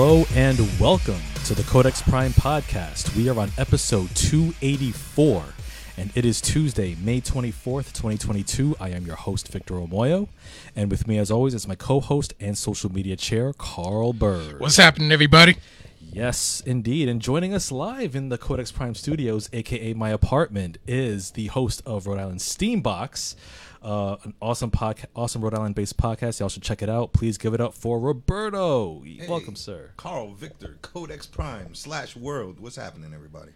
Hello and welcome to the Codex Prime podcast. We are on episode 284 and it is Tuesday, May 24th, 2022. I am your host, Victor Omoyo, and with me, as always, is my co host and social media chair, Carl Bird. What's happening, everybody? Yes, indeed. And joining us live in the Codex Prime studios, aka my apartment, is the host of Rhode Island Steambox, uh, an awesome podcast, awesome Rhode Island based podcast. Y'all should check it out. Please give it up for Roberto. Welcome, sir. Carl Victor, Codex Prime slash World. What's happening, everybody?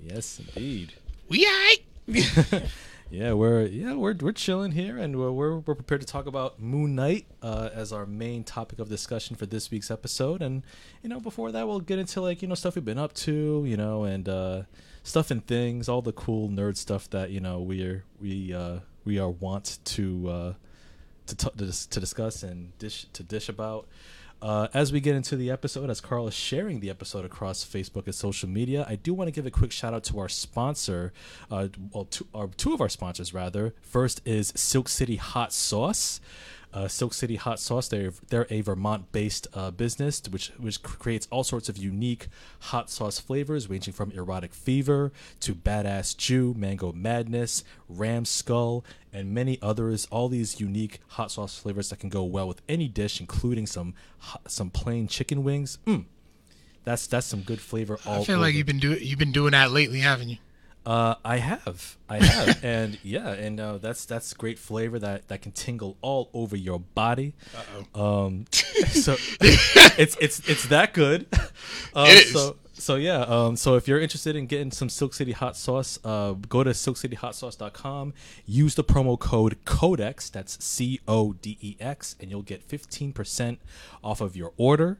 Yes, indeed. We aight. Yeah, we're yeah we're we're chilling here, and we're we're, we're prepared to talk about Moon Knight uh, as our main topic of discussion for this week's episode. And you know, before that, we'll get into like you know stuff we've been up to, you know, and uh, stuff and things, all the cool nerd stuff that you know we are we uh, we are want to uh, to t- to, dis- to discuss and dish to dish about. Uh, as we get into the episode, as Carl is sharing the episode across Facebook and social media, I do want to give a quick shout out to our sponsor, uh, well, our, two of our sponsors rather. First is Silk City Hot Sauce. Uh, Silk City Hot Sauce. They're they're a Vermont-based uh, business which which creates all sorts of unique hot sauce flavors, ranging from erotic fever to badass Jew, mango madness, ram skull, and many others. All these unique hot sauce flavors that can go well with any dish, including some some plain chicken wings. Mm. That's that's some good flavor. All I feel like you've been doing you've been doing that lately, haven't you? Uh, I have, I have, and yeah, and uh, that's that's great flavor that that can tingle all over your body. Um, so it's it's it's that good. Uh, It is. So so yeah. Um, so if you're interested in getting some Silk City hot sauce, uh, go to silkcityhotsauce.com. Use the promo code Codex. That's C O D E X, and you'll get fifteen percent off of your order.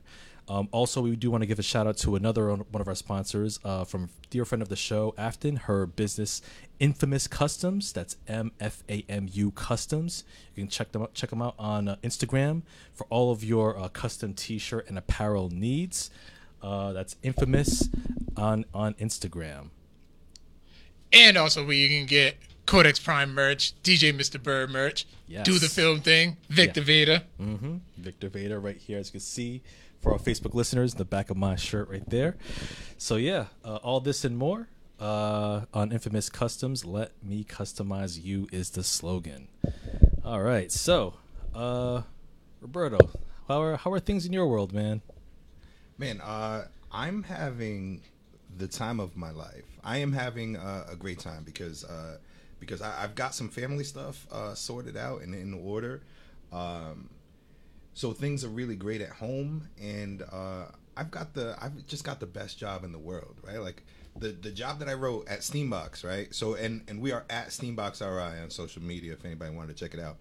Um, also, we do want to give a shout out to another one of our sponsors uh, from dear friend of the show, Afton. Her business, Infamous Customs. That's M F A M U Customs. You can check them out, check them out on uh, Instagram for all of your uh, custom T-shirt and apparel needs. Uh, that's Infamous on on Instagram. And also where you can get Codex Prime merch, DJ Mr. Bird merch, Yes. do the film thing, Victor Vader. Mm-hmm. Victor Vader right here, as you can see for our Facebook listeners, the back of my shirt right there. So yeah, uh, all this and more uh, on Infamous Customs. Let me customize you is the slogan. All right, so uh, Roberto, how are how are things in your world, man? Man, uh, I'm having the time of my life. I am having uh, a great time because uh, because I, I've got some family stuff uh, sorted out and in order. Um, so things are really great at home, and uh, I've got the I've just got the best job in the world, right? Like the the job that I wrote at Steambox, right? So and and we are at Steambox RI on social media if anybody wanted to check it out.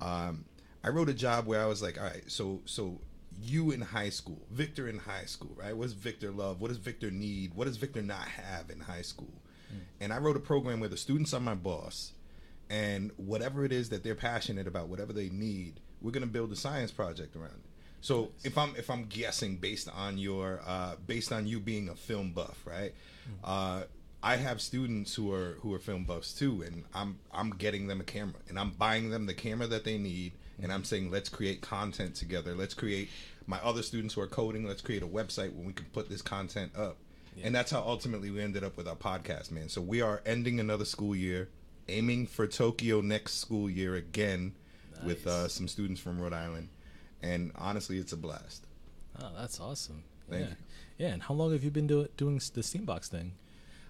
Um, I wrote a job where I was like, all right, so so you in high school, Victor in high school, right? What does Victor love? What does Victor need? What does Victor not have in high school? And I wrote a program where the students are my boss, and whatever it is that they're passionate about, whatever they need, we're gonna build a science project around it. So if I'm if I'm guessing based on your uh, based on you being a film buff, right? Uh, I have students who are who are film buffs too, and I'm I'm getting them a camera, and I'm buying them the camera that they need, and I'm saying let's create content together. Let's create my other students who are coding. Let's create a website where we can put this content up, and that's how ultimately we ended up with our podcast, man. So we are ending another school year, aiming for Tokyo next school year again, with uh, some students from Rhode Island, and honestly, it's a blast. Oh, that's awesome. Thank yeah. you. Yeah, and how long have you been do- doing the Steambox thing?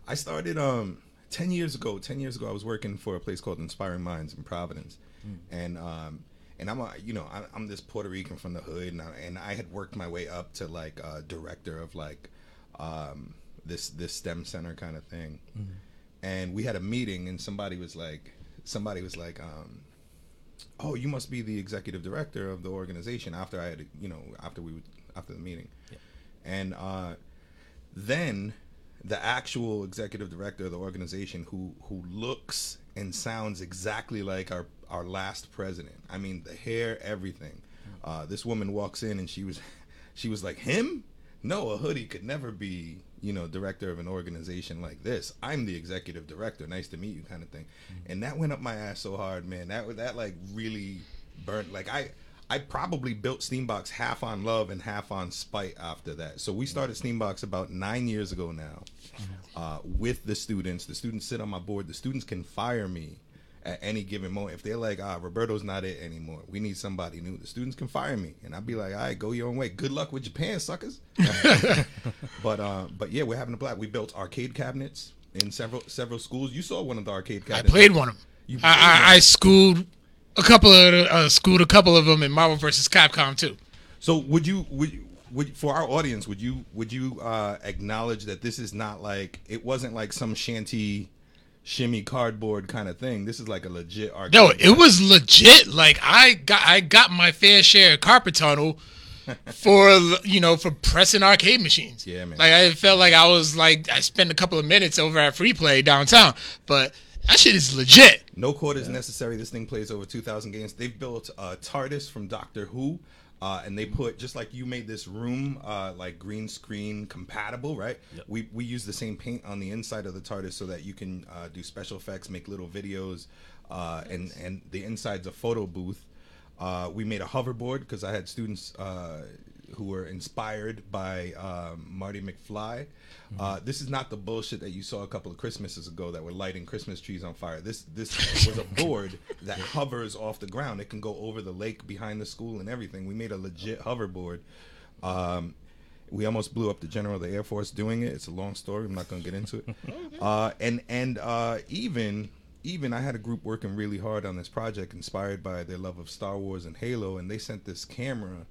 I started um ten years ago. Ten years ago, I was working for a place called Inspiring Minds in Providence, and um and I'm a you know I, I'm this Puerto Rican from the hood, and I, and I had worked my way up to like uh, director of like um this this STEM center kind of thing, and we had a meeting, and somebody was like somebody was like um. Oh, you must be the executive director of the organization. After I had, you know, after we, would, after the meeting, and uh, then the actual executive director of the organization who who looks and sounds exactly like our our last president. I mean the hair everything. Uh, this woman walks in and she was she was like him? No a hoodie could never be you know director of an organization like this i'm the executive director nice to meet you kind of thing and that went up my ass so hard man that that like really burnt like i I probably built Steambox half on love and half on spite after that. So we started Steambox about nine years ago now uh, with the students. The students sit on my board. The students can fire me at any given moment. If they're like, ah, Roberto's not it anymore. We need somebody new. The students can fire me. And I'd be like, all right, go your own way. Good luck with Japan, suckers. but uh, but yeah, we're having a blast. We built arcade cabinets in several several schools. You saw one of the arcade cabinets. I played one of them. You I, I, I schooled a couple of uh, schooled a couple of them in Marvel versus Capcom too. So would you would you- would for our audience would you would you uh, acknowledge that this is not like it wasn't like some shanty shimmy cardboard kind of thing. This is like a legit arcade. No, it was legit. Like I got I got my fair share of carpet tunnel for you know for pressing arcade machines. Yeah, man. Like I felt like I was like I spent a couple of minutes over at Free Play downtown, but that shit is legit. No quarters is necessary. This thing plays over 2,000 games. They've built uh, TARDIS from Doctor Who, uh, and they put just like you made this room uh, like green screen compatible, right? We we use the same paint on the inside of the TARDIS so that you can uh, do special effects, make little videos, uh, and and the inside's a photo booth. Uh, we made a hoverboard because I had students uh, who were inspired by um, Marty McFly. Uh, this is not the bullshit that you saw a couple of Christmases ago that were lighting Christmas trees on fire. This this was a board that hovers off the ground. It can go over the lake behind the school and everything. We made a legit hoverboard. Um, we almost blew up the general of the Air Force doing it. It's a long story. I'm not going to get into it. Uh, and and uh, even even I had a group working really hard on this project, inspired by their love of Star Wars and Halo, and they sent this camera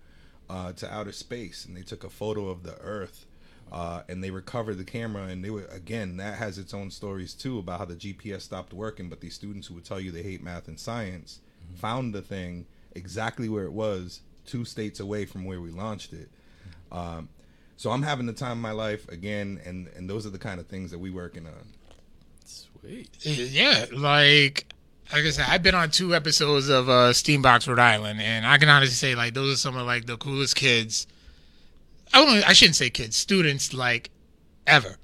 uh, to outer space, and they took a photo of the Earth. Uh, and they recovered the camera, and they were again that has its own stories too about how the GPS stopped working. But these students who would tell you they hate math and science found the thing exactly where it was, two states away from where we launched it. Um, so I'm having the time of my life again, and and those are the kind of things that we working on. Sweet. Yeah, like like I said, I've been on two episodes of uh, Steambox Rhode Island, and I can honestly say like those are some of like the coolest kids. I don't. I shouldn't say kids, students like ever.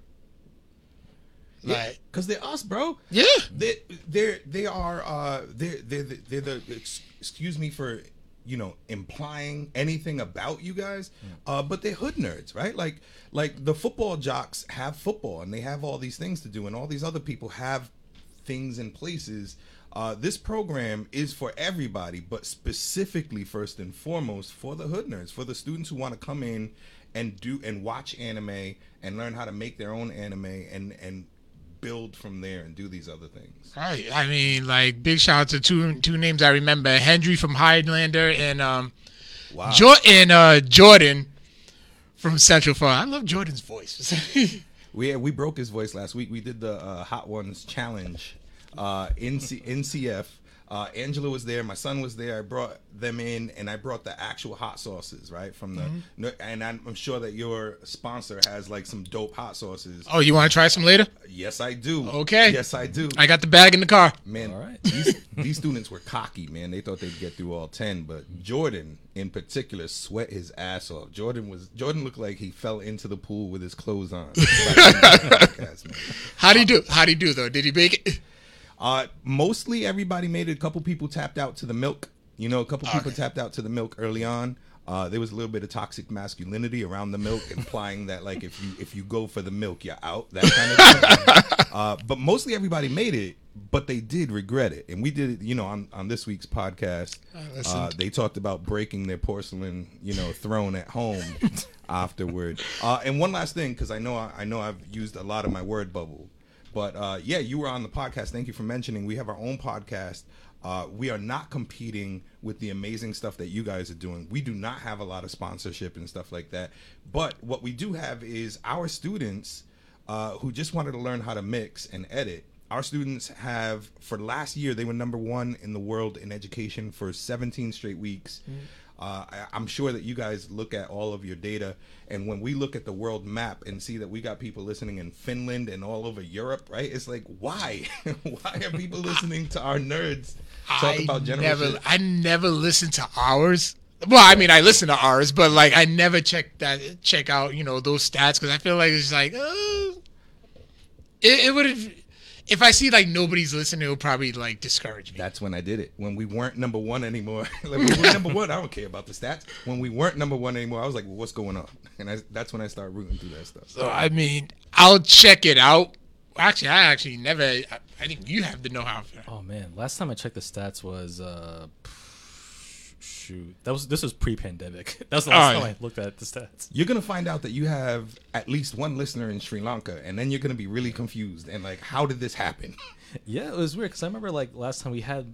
Like because they're us, bro. yeah, They they're they are uh they're they're they're the excuse me for you know implying anything about you guys uh but they're hood nerds right like like the football jocks have football and they have all these things to do and all these other people have things in places uh this program is for everybody but specifically first and foremost for the hood nerds for the students who want to come in and do and watch anime and learn how to make their own anime and and build from there and do these other things Right. I mean, like big shout out to two two names I remember: Hendry from Highlander and um, wow jo- and uh, Jordan from Central Fun. I love Jordan's voice. We we broke his voice last week. We did the uh, Hot Ones challenge uh, in C- Uh, Angela was there. My son was there. I brought them in, and I brought the actual hot sauces, right from the. no- And I'm, I'm sure that your sponsor has like some dope hot sauces. oh, you want to try some later? Yes, I do. Okay. Yes, I do. I got the bag in the car. Man, All right. these, these students were cocky, man. They thought they'd get through all ten, but Jordan, in particular, sweat his ass off. Jordan was Jordan looked like he fell into the pool with his clothes on. Podcast. How do you do? How do you do though? Did he make it? Uh, mostly everybody made it. A couple people tapped out to the milk. You know, a couple people Okay. tapped out to the milk early on. Uh, there was a little bit of toxic masculinity around the milk, implying that like if you if you go for the milk, you're out. That kind of thing. uh, but mostly everybody made it, but they did regret it. And we did it, you know, on on this week's podcast. Uh, they talked about breaking their porcelain, you know, throne at home afterward. Uh, and one last thing, because I know I, I know I've used a lot of my word bubble. But uh, yeah, you were on the podcast. Thank you for mentioning. We have our own podcast. Uh, we are not competing with the amazing stuff that you guys are doing. We do not have a lot of sponsorship and stuff like that. But what we do have is our students uh, who just wanted to learn how to mix and edit. Our students have, for last year, they were number one in the world in education for 17 straight weeks. Uh, I, I'm sure that you guys look at all of your data, and when we look at the world map and see that we got people listening in Finland and all over Europe, right? It's like, why? why are people listening to our nerds talk I about general never, shit? I never listened to ours. Well, I mean, I listen to ours, but like, I never check that, check out, you know, those stats because I feel like it's like, uh, it, it would have, if I see like nobody's listening, it'll probably like discourage me. That's when I did it. When we weren't number one anymore. like when we were number one, I don't care about the stats. When we weren't number one anymore, I was like, well, what's going on? And I, that's when I started rooting through that stuff. So I mean, I'll check it out. Actually, I actually never. I, I think you have the know-how. For that. Oh man, last time I checked the stats was uh shoot. That was this was pre-pandemic. That's was the last Oh, time. I looked at the stats. You're gonna find out that you have at least one listener in Sri Lanka, and then you're gonna be really confused and like, how did this happen? Yeah, it was weird because I remember like last time we had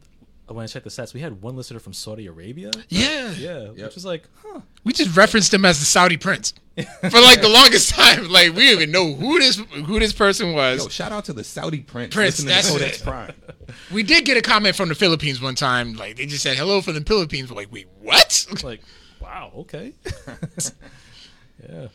when I checked the stats, we had one listener from Saudi Arabia. Yeah. Yeah, Yep. which was like, huh. We just referenced him as the Saudi prince for like the longest time. Like we didn't even know who this who this person was. Yo, shout out to the Saudi prince. Prince, listening to that's Codex it. Prime. We did get a comment from the Philippines one time. Like they just said hello from the Philippines. We're like, wait, what? It's like, wow, okay. yeah.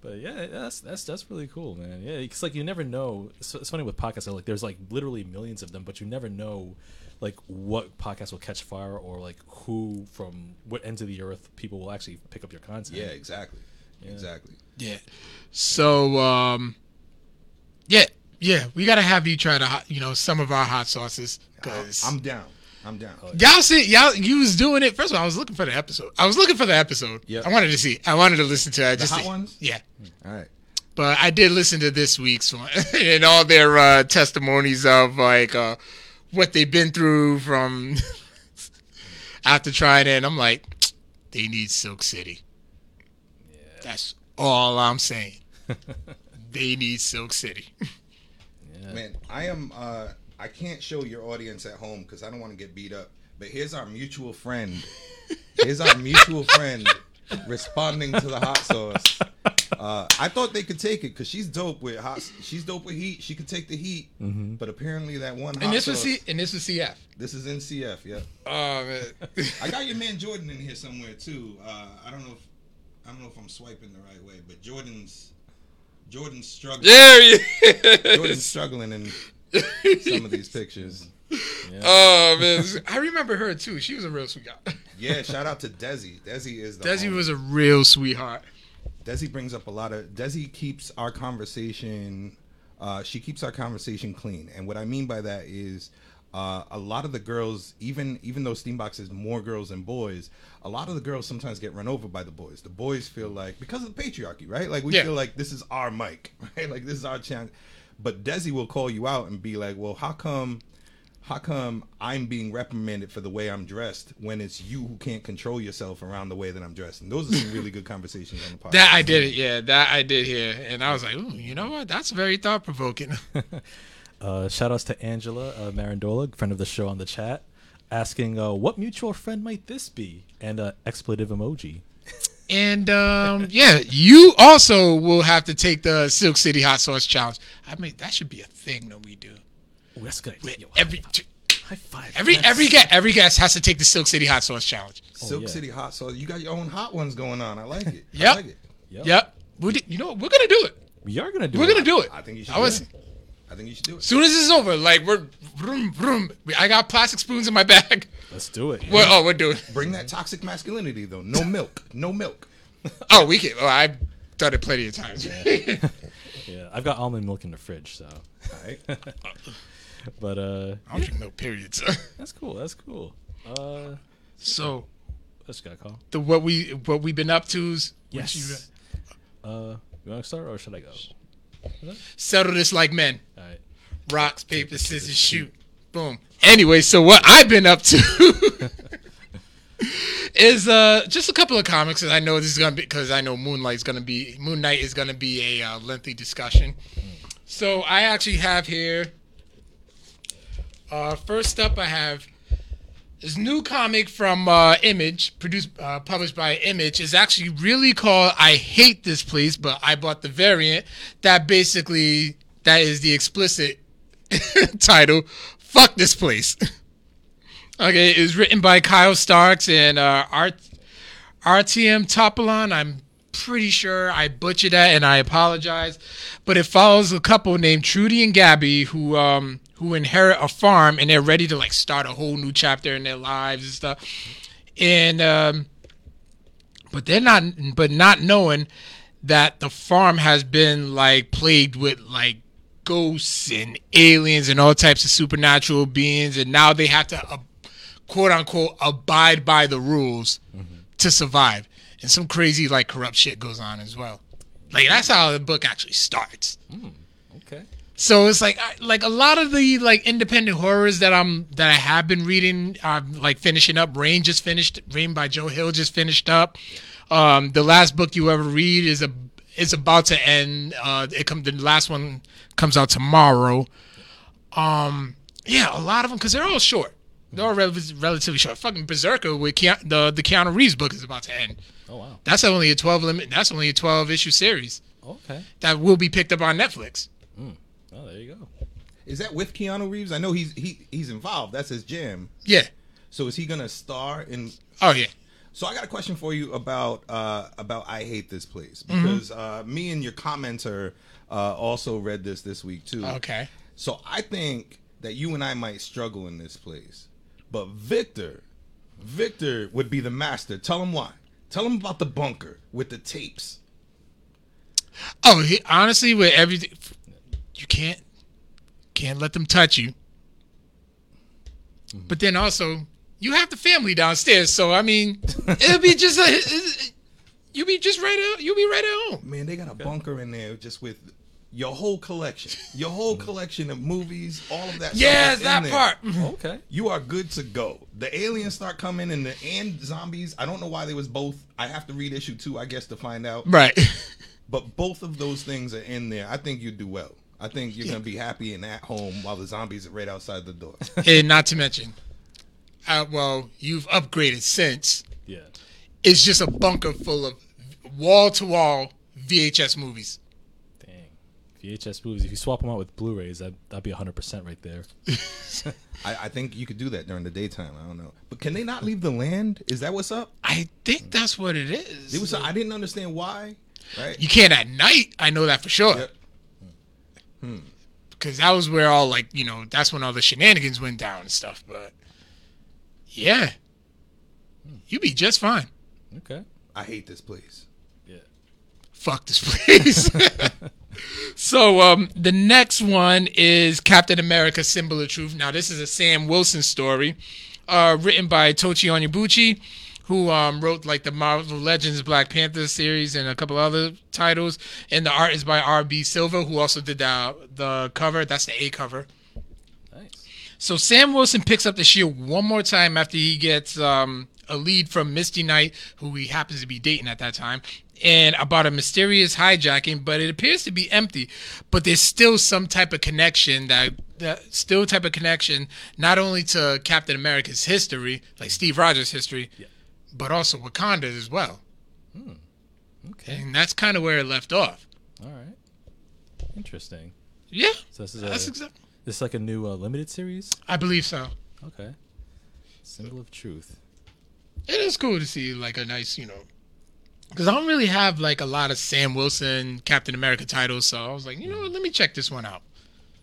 But yeah, that's that's that's really cool, man. Yeah, it's like you never know. It's, it's funny with podcasts. Like there's like literally millions of them, but you never know, like what podcast will catch fire or like who from what ends of the earth people will actually pick up your content. Yeah, exactly. Yeah. Exactly. Yeah. So um, yeah, yeah, we gotta have you try to hot- you know some of our hot sauces because I'm down. I'm down. y'all see y'all you was doing it. First of all, I was looking for the episode. I was looking for the episode. Yep. I wanted to see. I wanted to listen to it. I The just hot ones? Yeah. All right. But I did listen to this week's one and all their uh, testimonies of like uh, what they've been through from after trying it. And I'm like, they need Silk City. That's all I'm saying. they need Silk City. Yeah. Man, I am. uh I can't show your audience at home because I don't want to get beat up. But here's our mutual friend. Here's our mutual friend responding to the hot sauce. Uh, I thought they could take it because she's dope with hot. She's dope with heat. She could take the heat. But apparently that one. Hot And this was sauce, C- and this was CF. This is NCF. Yeah. Oh man. I got your man Jordan in here somewhere too. Uh, I don't know if I don't know if I'm swiping the right way, but Jordan's Jordan's struggling. there he Jordan's struggling in some of these pictures. Oh man, I remember her too. She was a real sweetheart. Yeah, shout out to Desi. Desi is the Desi homie. was a real sweetheart. Desi brings up a lot of Desi keeps our conversation uh, she keeps our conversation clean. And what I mean by that is uh, a lot of the girls, even even though Steambox is more girls than boys, a lot of the girls sometimes get run over by the boys. The boys feel like because of the patriarchy, right? Like we Yeah. feel like this is our mic, right? Like this is our chance. But Desi will call you out and be like, "Well, how come how come I'm being reprimanded for the way I'm dressed when it's you who can't control yourself around the way that I'm dressed? And those are some really good conversations on the podcast. That I did it, yeah. That I did here. and I was like, Ooh, you know what? That's very thought provoking. Uh, shout outs to Angela uh, Marandola, friend of the show on the chat, asking uh, what mutual friend might this be, and uh, expletive emoji. and um, yeah, you also will have to take the Silk City Hot Sauce Challenge. I mean, that should be a thing that we do. Ooh, that's a good. idea. Yo, every high five. every Yes. every guest every guest has to take the Silk City Hot Sauce Challenge. Oh, Silk yeah. City hot sauce. You got your own hot ones going on. I like it. I like it. Yep. Yep. We did, you know what? We're gonna do it. We are gonna do. It. We're gonna do it. I think you should. I was. do it. I think you should do it. As soon as this is over, like we're vroom, vroom. I got plastic spoons in my bag. Let's do it. We're, oh, we're doing. Bring that toxic masculinity though. No milk. No milk. Oh, we can. Oh, I've done it plenty of times. Yeah, I've got almond milk in the fridge, so. All right. But uh, I don't drink no periods. that's cool. That's cool. Uh, so let's got a call. the what we what we've been up to's Yes. Yes. Uh, you want to start or should I go? settle this like men. All right. Rocks, paper, scissors, shoot. Boom. Anyway, so what I've been up to is uh just a couple of comics that I know this is gonna be because I know Moonlight's gonna be Moon Knight is gonna be a uh, lengthy discussion. So I actually have here. Uh, first up, I have this new comic from uh, Image, produced, uh, published by Image, is actually really called "I Hate This Place," but I bought the variant that basically that is the explicit title. Fuck this place. okay, it was written by Kyle Starks and uh, Art RTM Topolon. I'm pretty sure I butchered that, and I apologize. But it follows a couple named Trudy and Gabby who um who inherit a farm and they're ready to like start a whole new chapter in their lives and stuff. And um, but they're not, but not knowing that the farm has been like plagued with like ghosts and aliens and all types of supernatural beings, and now they have to, uh, quote unquote, abide by the rules to survive. And some crazy like corrupt shit goes on as well. Like that's how the book actually starts. Okay. So it's like like a lot of the like independent horrors that I'm that I have been reading. I'm like finishing up. Rain just finished. Rain by Joe Hill just finished up. Um, the last book you ever read is a is about to end. Uh, it come the last one comes out tomorrow. Um, yeah, a lot of them because they're all short. They're all rel- relatively short. Fucking Berserker with Keanu, the the Keanu Reeves book is about to end. Oh wow. That's only a twelve limit. That's only a twelve issue series Okay. that will be picked up on Netflix. There you go. Is that with Keanu Reeves? I know he's he he's involved. That's his jam. Yeah. So is he gonna star in? Oh yeah. So I got a question for you about uh about I hate this place Mm-hmm. because uh me and your commenter uh also read this this week too. Okay. So I think that you and I might struggle in this place, but Victor, Victor would be the master. Tell him why. Tell him about the bunker with the tapes. Oh, he, honestly, with everything, you can't can't let them touch you. Mm-hmm. But then also, you have the family downstairs, so I mean, it'll be just a, you'll be just right out. You'll be right at home. Man, they got a bunker in there just with your whole collection, your whole mm-hmm. collection of movies, all of that. Yeah, is in that there. part. Oh, mm-hmm. Okay. You are good to go. The aliens start coming and the and zombies. I don't know why they was both. I have to read issue two, I guess, to find out. Right. But both of those things are in there. I think you do well. I think you're gonna be happy and at home while the zombies are right outside the door. and not to mention, uh, well, you've upgraded since. Yeah. It's just a bunker full of wall to wall VHS movies. Dang. VHS movies. If you swap them out with Blu-rays, that that'd be 100 percent right there. I, I think you could do that during the daytime. I don't know, but can they not leave the land? Is that what's up? I think that's what it is. It was. I didn't understand why. Right. You can't at night. I know that for sure. Yep. Because that was where all like you know that's when all the shenanigans went down and stuff. But yeah, you be just fine. Okay. I hate this place. Yeah. Fuck this place. so um, the next one is Captain America: Symbol of Truth. Now this is a Sam Wilson story, uh, written by Tochi Onyebuchi, who um, wrote like the Marvel Legends Black Panther series and a couple other titles. And the art is by R.B. Silva, who also did the the cover. That's the A cover. Nice. So Sam Wilson picks up the shield one more time after he gets um, a lead from Misty Knight, who he happens to be dating at that time, and about a mysterious hijacking, but it appears to be empty. But there's still some type of connection that, that still type of connection, not only to Captain America's history, like Steve Rogers' history, but also Wakanda as well. Okay. And that's kind of where it left off. All right. Interesting. Yeah, So this is that's a, exactly. this is like a new uh, limited series. I believe so. Okay. Symbol of truth. it is cool to see like a nice, you know, because I don't really have like a lot of Sam Wilson Captain America titles, so I was like, you know what, let me check this one out.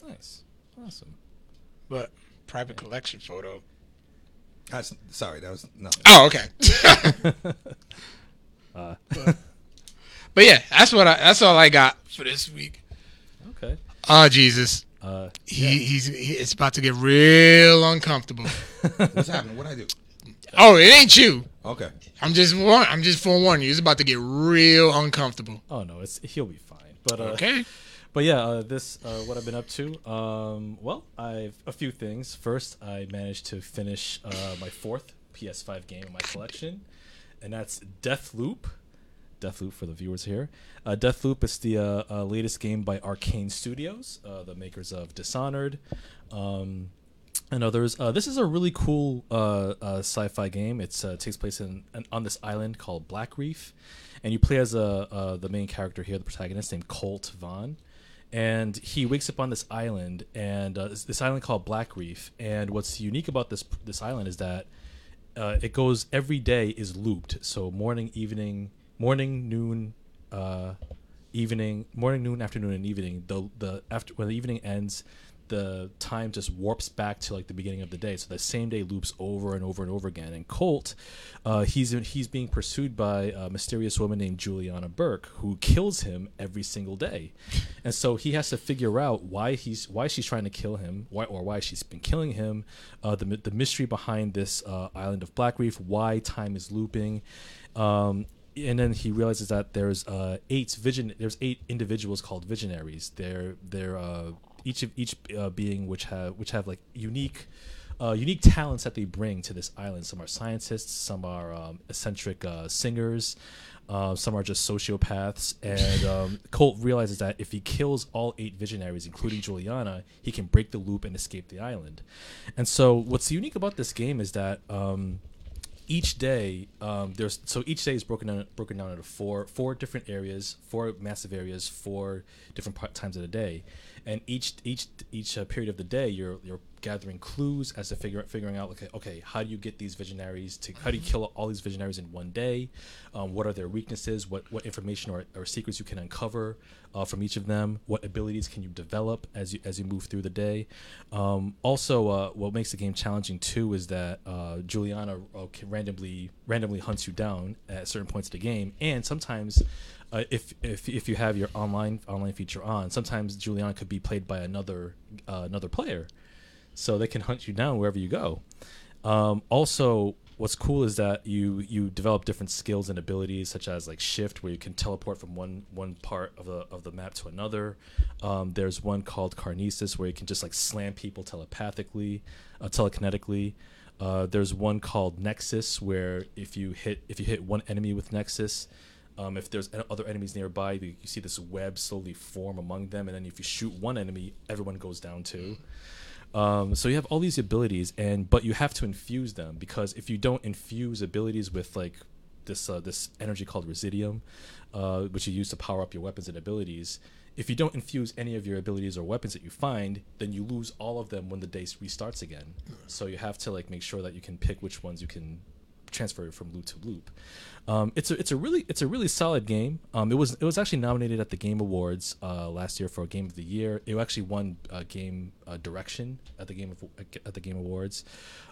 Nice. Awesome. But private collection photo. That's, sorry, that was no. Oh, okay. Uh, but, but yeah, that's what I. That's all I got for this week. okay. Oh Jesus, Uh, he, he's he, it's about to get real uncomfortable. What's happening? What I do? oh, it ain't you. Okay. I'm just warn. I'm just forewarning you. It's about to get real uncomfortable. oh no, it's he'll be fine. But uh, Okay. But yeah, uh, this uh, what I've been up to. Um, well, I've a few things. First, I managed to finish uh, my fourth PS5 game in my collection, and that's Deathloop. Deathloop for the viewers here. Uh, Deathloop is the uh, uh, latest game by Arkane Studios, uh, the makers of Dishonored. Um, and others. Uh, this is a really cool uh, uh, sci-fi game. It takes place in, in on this island called Black Reef, and you play as a the main character here, the protagonist named Colt Vaughn, and he wakes up on this island, and uh, this, island called Black Reef. And what's unique about this this island is that uh, it goes every day is looped. So morning, evening, morning, noon, uh, evening, morning, noon, afternoon, and evening. The the after when the evening ends, the time just warps back to like the beginning of the day. So the same day loops over and over and over again. And Colt, uh, he's he's being pursued by a mysterious woman named Juliana Burke who kills him every single day, and so he has to figure out why he's why she's trying to kill him, why or why she's been killing him, uh, the the mystery behind this uh, island of Black Reef, why time is looping. Um, and then he realizes that there's uh, eight vision. There's eight individuals called visionaries. They're they're uh, each of each uh, being which have which have like unique. Uh, unique talents that they bring to this island. Some are scientists, some are um, eccentric uh, singers, uh, some are just sociopaths. And um, Colt realizes that if he kills all eight visionaries, including Juliana, he can break the loop and escape the island. And so, what's unique about this game is that um, each day um, there's so each day is broken down broken down into four four different areas four massive areas four different times of the day and each each each uh, period of the day you're you're gathering clues as to figure figuring out okay okay how do you get these visionaries to how do you kill all these visionaries in one day? Um, what are their weaknesses? What what information or, or secrets you can uncover uh, from each of them? What abilities can you develop as you as you move through the day? Um, also uh, what makes the game challenging too is that uh, Juliana uh, randomly randomly hunts you down at certain points of the game. And sometimes uh, if if if you have your online online feature on, sometimes Juliana could be played by another uh, another player, so they can hunt you down wherever you go. Um, also, what's cool is that you you develop different skills and abilities, such as like shift, where you can teleport from one one part of the of the map to another. Um, there's one called Karnesis, where you can just like slam people telepathically, uh, telekinetically. Uh, there's one called Nexus, where if you hit if you hit one enemy with Nexus, um, if there's other enemies nearby, you see this web slowly form among them, and then if you shoot one enemy, everyone goes down too. Um, so you have all these abilities, and but you have to infuse them because if you don't infuse abilities with like this uh, this energy called Residuum, uh, which you use to power up your weapons and abilities, if you don't infuse any of your abilities or weapons that you find, then you lose all of them when the day restarts again. So you have to like make sure that you can pick which ones you can transfer from loop to loop. Um, it's a it's a really it's a really solid game. Um, it was it was actually nominated at the Game Awards uh, last year for Game of the Year. It actually won uh, Game uh, Direction at the Game of, at the Game Awards.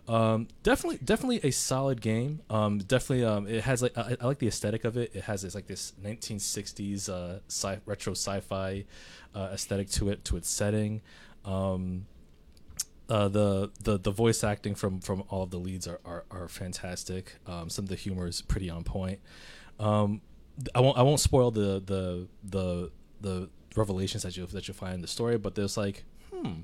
Um, definitely definitely a solid game. Um, definitely um, it has like I, I, like the aesthetic of it. It has this like this 1960s uh, sci- retro sci-fi uh, aesthetic to it to its setting. Um, uh, the the the voice acting from from all of the leads are are, are fantastic. Um, some of the humor is pretty on point. Um, I won't I won't spoil the the the the revelations that you that you find in the story, but there's like hmm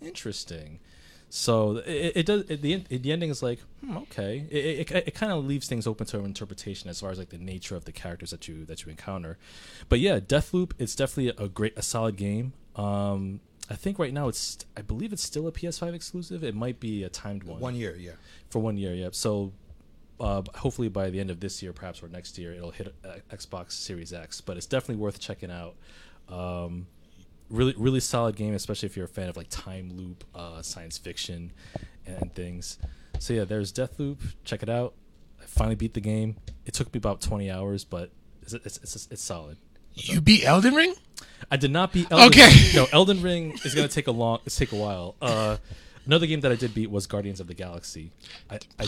interesting. So it, it does it, the the ending is like hmm, okay. It it, it kind of leaves things open to interpretation as far as like the nature of the characters that you that you encounter. But yeah, Deathloop it's definitely a great a solid game. Um, I think right now it's I believe it's still a PS5 exclusive. It might be a timed one. One year, yeah. For one year, yeah. So uh, hopefully by the end of this year, perhaps or next year, it'll hit uh, Xbox Series X. But it's definitely worth checking out. Um, really, really solid game, especially if you're a fan of like time loop, uh, science fiction, and things. So yeah, there's Deathloop. Check it out. I finally beat the game. It took me about 20 hours, but it's it's, it's, it's solid. You beat Elden Ring? I did not beat. Elden okay. Ring. No, Elden Ring is gonna take a long. It's take a while. Uh, another game that I did beat was Guardians of the Galaxy. I I,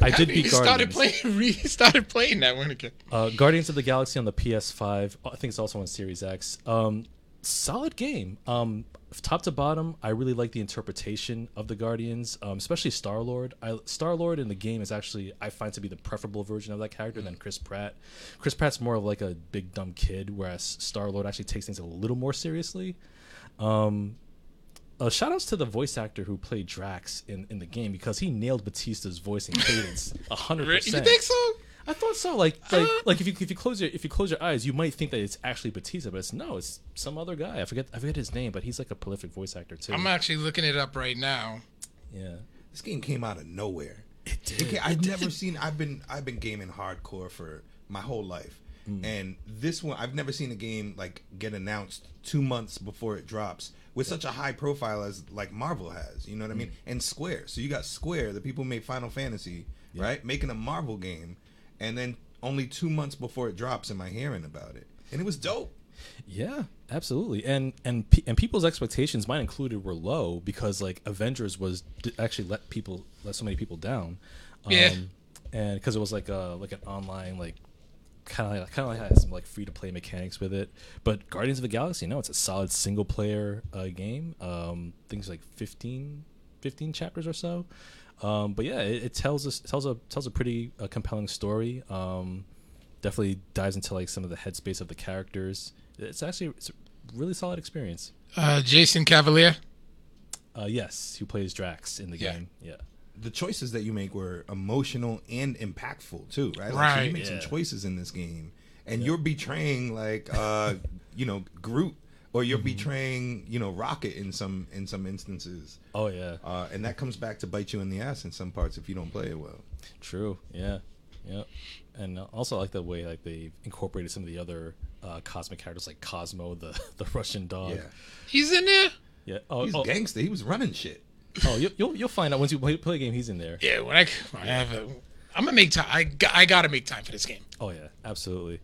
I did beat started Guardians. Playing, re started playing that one again. Uh, Guardians of the Galaxy on the PS5. I think it's also on Series X. Um, solid game. Um, top to bottom, I really like the interpretation of the Guardians, um, especially Star Lord. Star Lord in the game is actually I find to be the preferable version of that character than Chris Pratt. Chris Pratt's more of like a big dumb kid, whereas Star Lord actually takes things a little more seriously. Um, uh, shout outs to the voice actor who played Drax in, in the game because he nailed Batista's voice and cadence hundred percent. You think so? I thought so. Like, like, uh, like if you if you close your if you close your eyes, you might think that it's actually Batista, but it's no, it's some other guy. I forget I forget his name, but he's like a prolific voice actor too. I'm actually looking it up right now. Yeah, this game came out of nowhere. It did. It I've it never did. seen. I've been I've been gaming hardcore for my whole life, mm. and this one I've never seen a game like get announced two months before it drops with yeah. such a high profile as like Marvel has. You know what mm. I mean? And Square. So you got Square, the people who made Final Fantasy, yeah. right, making a Marvel game, and then only two months before it drops am I hearing about it, and it was dope. Yeah, absolutely. And and pe- and people's expectations, mine included, were low because like Avengers was d- actually let people let so many people down. Um, Yeah. And because it was like a like an online like kind of like, kind of like had some like free to play mechanics with it. But Guardians of the Galaxy, no, it's a solid single player uh, game. Um, things like 15, 15 chapters or so. Um, but yeah, it, it tells us tells a tells a pretty uh, compelling story. Um, definitely dives into like some of the headspace of the characters. It's actually it's a really solid experience. Uh, Jason Cavalier. Uh, yes, who plays Drax in the Yeah. game? Yeah, the choices that you make were emotional and impactful too, right? Like, so Right. you make Yeah. some choices in this game, and you're betraying like uh, you know Groot, or you're betraying you know Rocket in some in some instances, Oh yeah, uh, and that comes back to bite you in the ass in some parts if you don't play it well. true. Yeah, yeah. And also I like the way like they incorporated some of the other uh, cosmic characters like Cosmo, the the Russian dog. Yeah, He's in there. Yeah. Oh, he's oh, gangster. He was running shit. oh you, you'll you'll find out once you play, play a game. He's in there. Yeah, when I, when I have a, I'm gonna make time. I, I gotta make time for this game. Oh yeah, absolutely.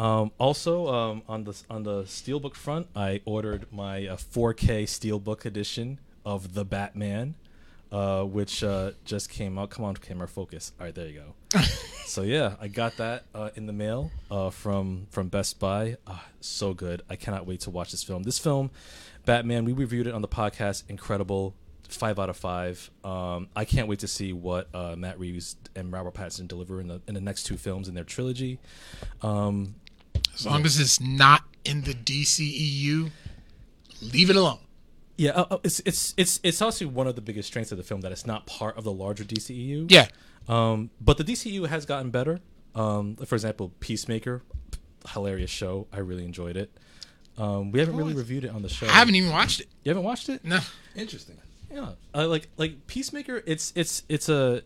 Um, also, um, on the on the steelbook front, I ordered my uh, 4K steelbook edition of the Batman, uh, which uh, just came out. Come on, camera focus. All right, there you go. so yeah, I got that uh, in the mail uh, from from Best Buy. Ah, so good! I cannot wait to watch this film. This film, Batman, we reviewed it on the podcast. Incredible. Five out of five. Um, I can't wait to see what uh, Matt Reeves and Robert Pattinson deliver in the in the next two films in their trilogy. As long as it's not in the DCEU, leave it alone. yeah, uh, uh, it's it's it's it's also one of the biggest strengths of the film that it's not part of the larger DCEU. Yeah, Um, but the DCU has gotten better. Um, for example, Peacemaker, hilarious show. I really enjoyed it. Um, we haven't really reviewed it on the show. I haven't even watched it. You haven't watched it? No, Interesting. Yeah, uh, like like Peacemaker. It's it's it's a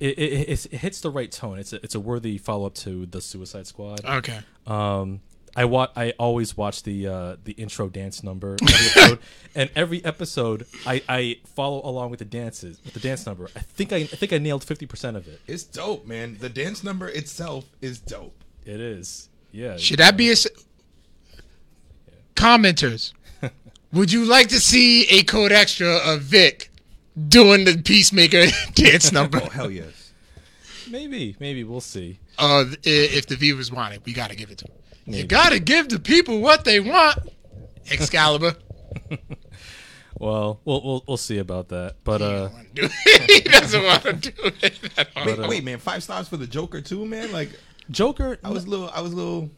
it, it, it hits the right tone. It's a, it's a worthy follow up to the Suicide Squad. okay. Um, I wa- I always watch the uh, the intro dance number every episode, and every episode I, I follow along with the dances with the dance number. I think I, I think I nailed fifty percent of it. It's dope, man. The dance number itself is dope. It is, yeah. Should that be a s- commenters? Would you like to see a code extra of Vic doing the Peacemaker dance number? Oh hell yes. maybe maybe we'll see. Uh, i- if the viewers want it, we gotta give it to them. You gotta give the people what they want. Excalibur. Well, we'll we'll, we'll see about that. But uh, he doesn't want to do it. at all. Wait, wait, man. Five stars for the Joker too, man. Like Joker, I was a little, I was a little.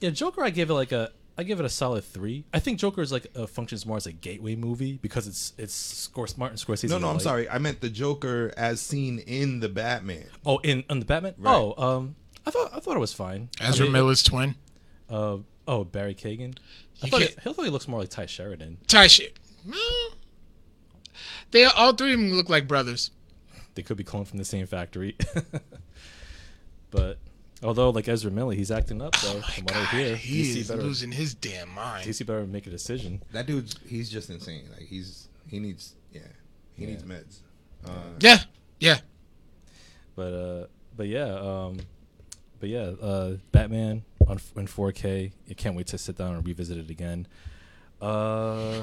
yeah, Joker. I gave it like a I give it a solid three. I think Joker is like uh, functions more as a gateway movie because it's it's Scor- Martin Scorsese. No, no, I'm like- sorry. I meant the Joker as seen in the Batman. Oh, in on the Batman. Right. Oh, um, I thought I thought it was fine. Ezra I mean, Miller's twin. Uh, oh, Barry Keoghan. I You thought, can't- it, I thought he looks more like Tye Sheridan. Ty shit. Well, they all three of them look like brothers. They could be cloned from the same factory. but although, like Ezra Miller, he's acting up though. from what I hear, he DC is better, losing his damn mind. DC better make a decision. That dude's he's just insane. Like he's he needs yeah he Yeah. needs meds. Uh, Yeah, yeah. But uh, but yeah, um, but yeah, uh, Batman on in 4K. I can't wait to sit down and revisit it again. Uh,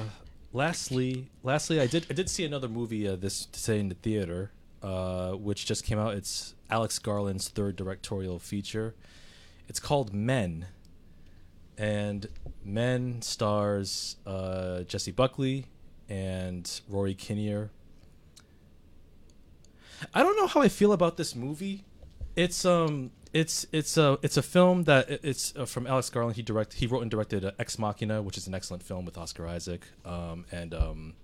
lastly, lastly, I did I did see another movie uh, this today in the theater, uh, which just came out. It's Alex Garland's third directorial feature. It's called Men, and Men stars uh, Jessie Buckley and Rory Kinnear. I don't know how I feel about this movie. It's um, it's it's a it's a film that it's uh, from Alex Garland. He direct he wrote and directed uh, Ex Machina, which is an excellent film with Oscar Isaac, um, and um,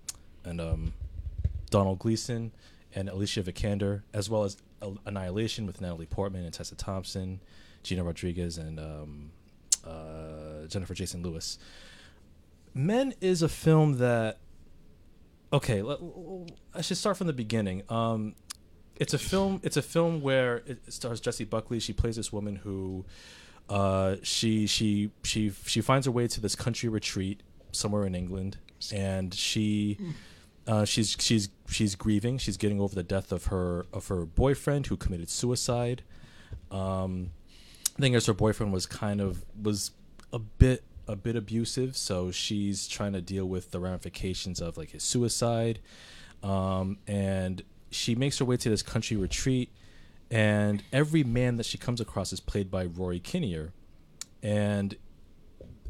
and um, Domhnall Gleeson and Alicia Vikander, as well as Annihilation with Natalie Portman and Tessa Thompson, Gina Rodriguez, and um, uh, Jennifer Jason Lewis. Men is a film that okay. Let, I should start from the beginning. Um, it's a film. It's a film where it stars Jessie Buckley. She plays this woman who, uh, she she she she finds her way to this country retreat somewhere in England, and she. Uh, she's she's she's grieving. She's getting over the death of her of her boyfriend who committed suicide. Um, thing is, her boyfriend was kind of was a bit a bit abusive, so she's trying to deal with the ramifications of like his suicide, um, and she makes her way to this country retreat, and every man that she comes across is played by Rory Kinnear, and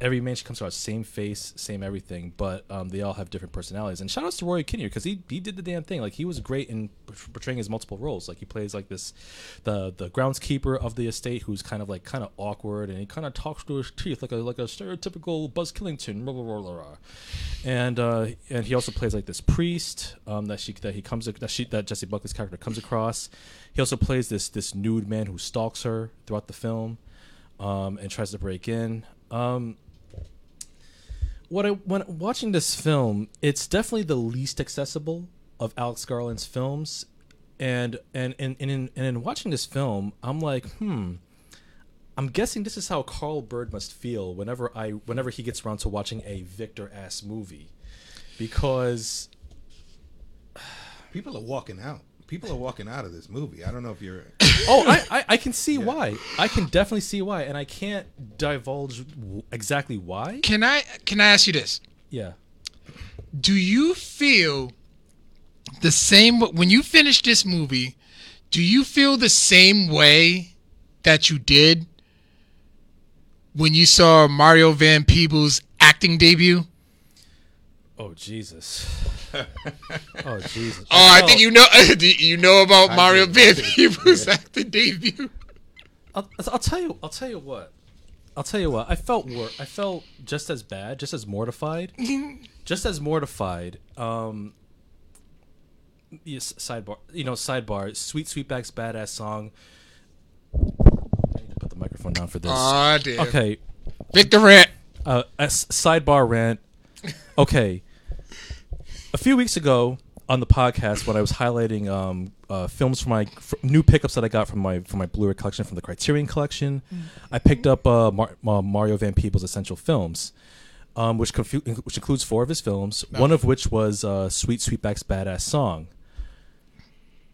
every man she comes across same face, same everything, but um, they all have different personalities. And shout outs to Rory Kinnear because he he did the damn thing. Like he was great in portraying his multiple roles. Like he plays like this, the the groundskeeper of the estate who's kind of like kind of awkward and he kind of talks through his teeth like a like a stereotypical Buzz Killington. Blah, blah, blah, blah, blah. And uh, and he also plays like this priest um, that she that he comes that she that Jessie Buckley's character comes across. He also plays this this nude man who stalks her throughout the film. Um, and tries to break in. Um, what I when watching this film, it's definitely the least accessible of Alex Garland's films, and and and, and in and in watching this film, I'm like, hmm. I'm guessing this is how Carl Bird must feel whenever I whenever he gets around to watching a Victor ass movie, because People are walking out. People are walking out of this movie. I don't know if you're. oh, I, I, I can see why. I can definitely see why, and I can't divulge w- exactly why. Can I can I ask you this? Yeah. Do you feel the same when you finish this movie? Do you feel the same way that you did when you saw Mario Van Peebles' acting debut? Oh Jesus. oh Jesus. Oh, I think you know. You know about I Mario do, Van I do, Peebles' yeah. acting debut? I'll, I'll tell you. I'll tell you what. I'll tell you what. I felt wor- I felt just as bad, just as mortified, just as mortified. Um. Yes, sidebar. You know, sidebar. Sweet Sweetback's badass song. I need to put the microphone down for this. Oh, dear. okay. Victor Rant. uh, a s- sidebar rant. Okay, a few weeks ago on the podcast when I was highlighting um, uh, films from my f- new pickups that I got from my from my Blu-ray collection from the Criterion collection, I picked up uh, Mar- uh, Mario Van Peebles' essential films, um, which confu- which includes four of his films. One of which was uh, Sweet Sweetback's Badass Song.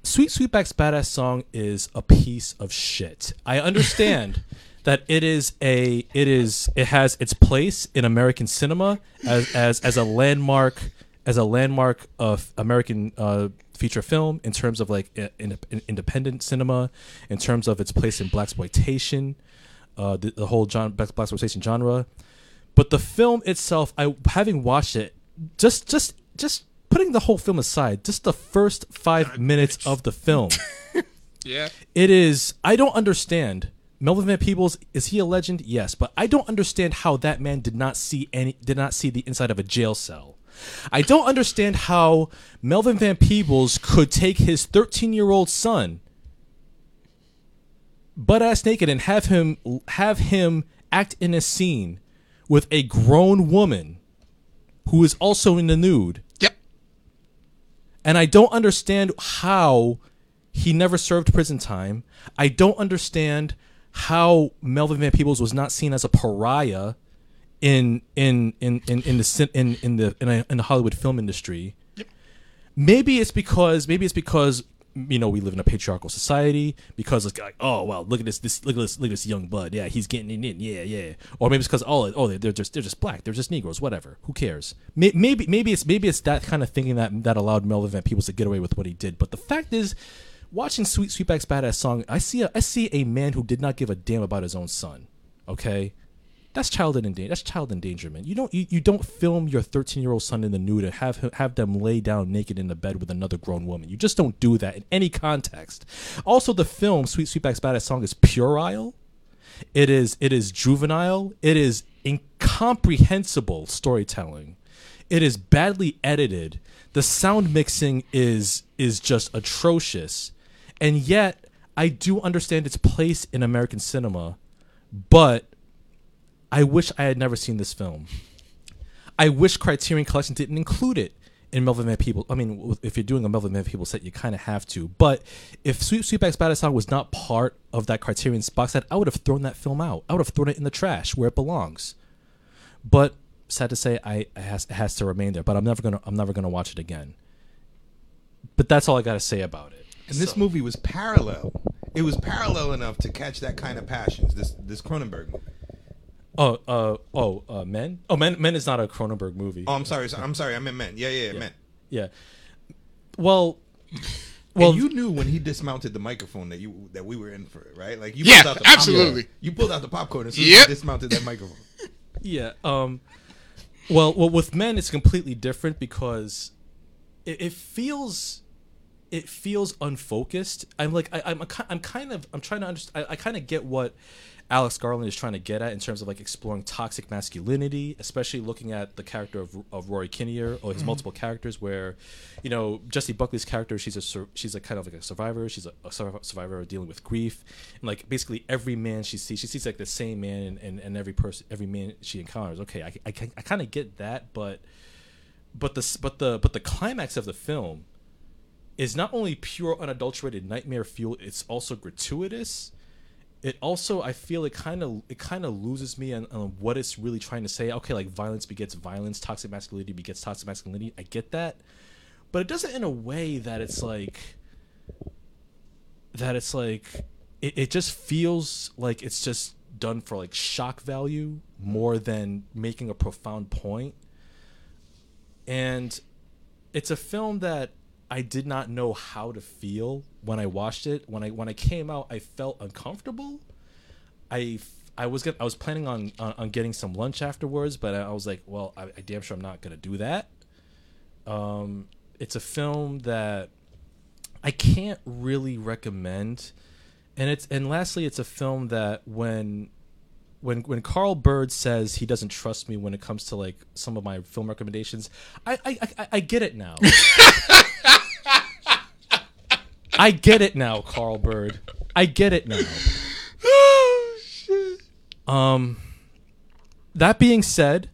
Sweet Sweetback's Badass Song is a piece of shit. I understand that it is a it is it has its place in American cinema as as as a landmark as a landmark of American uh, feature film in terms of like in, in, independent cinema, in terms of its place in blaxploitation, uh, the, the whole John blaxploitation genre. But the film itself, I having watched it, just just just putting the whole film aside, just the first five minutes of the film, Yeah. it is. I don't understand. Melvin Van Peebles is he a legend? Yes, but I don't understand how that man did not see any did not see the inside of a jail cell. I don't understand how Melvin Van Peebles could take his 13 year old son butt ass naked and have him have him act in a scene with a grown woman who is also in the nude Yep. and I don't understand how he never served prison time. I don't understand how Melvin Van Peebles was not seen as a pariah in in in in, in the in in the in, a, in the Hollywood film industry. Maybe it's because maybe it's because you know we live in a patriarchal society because it's like oh well look at this this look at this look at this young bud. Yeah he's getting it in. Yeah yeah. Or maybe it's because oh oh they're just they're just black. They're just Negroes whatever. Who cares? Maybe maybe it's maybe it's that kind of thinking that that allowed Melvin Van Peebles to get away with what he did. But the fact is watching Sweet Sweetback's badass song I see a I see a man who did not give a damn about his own son okay that's child endangerment. That's child endangerment. You don't you, you don't film your 13 year old son in the nude and have him- have them lay down naked in the bed with another grown woman. You just don't do that in any context. Also, the film Sweet Sweetback's Badass Song is puerile. It is it is juvenile. It is incomprehensible storytelling. It is badly edited. The sound mixing is is just atrocious. And yet, I do understand its place in American cinema, but I wish I had never seen this film. I wish Criterion Collection didn't include it in Melvin Van Peebles. I mean, if you're doing a Melvin Van Peebles set, you kind of have to. But if Sweet Sweetback's Badass Song was not part of that Criterion box set, I would have thrown that film out. I would have thrown it in the trash where it belongs. But sad to say, I it has, it has to remain there. But I'm never gonna I'm never gonna watch it again. But that's all I gotta say about it. And this movie was parallel. It was parallel enough to catch that kind of passions. This this Cronenberg movie. Oh, uh, oh, uh, Men. Oh, Men. Men is not a Cronenberg movie. Oh, I'm sorry. so- I'm sorry. I meant men. Yeah, yeah, yeah, men. Yeah. Well, Well, well, you knew when he dismounted the microphone that you that we were in for it, right? Like you Yeah, pulled out the absolutely. Popcorn. You pulled out the popcorn and soon as Yep. you dismounted that microphone. Yeah. Um. Well, well, with men, it's completely different because it, it feels it feels unfocused. I'm like I, I'm a, ki- I'm kind of I'm trying to understand. I, I kind of get what Alex Garland is trying to get at in terms of like exploring toxic masculinity, especially looking at the character of, of Rory Kinnear or his mm-hmm. multiple characters. Where, you know, Jessie Buckley's character, she's a she's a kind of like a survivor. She's a, a survivor dealing with grief, and like basically every man she sees, she sees like the same man and, in, in every person, every man she encounters. Okay, I I, I kind of get that, but but the but the but the climax of the film is not only pure unadulterated nightmare fuel it's also gratuitous. It also i feel it kind of it kind of loses me on, on what it's really trying to say. Okay like violence begets violence toxic masculinity begets toxic masculinity. I get that. But it does it in a way that it's like that it's like it, it just feels like it's just done for like shock value more than making a profound point. And it's a film that I did not know how to feel when I watched it. When I when I came out, I felt uncomfortable. I I was gonna, I was planning on, on on getting some lunch afterwards, but I was like, well, I, I damn sure I'm not gonna do that. Um, it's a film that I can't really recommend, and it's and lastly, it's a film that when when when Carl Bird says he doesn't trust me when it comes to like some of my film recommendations, I I I, I get it now. I get it now, Carl Bird. I get it now. oh shit. Um, that being said,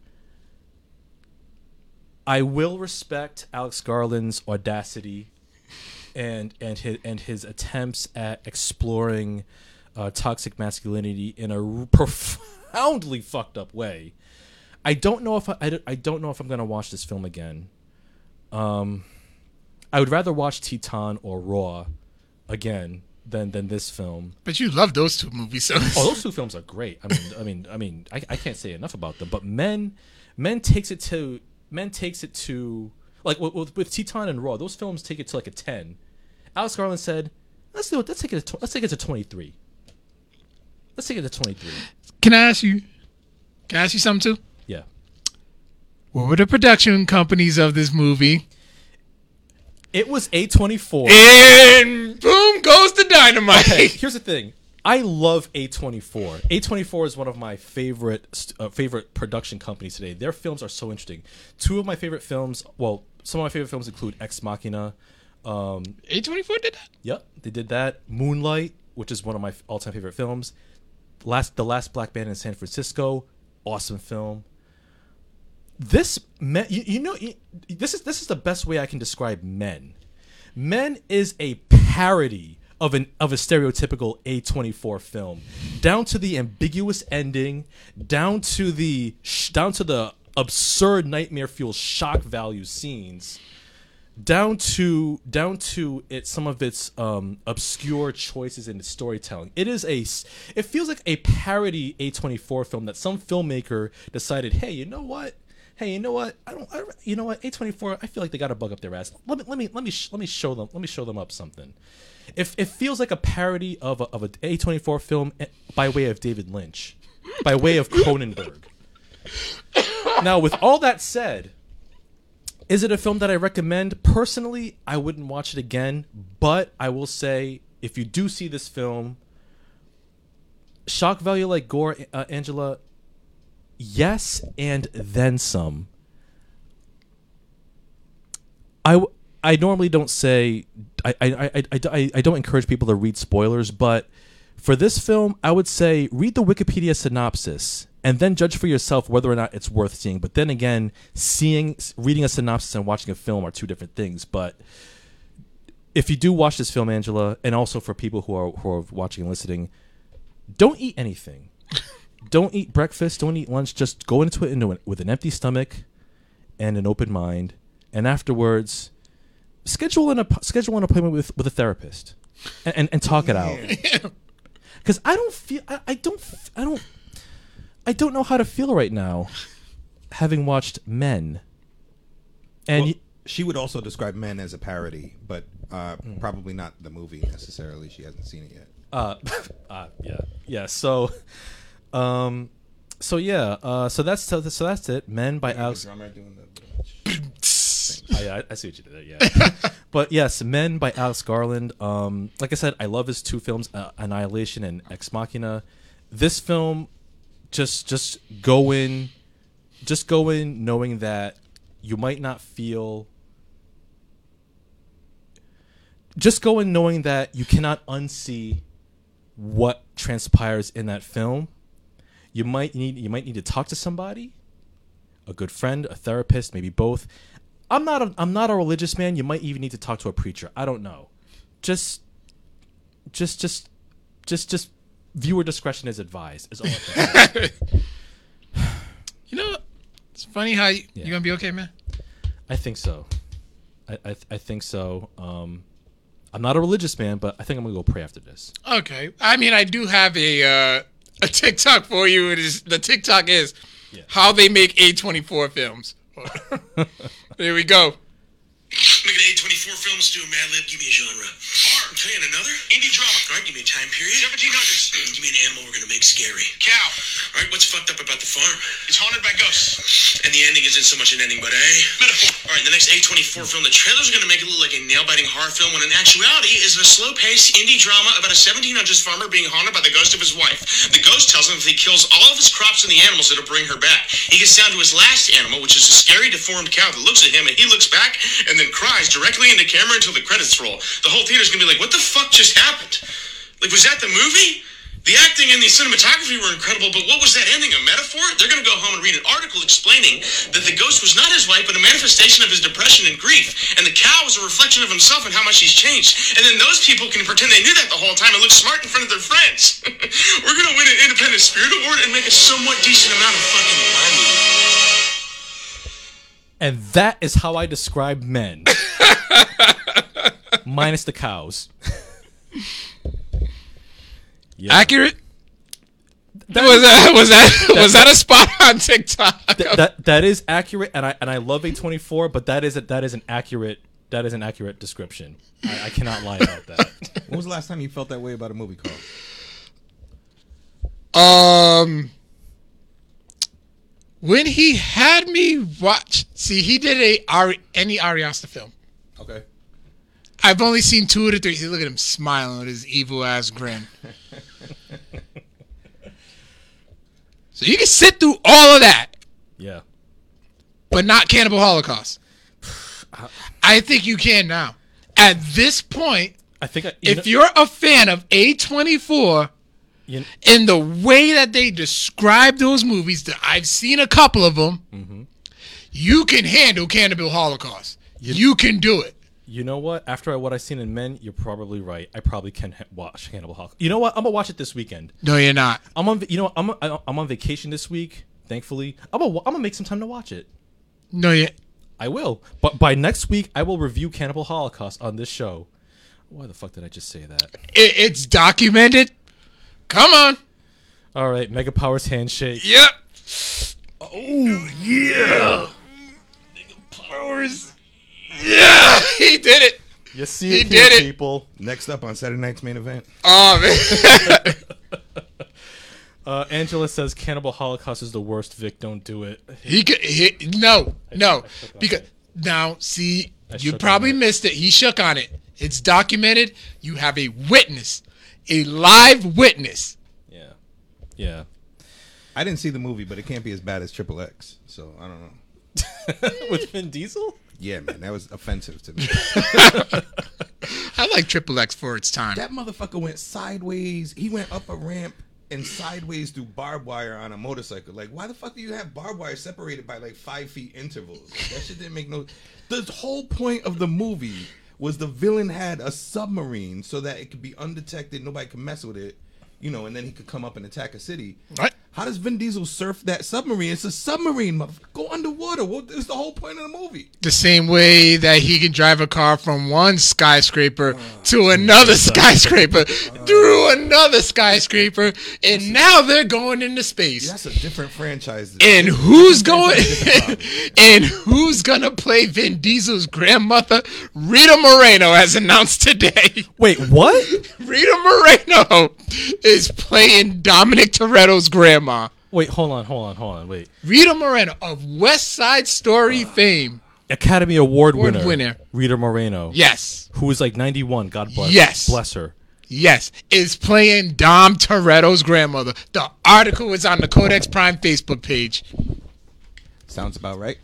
I will respect Alex Garland's audacity and and his and his attempts at exploring uh, toxic masculinity in a profoundly fucked up way. I don't know if I, I, don't- I don't know if I'm gonna watch this film again. Um, I would rather watch Titane or Raw again than than this film. But you love those two movies, so Oh, those two films are great. I mean, I mean, I mean, I, I can't say enough about them. But Men, Men takes it to Men takes it to like with, with, with Titane and Raw. Those films take it to like a ten. Alex Garland said, "Let's do it. Let's take it. To, let's take it to twenty three. Let's take it to twenty three. can I ask you? Can I ask you something too? Yeah. What were the production companies of this movie? It was a twenty four. And boom goes the dynamite. Okay, here's the thing. I love A24. A24 is one of my favorite uh, favorite production companies today. Their films are so interesting. Two of my favorite films, well, some of my favorite films include Ex Machina. Um, A twenty four did that. yep, they did that. Moonlight, which is one of my all-time favorite films. Last The Last Black Man in San Francisco, awesome film. This you, you know, you, this is this is the best way I can describe Men. Men is a parody of an of a stereotypical A24 film, down to the ambiguous ending, down to the sh- down to the absurd nightmare fuel shock value scenes, down to down to it some of its um, obscure choices in its storytelling. It is a it feels like a parody A24 film that some filmmaker decided, hey, you know what? Hey, you know what? I don't. I, you know what? A24. I feel like they got a bug up their ass. Let me let me let me sh- let me show them. Let me show them up something. If it feels like a parody of a, of a A24 film eh, by way of David Lynch, by way of Cronenberg. now, with all that said, is it a film that I recommend? Personally, I wouldn't watch it again, but I will say if you do see this film, shock value like gore, uh, Angela, yes, and then some. I, I normally don't say I, I, I, I, I, don't encourage people to read spoilers, but for this film, I would say read the Wikipedia synopsis and then judge for yourself whether or not it's worth seeing. But then again, seeing reading a synopsis and watching a film are two different things. But if you do watch this film, Angela, and also for people who are who are watching and listening, don't eat anything. Don't eat breakfast. Don't eat lunch. Just go into it into it with an empty stomach and an open mind, and afterwards, schedule an schedule an appointment with with a therapist, and and, and talk it out. Because I don't feel I, I don't I don't I don't know how to feel right now, having watched Men. And Well, y- she would also describe Men as a parody, but uh, Hmm. probably not the movie necessarily. She hasn't seen it yet. uh, uh yeah yeah so um so yeah uh so that's so, so that's it men by alex drummer doing the. Yeah, I, I see what you did there. Yeah, but yes, Men by Alex Garland. Um, like I said, I love his two films, uh, Annihilation and Ex Machina. This film, just just go in, just go in knowing that you might not feel. Just go in knowing that you cannot unsee what transpires in that film. You might need you might need to talk to somebody a good friend, a therapist, maybe both. I'm not a, I'm not a religious man. You might even need to talk to a preacher. I don't know. Just just just just just viewer discretion is advised. Is all I can say. You know, it's funny how you, Yeah. you gonna be okay, man. I think so. I I, I think so. Um, I'm not a religious man, but I think I'm gonna go pray after this. Okay. I mean, I do have a uh, a TikTok for you. It is the TikTok is Yeah. how they make A24 films. there we go. Look at A24 films do a Mad Lib. Give me a genre. Art. Okay, and another? Indie drama. All right, give me a time period. 1700s. Give me an animal we're gonna make scary. Cow. All right, what's fucked up about the farm? It's haunted by ghosts. And the ending isn't so much an ending, but a metaphor. All right, the next A24 film, the trailers are gonna make it look like a nail-biting horror film, when in actuality is a slow-paced indie drama about a 1700s farmer being haunted by the ghost of his wife. The ghost tells him if he kills all of his crops and the animals, it'll bring her back. He gets down to his last animal, which is a scary, deformed cow that looks at him, and he looks back and then cries directly into camera until the credits roll. The whole theater's gonna be like, "What the fuck just happened? Like, was that the movie?" The acting and the cinematography were incredible, but what was that ending? A metaphor? They're going to go home and read an article explaining that the ghost was not his wife, but a manifestation of his depression and grief. And the cow was a reflection of himself and how much he's changed. And then those people can pretend they knew that the whole time and look smart in front of their friends. We're going to win an Independent Spirit Award and make a somewhat decent amount of fucking money. And that is how I describe men, minus the cows. yeah. Accurate. was that was that was that a spot on TikTok? Th- that that is accurate, and I and I love a twenty four, but that is a, that is an accurate that is an accurate description. I, I cannot lie about that. When was the last time you felt that way about a movie, Carl? Um, when he had me watch, see, he did a Ari, any Ari Aster film. Okay. I've only seen two of the three. See, look at him smiling with his evil ass grin. so you can sit through all of that, Yeah, but not Cannibal Holocaust. I think you can now. At this point, I think I, you if know- you're a fan of A24 you, in the way that they describe those movies, that I've seen a couple of them, Mm-hmm. you can handle Cannibal Holocaust. You, can do it. You know what? After what I've seen in Men, you're probably right. I probably can ha- watch Hannibal Holocaust. You know what? I'm gonna watch it this weekend. No, you're not. I'm on. You know, I'm I'm on vacation this week. Thankfully, I'm gonna, I'm gonna make some time to watch it. No, you. I will. But by next week, I will review Cannibal Holocaust on this show. Why the fuck did I just say that? It, it's documented. Come on. All right, Mega Powers handshake. Yep. Oh yeah. Mega Powers. Yeah, he did it. You see He it here, did it. people. Next up on Saturday night's main event. Oh man. Uh, Angela says Cannibal Holocaust is the worst. Vic, don't do it. he could. He, no, no, shook on because it. now see, I you probably it. missed it. He shook on it. It's documented. You have a witness, a live witness. Yeah, yeah. I didn't see the movie, but it can't be as bad as Triple X. So I don't know. With Vin Diesel. Yeah, man, that was offensive to me. I like Triple X for its time. that motherfucker went sideways. He went up a ramp and sideways through barbed wire on a motorcycle. Like, why the fuck do you have barbed wire separated by like five feet intervals? Like, that shit didn't make no. The whole point of the movie was the villain had a submarine so that it could be undetected, nobody could mess with it, you know, and then he could come up and attack a city. What? How does Vin Diesel surf that submarine? It's a submarine. motherfucker. Go underwater. What is the whole point of the movie? The same way that he can drive a car from one skyscraper oh, to another skyscraper, through another skyscraper, and now they're going into space. That's a different franchise. And who's going? and who's gonna play Vin Diesel's grandmother? Rita Moreno has announced today. Wait, what? Rita Moreno is playing Dominic Toretto's grandma. Wait, hold on, hold on, hold on. Wait. Rita Moreno of West Side Story uh, fame. Academy Award Award winner, winner. Rita Moreno. Yes, Who is like 91. God bless. Yes. Bless her. yes, is playing Dom Toretto's grandmother. The article is on the Codex Prime Facebook page. Sounds about right.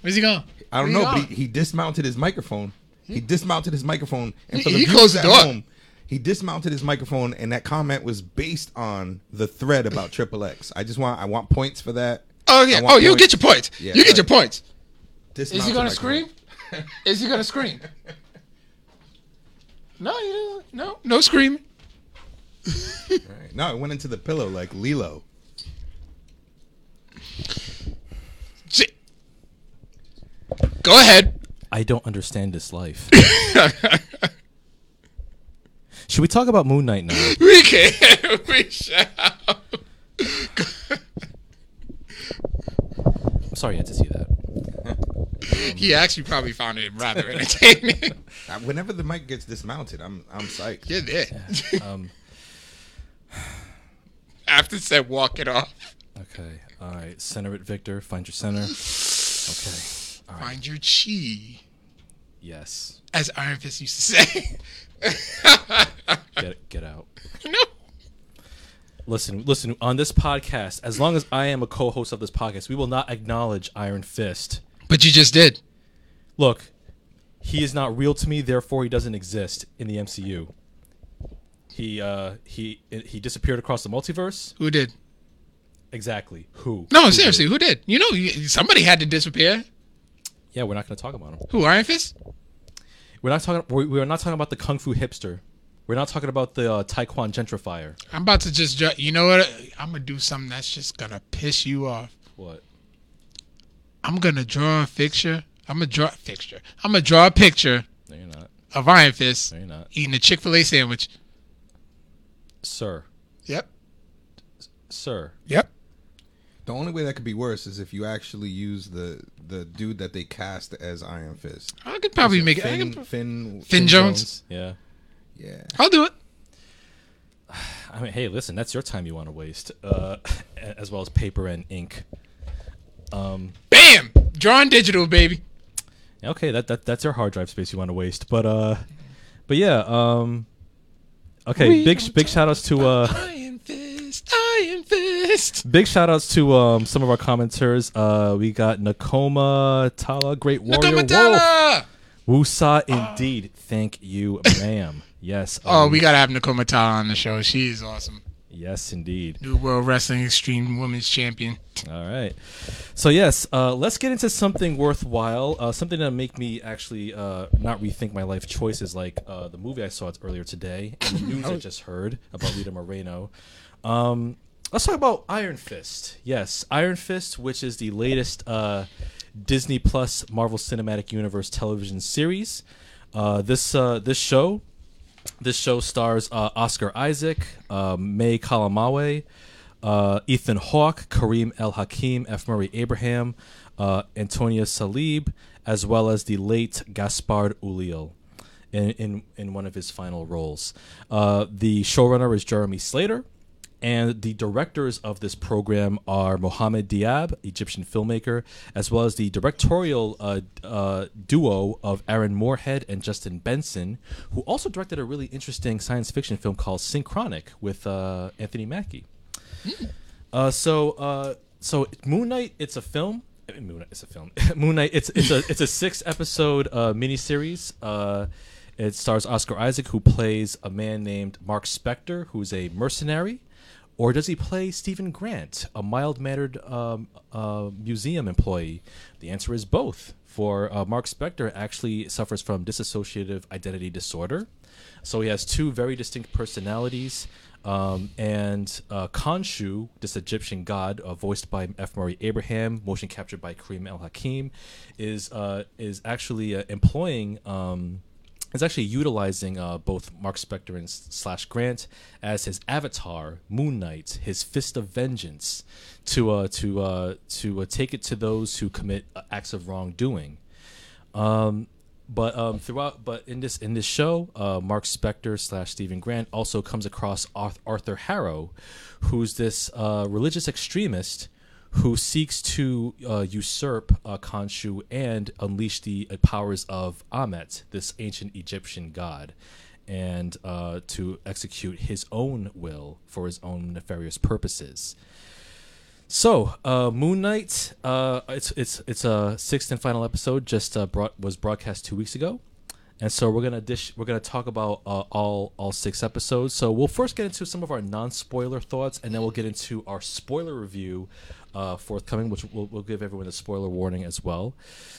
Where's he going? I don't Where know, he but he, he dismounted his microphone. He hmm? dismounted his microphone, and He- for the he viewers closed the at door. home, he dismounted his microphone, and that comment was based on the thread about Triple X. I just want I want points for that. Oh yeah. want Oh, you'll get your points. Yeah, you get your points. Is he gonna scream? Is he gonna scream? No, you don't. No, no screaming. Right. No, it went into the pillow like Lilo. Go ahead. I don't understand this life. Should we talk about Moon Knight now? We can. We shall. I'm sorry you had to see that. He actually probably found it rather entertaining. Uh, Whenever the mic gets dismounted, I'm I'm psyched. You're there. Um, After said walk it off. okay. All right. Center it, Victor. Find your center. Okay. All right. Find your chi. Yes. As Iron Fist used to say. Get get out. no. Listen, listen. On this podcast, as long as I am a co-host of this podcast, we will not acknowledge Iron Fist. But you just did. Look, he is not real to me. Therefore, he doesn't exist in the MCU. He uh he he disappeared across the multiverse. Who did? Exactly. Who? No, Who seriously, did? who did? You know, somebody had to disappear. Yeah, we're not going to talk about him. Who? Iron Fist? We're not talking. We're, we're not talking about the kung fu hipster. We're not talking about the uh, Taekwon gentrifier. I'm about to just. ju- You know what? I'm gonna do something that's just gonna piss you off. What? I'm gonna draw a fixture. I'm gonna draw a fixture. I'm gonna draw a picture No, you're not. of Iron Fist No, you're not, eating a Chick Fil A sandwich. sir. Yep. Sir. Yep. The only way that could be worse is if you actually use the the dude that they cast as Iron Fist. I could probably make it. I Finn, could, Finn, Finn Jones. Yeah. Yeah. I'll do it. I mean, hey, listen. That's your time you want to waste, uh, as well as paper and ink. Um. Bam! Drawing digital, baby. Okay, that, that that's your hard drive space you want to waste, but uh, but yeah. Um. Okay, We big don't big shout outs to uh. Iron Fist. Iron Fist. Big shout outs to um, some of our commenters. Uh, we got Nakoma Tala, Great Warrior Wolf. Nakomatala. Wusa, indeed. Thank you, ma'am. Yes. Oh, um, we gotta have Nakoma Tala on the show. She is awesome. Yes, indeed. New World Wrestling Extreme Women's Champion. All right. So yes, uh, let's get into something worthwhile. Uh, something that make me actually uh, not rethink my life choices, like uh, the movie I saw earlier today and the news I just heard about Rita Moreno. Um, let's talk about Iron Fist. Yes, Iron Fist, which is the latest uh, Disney Plus Marvel Cinematic Universe television series. Uh, this uh, this show this show stars uh, Oscar Isaac, uh, May Calamawy, uh, Ethan Hawke, Karim El Hakim, F. Murray Abraham, Antonia Salib, as well as the late Gaspard Ulliel in, in, in one of his final roles. The showrunner is Jeremy Slater. And the directors of this program are Mohamed Diab, Egyptian filmmaker, as well as the directorial uh, uh, duo of Aaron Moorhead and Justin Benson, who also directed a really interesting science fiction film called Synchronic with uh, Anthony Mackie. Uh, so, uh, so Moon Knight, it's a film. I mean, Moon Knight, it's a film. Moon Knight, it's it's a it's a six episode uh, miniseries. Uh, it stars Oscar Isaac, who plays a man named Mark Spector, who's a mercenary, or does he play Stephen Grant, a mild mannered um, uh, museum employee? The answer is both. For uh, Mark Spector, actually suffers from dissociative identity disorder, so he has two very distinct personalities. Um, and uh, Khonshu, this Egyptian god, uh, voiced by F. Murray Abraham, motion captured by Karim El Hakim, is uh, is actually uh, employing. Um, is actually utilizing uh, both Mark Spector and Slash Grant as his avatar, Moon Knight, his fist of vengeance, to uh, to uh, to uh, take it to those who commit uh, acts of wrongdoing. Um, but um, throughout, but in this in this show, uh, Mark Spector slash Stephen Grant also comes across Arthur Harrow, who's this religious extremist who seeks to uh, usurp uh, Khonshu and unleash the uh, powers of Ammit, this ancient Egyptian god, and uh, to execute his own will for his own nefarious purposes. So, uh, Moon Knight, uh, it's it's it's a sixth and final episode. Just uh, brought was broadcast two weeks ago, and so we're gonna dish we're gonna talk about uh, all all six episodes. So we'll first get into some of our non spoiler thoughts, and then we'll get into our spoiler review uh, forthcoming, which will will give everyone a spoiler warning as well.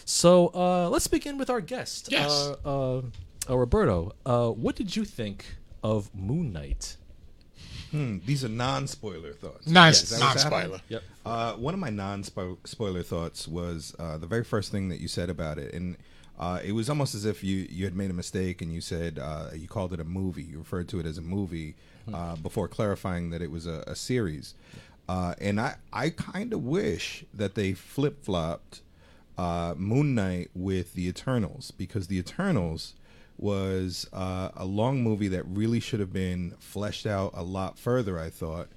So uh, let's begin with our guest, Yes. uh, uh, uh, Roberto. Uh, what did you think of Moon Knight? Hmm, these are non-spoiler thoughts. Nice, Is that what's happening? non-spoiler. Yep. Uh, one of my non-spoiler thoughts was uh, the very first thing that you said about it, and uh, it was almost as if you you had made a mistake and you said uh, you called it a movie. You referred to it as a movie uh, before clarifying that it was a, a series. Uh, and I I kind of wish that they flip flopped uh, Moon Knight with the Eternals because the Eternals was uh, a long movie that really should have been fleshed out a lot further. I thought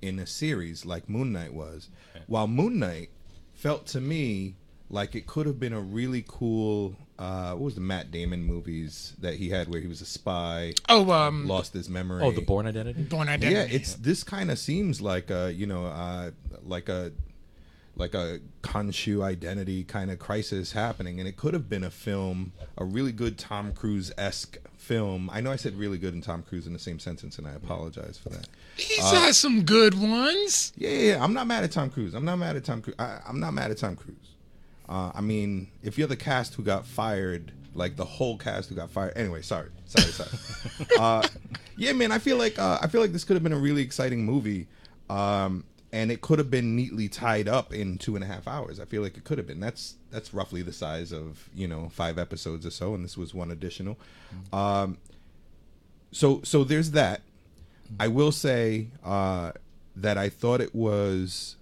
in a series like Moon Knight was, while Moon Knight felt to me like it could have been a really cool. Uh, what was the Matt Damon movies that he had where he was a spy, Oh, um, lost his memory? Oh, the Bourne Identity. Bourne Identity. Yeah, it's this kind of seems like a you know uh, like a like a Khonshu identity kind of crisis happening, and it could have been a film, a really good Tom Cruise esque film. I know I said really good and Tom Cruise in the same sentence, and I apologize for that. He's had some good ones. Yeah, yeah, yeah, I'm not mad at Tom Cruise. I'm not mad at Tom Cruise. I'm not mad at Tom Cruise. Uh, I mean, if you're the cast who got fired, like the whole cast who got fired. Anyway, sorry, sorry, sorry. uh, yeah, man, I feel like uh, I feel like this could have been a really exciting movie, um, and it could have been neatly tied up in two and a half hours. I feel like it could have been. That's that's roughly the size of you know five episodes or so, and this was one additional. Um, so so there's that. I will say uh, that I thought it was,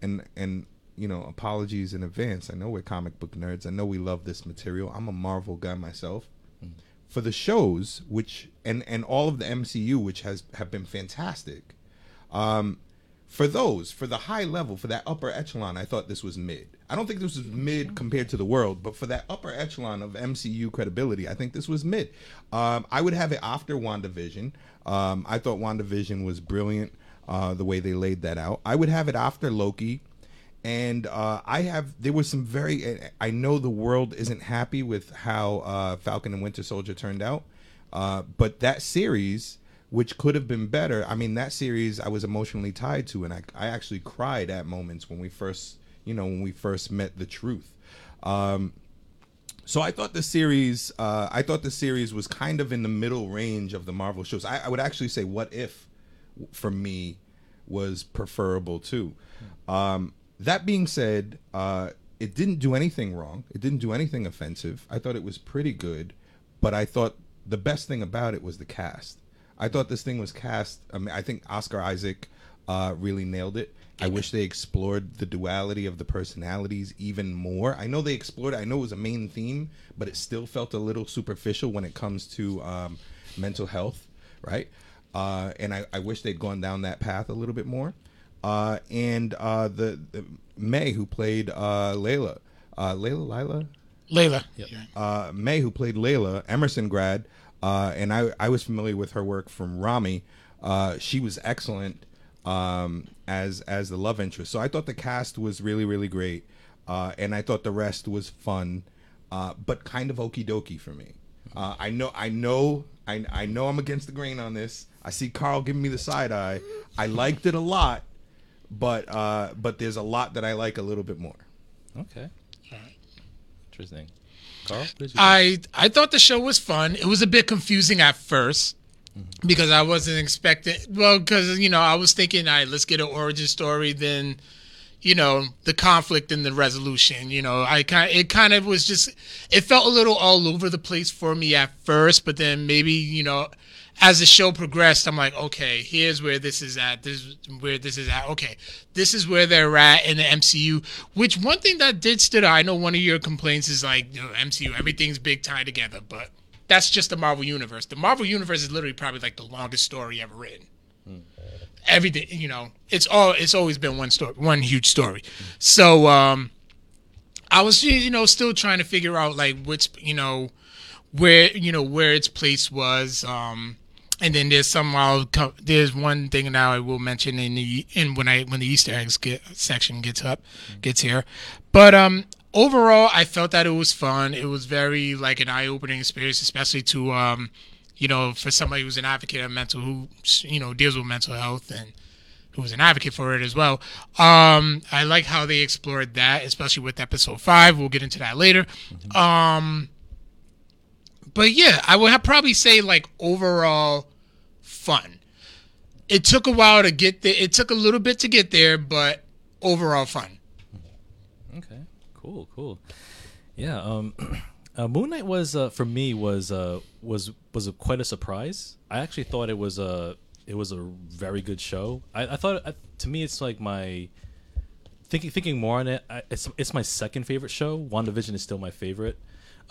and and you know, apologies in advance. I know we're comic book nerds. I know we love this material. I'm a Marvel guy myself. For the shows, which and and all of the MCU, which has have been fantastic. Um, for those, for the high level, for that upper echelon, I thought this was mid. I don't think this was mid compared to the world, but for that upper echelon of MCU credibility, I think this was mid. Um, I would have it after WandaVision. Um, I thought WandaVision was brilliant, uh, the way they laid that out. I would have it after Loki. And uh, I have, there was some very, I know the world isn't happy with how uh, Falcon and Winter Soldier turned out. Uh, but that series, which could have been better. I mean, that series I was emotionally tied to, and I, I actually cried at moments when we first, you know, when we first met the truth. Um, so I thought the series, uh, I thought the series was kind of in the middle range of the Marvel shows. I, I would actually say, What If, for me, was preferable too. Um, that being said, uh, it didn't do anything wrong. It didn't do anything offensive. I thought it was pretty good, but I thought the best thing about it was the cast. I thought this thing was cast. I mean, I think Oscar Isaac uh, really nailed it. I wish they explored the duality of the personalities even more. I know they explored. I know it was a main theme, but it still felt a little superficial when it comes to um, mental health, right? Uh, and I, I wish they'd gone down that path a little bit more. Uh, and uh, the, the May who played uh, Layla, uh, Layla, Lila, Layla. uh, May, who played Layla, Emerson grad, uh, and I, I was familiar with her work from Ramy. Uh, she was excellent um, as as the love interest. So I thought the cast was really really great, uh, and I thought the rest was fun, uh, but kind of okie dokie for me. Uh, I know I know I, I know I'm against the grain on this. I see Carl giving me the side eye. I liked it a lot, but uh, but there's a lot that I like a little bit more. Okay. Interesting. Carl, what did you think? I I thought the show was fun. It was a bit confusing at first. because I wasn't expecting. Well, because you know I was thinking, all right, let's get an origin story, then you know the conflict and the resolution. You know, I kind it kind of was just it felt a little all over the place for me at first, but then maybe you know as the show progressed, I'm like, okay, here's where this is at. This is where this is at. Okay, this is where they're at in the MCU. Which one thing that did stood out. I know one of your complaints is like you know, MCU, everything's big tied together, but that's just the Marvel universe. The Marvel universe is literally probably like the longest story ever written. Everything, you know, it's all it's always been one story, one huge story. So um I was you know still trying to figure out like which you know where you know where its place was um and then there's some I'll co- there's one thing now I will mention in the in when I when the Easter eggs get section gets up gets here, but um overall I felt that it was fun. It was very like an eye opening experience, especially to um you know for somebody who's an advocate of mental who you know deals with mental health and who's an advocate for it as well. Um I like how they explored that, especially with episode five. We'll get into that later. Um but yeah, I would probably say like overall fun. It took a while to get there. It took a little bit to get there, but overall fun. Okay, cool, cool. Yeah, um, uh, Moon Knight was uh, for me was uh, was was quite a surprise. I actually thought it was a it was a very good show. I, I thought I, to me it's like my thinking thinking more on it. I, it's it's my second favorite show. WandaVision is still my favorite,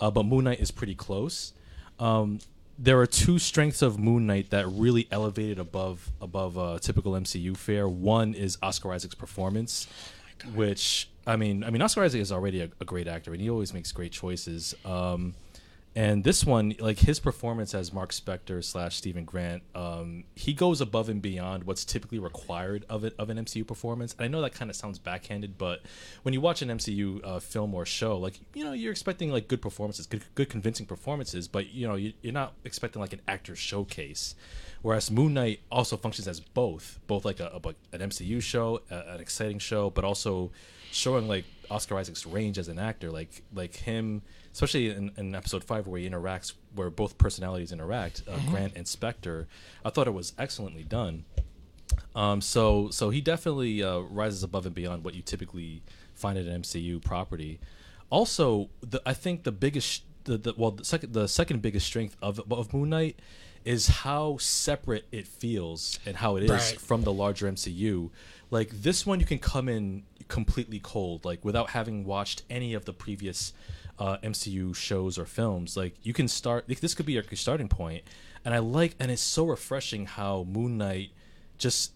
uh, but Moon Knight is pretty close. Um, there are two strengths of Moon Knight that really elevated above above uh, typical MCU fare. One is Oscar Isaac's performance, which I mean, I mean Oscar Isaac is already a, a great actor and he always makes great choices. Um, and this one, like his performance as Mark Spector slash Stephen Grant, um, he goes above and beyond what's typically required of it of an MCU performance. And I know that kind of sounds backhanded, but when you watch an MCU uh, film or show, like you know, you're expecting like good performances, good, good convincing performances, but you know, you, you're not expecting like an actor showcase. Whereas Moon Knight also functions as both, both like a, a an MCU show, a, an exciting show, but also showing like Oscar Isaac's range as an actor, like like him, especially in, in episode five where he interacts, where both personalities interact, uh, Grant and Spector. I thought it was excellently done. Um, so so he definitely uh, rises above and beyond what you typically find at an MCU property. Also, the, I think the biggest, the, the well, the second the second biggest strength of of Moon Knight is how separate it feels and how it is Right. from the larger MCU. Like this one, you can come in completely cold, like without having watched any of the previous uh, MCU shows or films. Like you can start. This could be your starting point, and I like, and it's so refreshing how Moon Knight just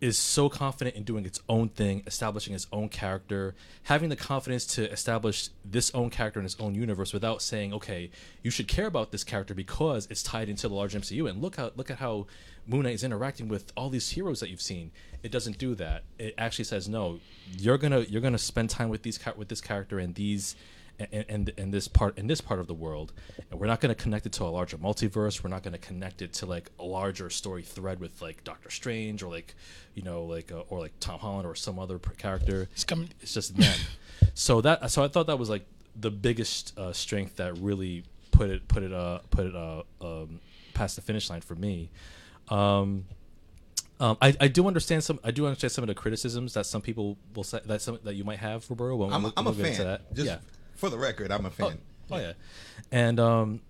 is so confident in doing its own thing, establishing its own character, having the confidence to establish this own character in its own universe without saying, "Okay, you should care about this character because it's tied into the large MCU." And look how look at how Moon Knight is interacting with all these heroes that you've seen. It doesn't do that. It actually says, "No, you're gonna you're gonna spend time with these with this character and these." And, and and this part in this part of the world and we're not going to connect it to a larger multiverse we're not going to connect it to like a larger story thread with like doctor strange or like you know like uh, or like tom holland or some other character It's coming. it's just them so that so i thought that was like the biggest uh, strength that really put it put it uh put it uh um past the finish line for me um um, I, I do understand some. I do understand some of the criticisms that some people will say that some that you might have, Roberto. When I'm, we'll- I'm a we'll get into fan. that. Just yeah. For the record, I'm a fan. Oh yeah, and um,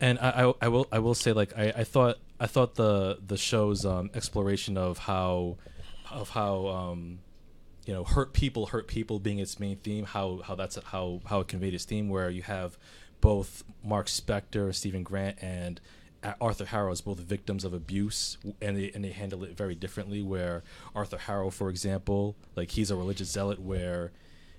and I, I, I will I will say like I, I thought I thought the the show's um exploration of how of how um you know hurt people hurt people being its main theme how how that's how how it conveyed its theme where you have both Mark Spector Stephen Grant and Arthur Harrow as both victims of abuse and they and they handle it very differently where Arthur Harrow for example like he's a religious zealot where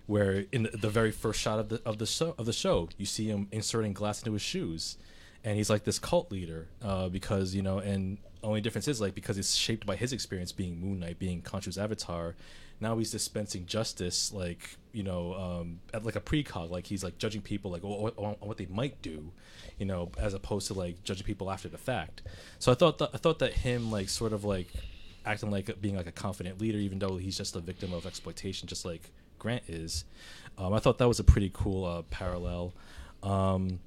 where in the, very first shot of the of the show of the show you see him inserting glass into his shoes. And he's like this cult leader uh, because you know and only difference is like because it's shaped by his experience being Moon Knight being Khonshu's avatar now he's dispensing justice like you know um, at like a precog like he's like judging people like on, on what they might do you know as opposed to like judging people after the fact. So I thought that I thought that him like sort of like acting like being like a confident leader even though he's just a victim of exploitation just like Grant is um, I thought that was a pretty cool uh, parallel um,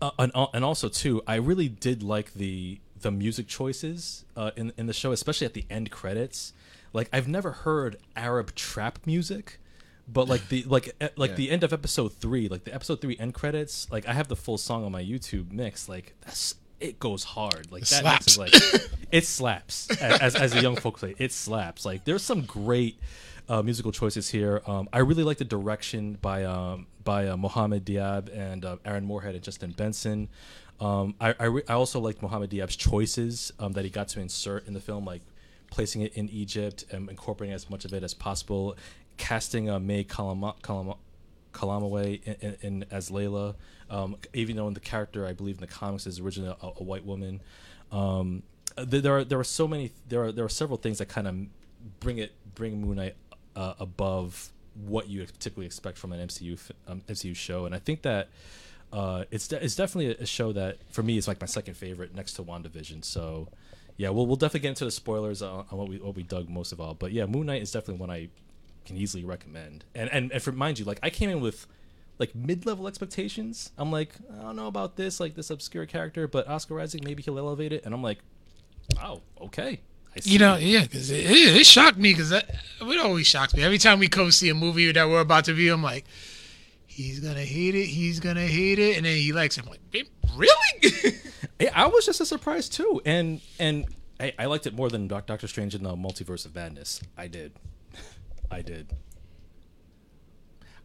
uh, and, al- and also too i really did like the the music choices uh, in in the show, especially at the end credits. Like I've never heard Arab trap music, but like the like like Yeah. the end of episode three, like the episode three end credits. Like I have the full song on my YouTube mix. Like that's it goes hard. Like that mix is like it slaps. As as a young folk say, it slaps. Like there's some great uh, musical choices here. Um, I really like the direction by um, by uh, Mohamed Diab and uh, Aaron Moorhead and Justin Benson. Um, I I, re- I also liked Mohamed Diab's choices um, that he got to insert in the film, like placing it in Egypt and incorporating as much of it as possible, casting uh, May Kalama, Kalama, Calamawy in, in, in as Layla, um, even though in the character I believe in the comics is originally a, a white woman. Um, there are there are so many there are there are several things that kind of bring it bring Moon Knight uh, above what you typically expect from an MCU um, MCU show, and I think that uh, it's de- it's definitely a show that for me is like my second favorite next to WandaVision. So yeah, we'll we'll definitely get into the spoilers on, on what we what we dug most of all. But yeah, Moon Knight is definitely one I can easily recommend. And and and for mind you, like I came in with like mid level expectations. I'm like, I don't know about this, like this obscure character, but Oscar Isaac maybe he'll elevate it. And I'm like, oh, okay. I see. You know, yeah, because it, it, it shocked me because it always shocks me. Every time we go see a movie that we're about to view, I'm like, he's gonna hate it, he's gonna hate it, and then he likes it. I'm like, really? Yeah, I was just a surprise too, and and I, I liked it more than Doc- Doctor Strange in the Multiverse of Madness. I did, I did.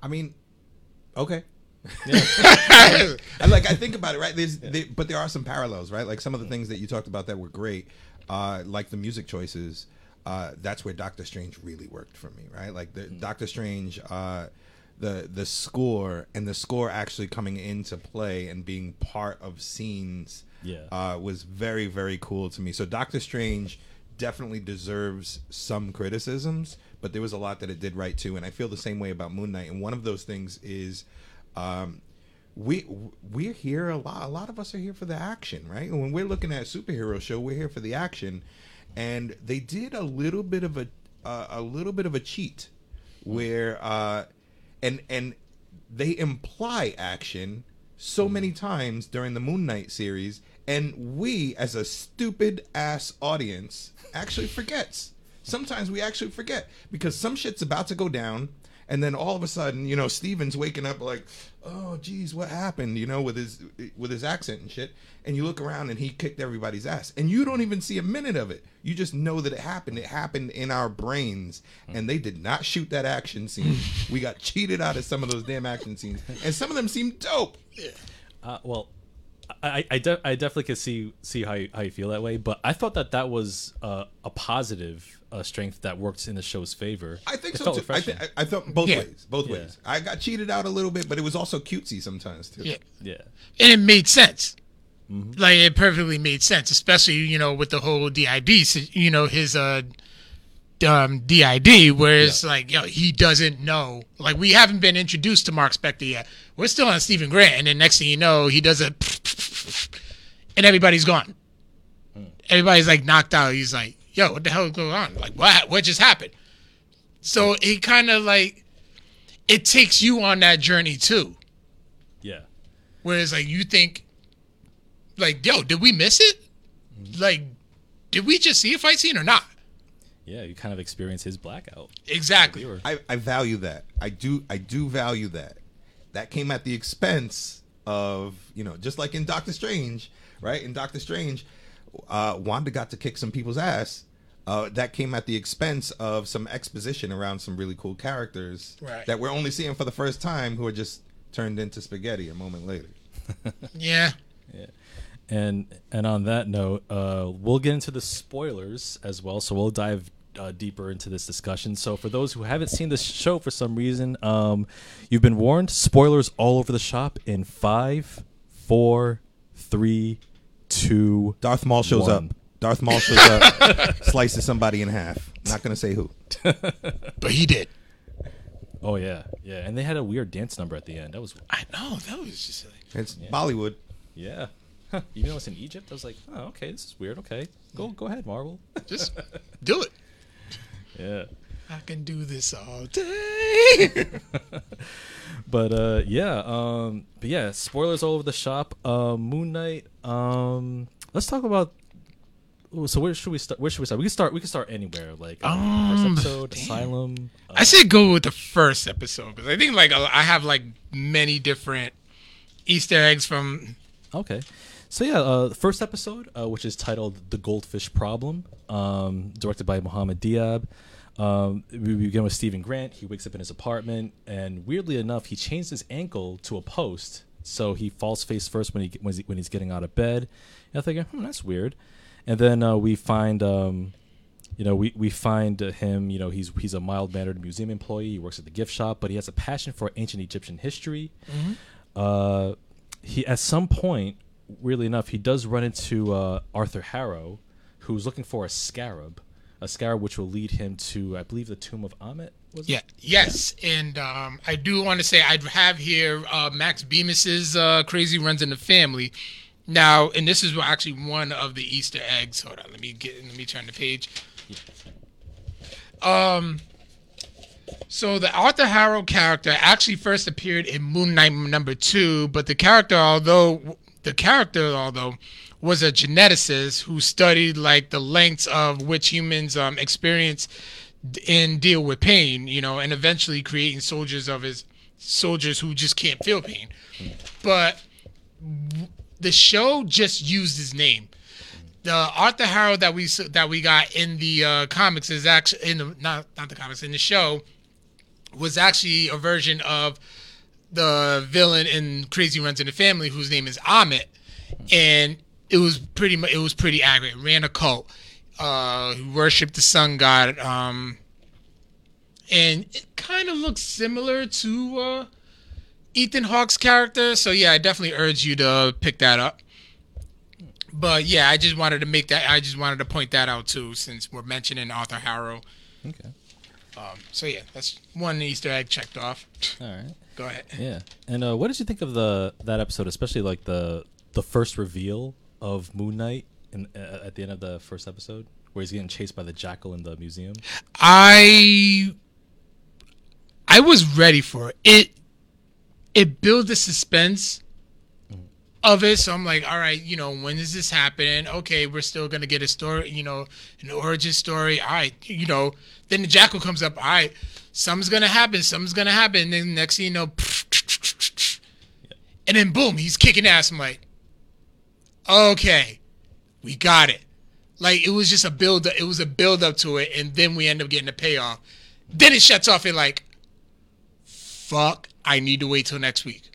I mean, okay. I, like I think about it, right? There's, there, but there are some parallels, right? Like some of the things that you talked about that were great, uh, like the music choices. Uh, that's where Doctor Strange really worked for me, right? Like the Doctor Strange, uh, the the score and the score actually coming into play and being part of scenes, Yeah. uh, was very very cool to me. So Doctor Strange definitely deserves some criticisms, but there was a lot that it did right too, and I feel the same way about Moon Knight. And one of those things is, um, we we're here a lot. A lot of us are here for the action, right? And when we're looking at a superhero show, we're here for the action, and they did a little bit of a uh, a little bit of a cheat, where uh, and and they imply action so many times during the Moon Knight series, and we, as a stupid ass audience, actually forgets. Sometimes we actually forget because some shit's about to go down, and then all of a sudden, you know, Steven's waking up like, "Oh, geez, what happened?" You know, with his with his accent and shit. And you look around, and he kicked everybody's ass, and you don't even see a minute of it. You just know that it happened. It happened in our brains, and they did not shoot that action scene. we got cheated out of some of those damn action scenes, and some of them seemed dope. Uh, well, I I, de- I definitely can see see how you, how you feel that way, but I thought that that was uh, a positive uh, strength that worked in the show's favor. I think It so too. I, th- I I thought both Yeah. ways, both Yeah. ways. I got cheated out a little bit, but it was also cutesy sometimes too. yeah. yeah. and it made sense. Like it perfectly made sense, especially you know with the whole DID, you know his uh um DID, where it's like yo he doesn't know. Like we haven't been introduced to Mark Spector yet. We're still on Stephen Grant, and then next thing you know, he does a and everybody's gone. Everybody's like knocked out. He's like, yo, what the hell is going on? Like what? What just happened? So it kind of like it takes you on that journey too. Yeah. Whereas like you think like, yo, did we miss it? Mm-hmm. Like, did we just see a fight scene or not? Yeah, you kind of experience his blackout. Exactly. I, I value that. I do I do value that. That came at the expense of, you know, just like in Doctor Strange, right? In Doctor Strange, uh, Wanda got to kick some people's ass. Uh, that came at the expense of some exposition around some really cool characters Right. that we're only seeing for the first time who are just turned into spaghetti a moment later. Yeah. Yeah. And and on that note, uh, we'll get into the spoilers as well. So we'll dive uh, deeper into this discussion. So for those who haven't seen this show for some reason, um, you've been warned. Spoilers all over the shop in five, four, three, two. Darth Maul shows One. up. Darth Maul shows up, slices somebody in half. Not gonna say who. But he did. Oh yeah, yeah. And they had a weird dance number at the end. That was I know. That was just like, It's Bollywood. yeah. Even though it's in Egypt, I was like, oh okay, this is weird. Okay, go go ahead, Marvel. just do it. yeah. I can do this all day. but uh yeah um but yeah spoilers all over the shop um moon knight um let's talk about so where should we start? Where should we start? We can start. We can start anywhere. Like uh, Um, first episode, Asylum. Uh, I say go with the first episode because I think like I have like many different Easter eggs from. Okay. So yeah, uh, the first episode, uh, which is titled "The Goldfish Problem," um, directed by Mohammed Diab. Um, we begin with Stephen Grant. He wakes up in his apartment, and weirdly enough, he changed his ankle to a post, so he falls face first when he when, he, when he's getting out of bed. And I'm thinking, hmm, that's weird. And then uh, we find, um, you know, we we find uh, him. You know, he's he's a mild mannered museum employee. He works at the gift shop, but he has a passion for ancient Egyptian history. Uh, he at some point, weirdly enough, he does run into uh, Arthur Harrow, who's looking for a scarab, a scarab which will lead him to, I believe, the tomb of Ammit. Was it? Yeah. Yes, and um, I do want to say I have here uh, Max Bemis's uh, "Crazy Runs in the Family." Now, and this is actually one of the Easter eggs. Hold on, let me get. Let me turn the page. Um. So the Arthur Harrow character actually first appeared in Moon Knight number two, but the character, although the character, although was a geneticist who studied like the lengths of which humans um, experience and deal with pain, you know, and eventually creating soldiers of his soldiers who just can't feel pain. But the show just used his name. The Arthur Harrow that we that we got in the uh, comics is actually in the not not the comics in the show was actually a version of the villain in Crazy Runs in the Family, whose name is Amit, and it was pretty much it was pretty accurate. Ran a cult, uh, who worshipped the sun god, um, and it kind of looks similar to uh, Ethan Hawke's character. So yeah, I definitely urge you to pick that up. But yeah, I just wanted to make that. I just wanted to point that out too, since we're mentioning Arthur Harrow. Okay. Um, so yeah, that's one Easter egg checked off. All right. Go ahead. Yeah. And uh, what did you think of the that episode, especially like the the first reveal of Moon Knight in, uh, at the end of the first episode, where he's getting chased by the jackal in the museum? I I was ready for it. It it built the suspense of it, so I'm like, all right, you know, when is this happening? Okay, we're still gonna get a story, you know, an origin story. All right, you know, then the jackal comes up. All right, something's gonna happen. Something's gonna happen. And then next thing you know, and then boom, he's kicking ass. I'm like, okay, we got it. Like it was just a build. It was a build up to it, and then we end up getting the payoff. Then it shuts off. It like, fuck. I need to wait till next week.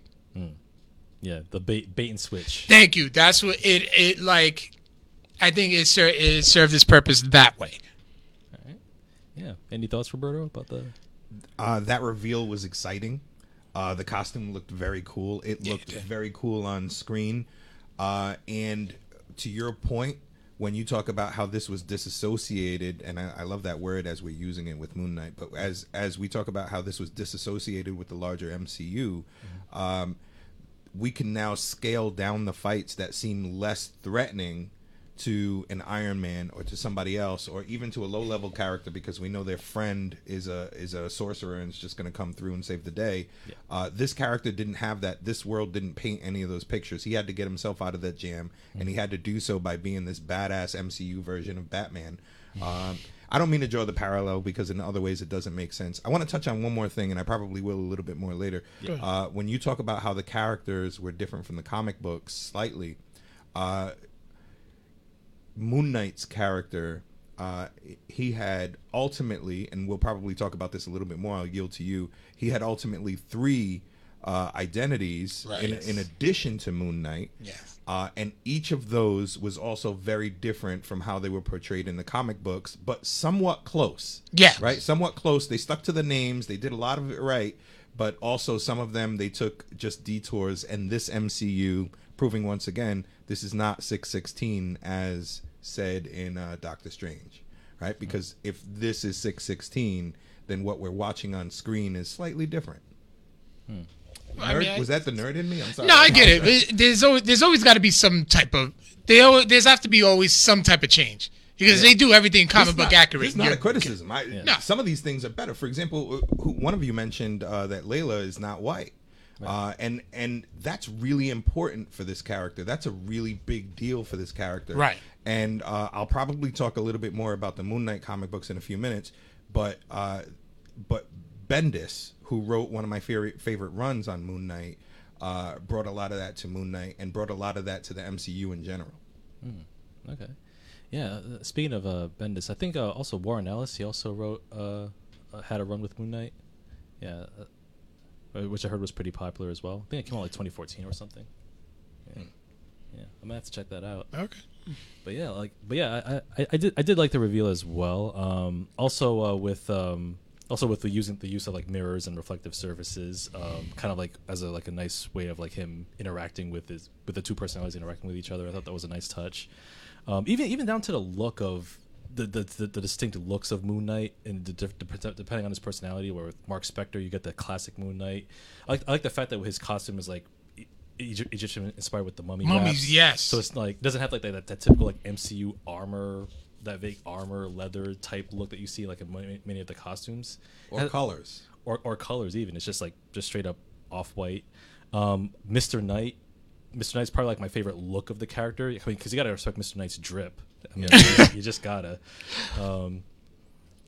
Yeah, the bait bait and switch. Thank you. That's what it. It like, I think it ser- it served its purpose that way. Yeah. Any thoughts, Roberto, about the? Uh, that reveal was exciting. Uh, the costume looked very cool. It Yeah, looked it very cool on screen. Uh, and to your point, when you talk about how this was disassociated, and I, I love that word as we're using it with Moon Knight, but as as we talk about how this was disassociated with the larger MCU, um, we can now scale down the fights that seem less threatening to an Iron Man or to somebody else or even to a low level character because we know their friend is a is a sorcerer and is just going to come through and save the day. Uh, this character didn't have that. This world didn't paint any of those pictures. He had to get himself out of that jam, and he had to do so by being this badass MCU version of Batman. Um, I don't mean to draw the parallel because in other ways it doesn't make sense. I want to touch on one more thing, and I probably will a little bit more later. Uh, when you talk about how the characters were different from the comic books slightly, uh, Moon Knight's character, uh, he had ultimately, and we'll probably talk about this a little bit more. I'll yield to you. He had ultimately three uh, identities Right. in, in addition to Moon Knight. Yes. Uh, and each of those was also very different from how they were portrayed in the comic books, but somewhat close. Yeah. Right? Somewhat close. They stuck to the names, they did a lot of it right, but also some of them they took just detours. And this MCU, proving once again, this is not 616 as said in uh, Doctor Strange. Right? Because if this is 616, then what we're watching on screen is slightly different. I Nerd- mean, I- was that the nerd in me? I'm sorry. No, I get it. There's always there's always got to be some type of they always, there's have to be always some type of change because they do everything comic It's book not- accurate. It's not You're- a criticism. I, No. Some of these things are better. For example, who, one of you mentioned uh, that Layla is not white, uh, and and that's really important for this character. That's a really big deal for this character. Right. and uh, I'll probably talk a little bit more about the Moon Knight comic books in a few minutes. But uh, but Bendis, who wrote one of my favorite favorite runs on Moon Knight, uh, brought a lot of that to Moon Knight and brought a lot of that to the MCU in general. Okay. Yeah. uh, Speaking of uh, Bendis, I think uh, also Warren Ellis. He also wrote had a run with Moon Knight. Yeah. Uh, which I heard was pretty popular as well. I think it came out like 2014 or something. Yeah. Yeah. I'm gonna have to check that out. Okay. But yeah, like, but yeah, I, I, I did, I did like the reveal as well. Um, also uh, with, um, also with the using the use of like mirrors and reflective surfaces, um, kind of like as a like a nice way of like him interacting with his with the two personalities interacting with each other. I thought that was a nice touch. Um, even even down to the look of the the, the, the distinct looks of Moon Knight and the, diff- depending on his personality. Where with Mark Spector, you get the classic Moon Knight. I like, I like the fact that his costume is like. E- Egyptian inspired with the mummy Mummies, wraps. yes. So it's like doesn't have like that, that typical like MCU armor, that vague armor leather type look that you see like in many, many of the costumes, Or Has- colors. or or colors even. It's just like just straight up off white. Um, Mr. Knight, Mr. Knight's probably like my favorite look of the character. I mean, because you gotta respect Mr. Knight's drip. I mean, you just gotta. Um,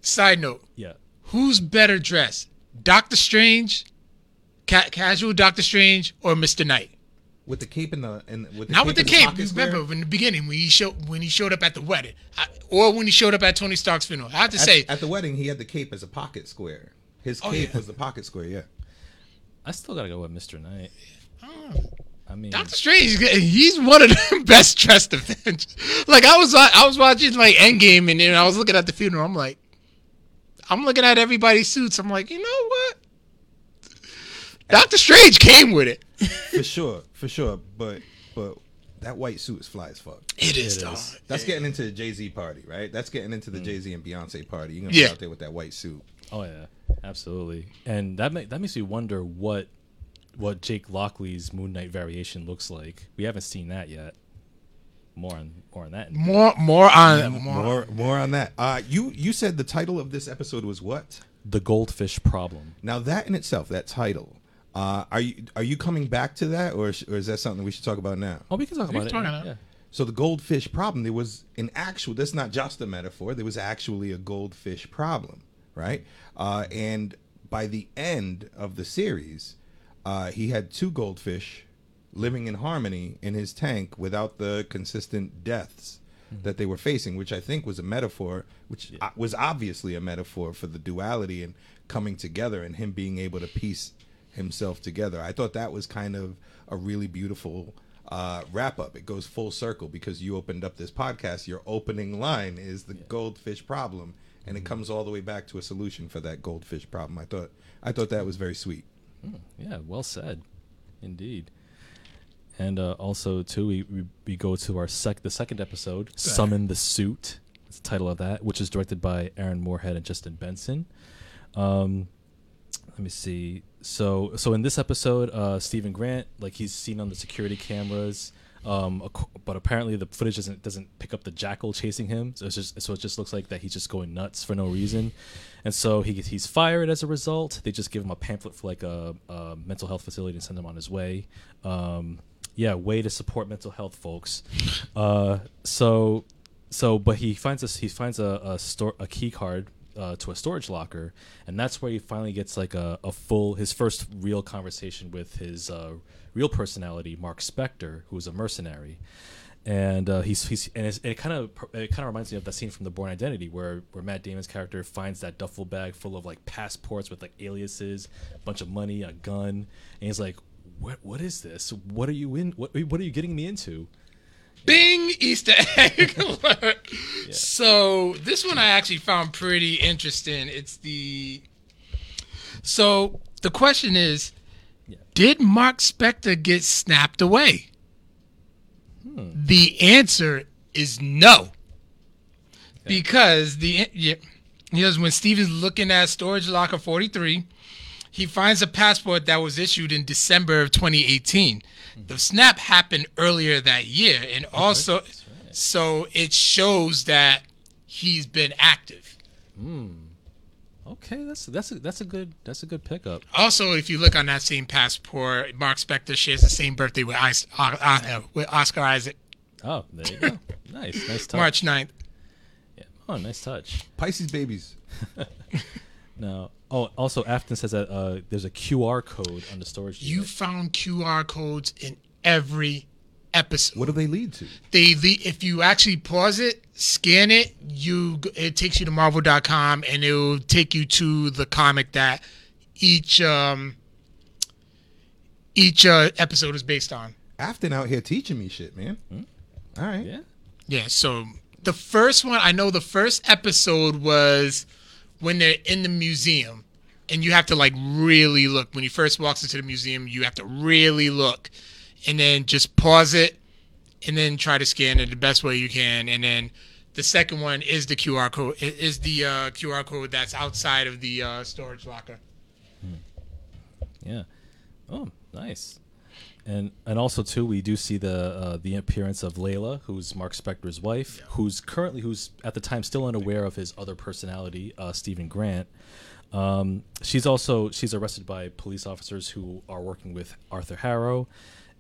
Side note: yeah. Who's better dressed, Doctor Strange, ca- casual Doctor Strange, or Mister Knight? With the cape and the and with the Not with the cape. pocket You square? remember in the beginning when he showed when he showed up at the wedding, I, or when he showed up at Tony Stark's funeral. I have to At, say, at the wedding, he had the cape as a pocket square. His Oh, cape yeah. was the pocket square. Yeah. I still gotta go with Mr. Knight. I mean, Doctor Strange, he's one of the best dressed Avengers. Like I was, I was watching like Endgame, and then I was looking at the funeral. I'm like, I'm looking at everybody's suits. I'm like, you know what? Doctor Strange came with it. for sure, for sure. But but that white suit is fly as fuck. It is, It dog. That's getting into the Jay Z party, right? That's getting into Mm. the Jay Z and Beyonce party. You're gonna Yeah. be out there with that white suit. Oh yeah, absolutely. And that ma- that makes me wonder what what Jake Lockley's Moon Knight variation looks like. We haven't seen that yet. More on more on that. More, more on more. More more on that. Uh, you you said the title of this episode was what? The goldfish problem. Now that in itself, that title. Uh, are you are you coming back to that, or, sh- or is that something we should talk about now? Oh, we can talk about can it. talk about yeah. So the goldfish problem, there was an actual. That's not just a metaphor. There was actually a goldfish problem, right? Uh, and by the end of the series, uh, he had two goldfish living in harmony in his tank without the consistent deaths that they were facing, which I think was a metaphor, which uh, was obviously a metaphor for the duality and coming together and him being able to piece himself together. I thought that was kind of a really beautiful uh, wrap up. It goes full circle because you opened up this podcast. Your opening line is the goldfish problem, and it comes all the way back to a solution for that goldfish problem. I thought I thought that was very sweet. Yeah, well said, indeed. And uh, also too, we, we we go to our sec the second episode, "Summon the Suit." That's the title of that, which is directed by Aaron Moorhead and Justin Benson. Um, let me see. So so in this episode, uh, Stephen Grant, like he's seen on the security cameras. Um, but apparently the footage doesn't doesn't pick up the jackal chasing him. So it's just so it just looks like that he's just going nuts for no reason, and so he he's fired as a result. They just give him a pamphlet for like a, a mental health facility and send him on his way. Um, yeah, way to support mental health, folks. Uh, so so but he finds a he finds a a, store, a key card uh, to a storage locker, and that's where he finally gets like a, a full his first real conversation with his uh, real personality, Mark Spector, who is a mercenary, and uh, he's he's and, it kind of it kind of reminds me of that scene from The Bourne Identity where where Matt Damon's character finds that duffel bag full of like passports with like aliases, a bunch of money, a gun, and he's like, "What what is this? What are you in? What what are you getting me into?" Bing Easter egg alert. So this one I actually found pretty interesting. It's the so the question is, did Mark Spector get snapped away? Hmm. The answer is no, because the yeah, because when Steven's looking at storage locker forty three, he finds a passport that was issued in December of 2018. Hmm. The snap happened earlier that year, and also, so it shows that he's been active. Hmm. Okay, that's that's a, that's a good that's a good pickup. Also, if you look on that same passport, Mark Spector shares the same birthday with, Is- uh, uh, with Oscar Isaac. Oh, there you go. Nice, nice touch. March 9th. Yeah. Oh, nice touch. Pisces babies. No. Oh, also, Afton says that uh, there's a QR code on the storage. You unit. found QR codes in every episode. What do they lead to? they the if you actually pause it scan it you it takes you to marvel.com and it will take you to the comic that each um each uh, episode is based on Afton out here teaching me shit, man. All right. Yeah. yeah so the first one i know the first episode was when they're in the museum and you have to like really look when he first walks into the museum you have to really look and then just pause it and then try to scan it the best way you can and then the second one is the qr code is the uh, qr code that's outside of the uh, storage locker Yeah. Oh, nice. And and also too, we do see the uh, the appearance of Layla, who's Mark Spector's wife, who's currently who's at the time still unaware of his other personality, uh, Stephen Grant. Um, she's also she's arrested by police officers who are working with Arthur Harrow,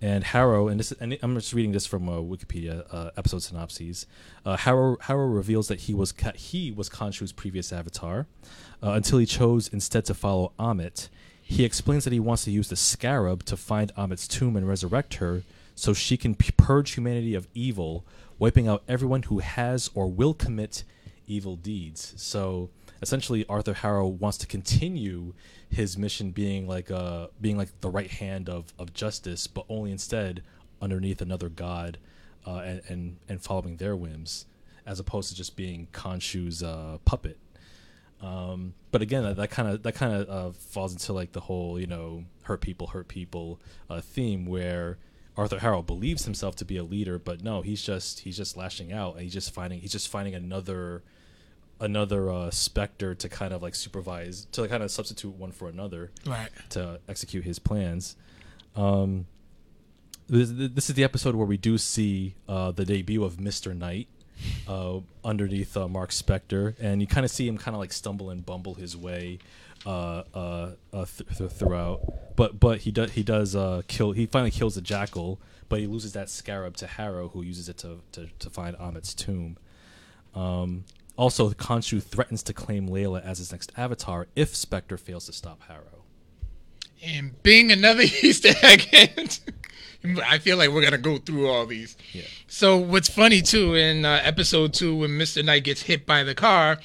and Harrow and this and I'm just reading this from uh, Wikipedia uh, episode synopses. Uh, Harrow Harrow reveals that he was he was Khonshu's previous avatar uh, until he chose instead to follow Ammit. He explains that he wants to use the scarab to find Ammit's tomb and resurrect her, so she can purge humanity of evil, wiping out everyone who has or will commit evil deeds. So essentially, Arthur Harrow wants to continue his mission being like uh being like the right hand of, of justice, but only instead underneath another god, uh, and, and and following their whims, as opposed to just being Khonshu's uh, puppet. Um, but again, that kind of that kind of uh, falls into like the whole you know hurt people, hurt people uh, theme where Arthur Harrow believes himself to be a leader, but no, he's just he's just lashing out and he's just finding he's just finding another another uh, specter to kind of like supervise to kind of substitute one for another right to execute his plans. Um, this, this is the episode where we do see uh, the debut of Mister Knight uh, underneath uh, Mark Spector and you kind of see him kind of like stumble and bumble his way uh, uh, uh, th- th- throughout. But but he does he does uh, kill. He finally kills the jackal, but he loses that scarab to Harrow, who uses it to to, to find Ammit's tomb. Um, also, Khonshu threatens to claim Layla as his next avatar if Spector fails to stop Harrow. and being another easter egg. I feel like we're gonna go through all these. Yeah. So what's funny too in uh, episode two when Mr. Knight gets hit by the car,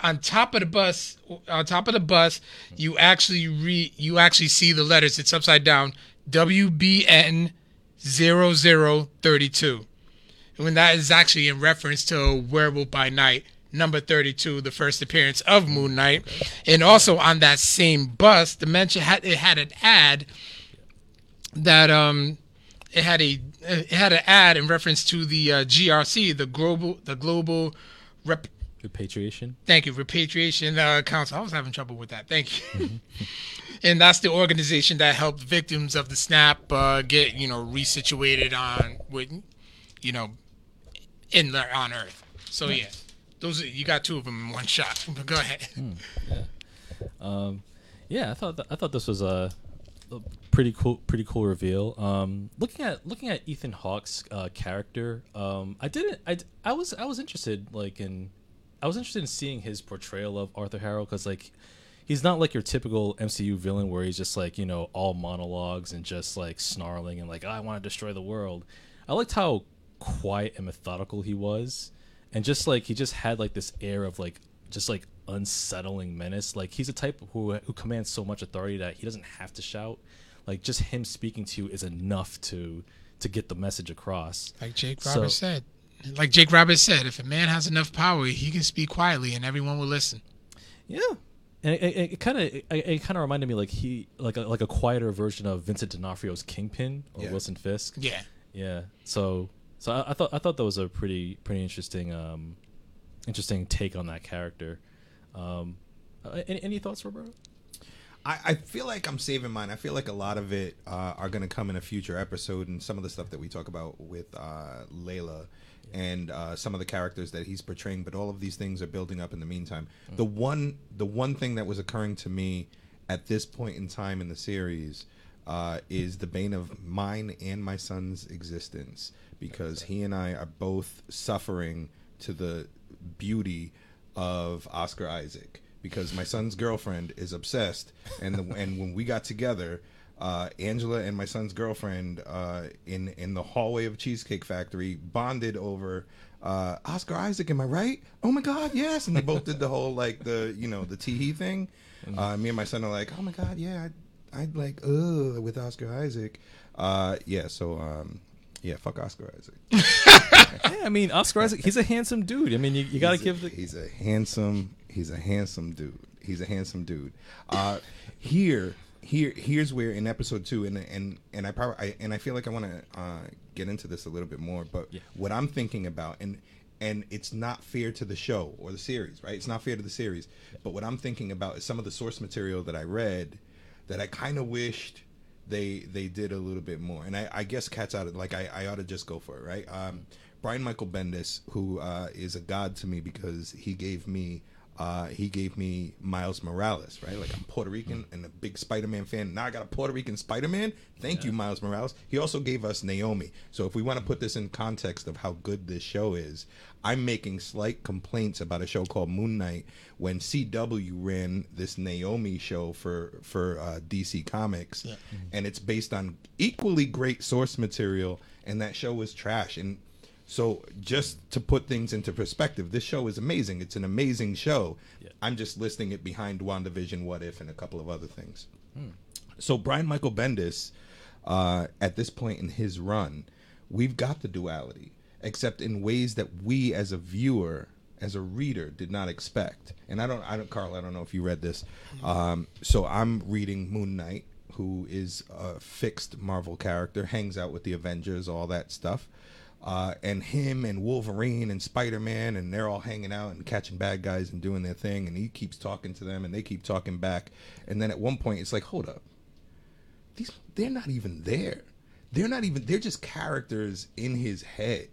on top of the bus, on top of the bus, you actually re you actually see the letters. It's upside down. WBN 0032. And when that is actually in reference to Werewolf by Night, number 32, the first appearance of Moon Knight. And also on that same bus, the mention had it had an ad that um it had a it had an ad in reference to the uh, GRC, the global the global rep Repatriation. Thank you, Repatriation uh, Council. I was having trouble with that. Thank you. and that's the organization that helped victims of the snap uh, get you know resituated on with you know in the, on Earth. So yeah, those you got two of them in one shot. Go ahead. Yeah, I thought th- I thought this was a, a pretty cool pretty cool reveal. Um, looking at looking at Ethan Hawke's uh, character, um, I didn't I, I was I was interested like in I was interested in seeing his portrayal of Arthur Harrow because like he's not like your typical MCU villain where he's just like you know all monologues and just like snarling and like I want to destroy the world. I liked how quiet and methodical he was, and just like he just had like this air of like just like unsettling menace. Like he's a type who who commands so much authority that he doesn't have to shout. Like just him speaking to you is enough to to get the message across. Like Jake So- Roberts said. Like Jake Roberts said, if a man has enough power, he can speak quietly and everyone will listen. Yeah, and it- kind of it, it kind of reminded me like he like a, like a quieter version of Vincent D'Onofrio's Kingpin or Yeah. Wilson Fisk. Yeah. Yeah. So so I, I thought I thought that was a pretty pretty interesting um interesting take on that character. Um, uh, any, any thoughts, Roberto? I, I feel like I'm saving mine. I feel like a lot of it uh, are going to come in a future episode, and some of the stuff that we talk about with uh, Layla and uh, some of the characters that he's portraying. But all of these things are building up in the meantime. The one, the one thing that was occurring to me at this point in time in the series uh, is the bane of mine and my son's existence because he and I are both suffering to the beauty of Oscar Isaac because my son's girlfriend is obsessed and the, and when we got together uh, Angela and my son's girlfriend uh, in in the hallway of Cheesecake Factory bonded over uh, Oscar Isaac. Am I right? Oh my God, yes! And they both did the whole like the you know the tee thing. Uh, me and my son are like, oh my God, yeah, I'd, I'd like uh with Oscar Isaac. Uh, yeah, so um, yeah, fuck Oscar Isaac. Yeah, I mean Oscar Isaac. He's a handsome dude. I mean, you, you got to give the. He's a handsome. He's a handsome dude. He's a handsome dude. Uh, here, here, here's where in episode two, and and and I probably I, and I feel like I want to uh, get into this a little bit more. But Yeah. what I'm thinking about, and and it's not fair to the show or the series, right? It's not fair to the series. But what I'm thinking about is some of the source material that I read that I kind of wished they they did a little bit more. And I, I guess cats out of like I, I ought to just go for it, right? Um, Brian Michael Bendis, who uh, is a god to me because he gave me uh, he gave me Miles Morales, right? Like I'm Puerto Rican and a big Spider-Man fan. Now I got a Puerto Rican Spider-Man. Thank you, Miles Morales. He also gave us Naomi. So if we want to put this in context of how good this show is, I'm making slight complaints about a show called Moon Knight when CW ran this Naomi show for for uh, DC Comics, and it's based on equally great source material, and that show was trash. And so, just to put things into perspective, this show is amazing. It's an amazing show. Yeah. I'm just listing it behind WandaVision, What If, and a couple of other things. So, Brian Michael Bendis, uh, at this point in his run, we've got the duality, except in ways that we, as a viewer, as a reader, did not expect. And I don't, I don't, Carl, I don't know if you read this. Um, so, I'm reading Moon Knight, who is a fixed Marvel character, hangs out with the Avengers, all that stuff uh, and him and Wolverine and Spider Man, and they're all hanging out and catching bad guys and doing their thing, and he keeps talking to them, and they keep talking back, and then at one point it's like, hold up, these they're not even there, they're not even they're just characters in his head.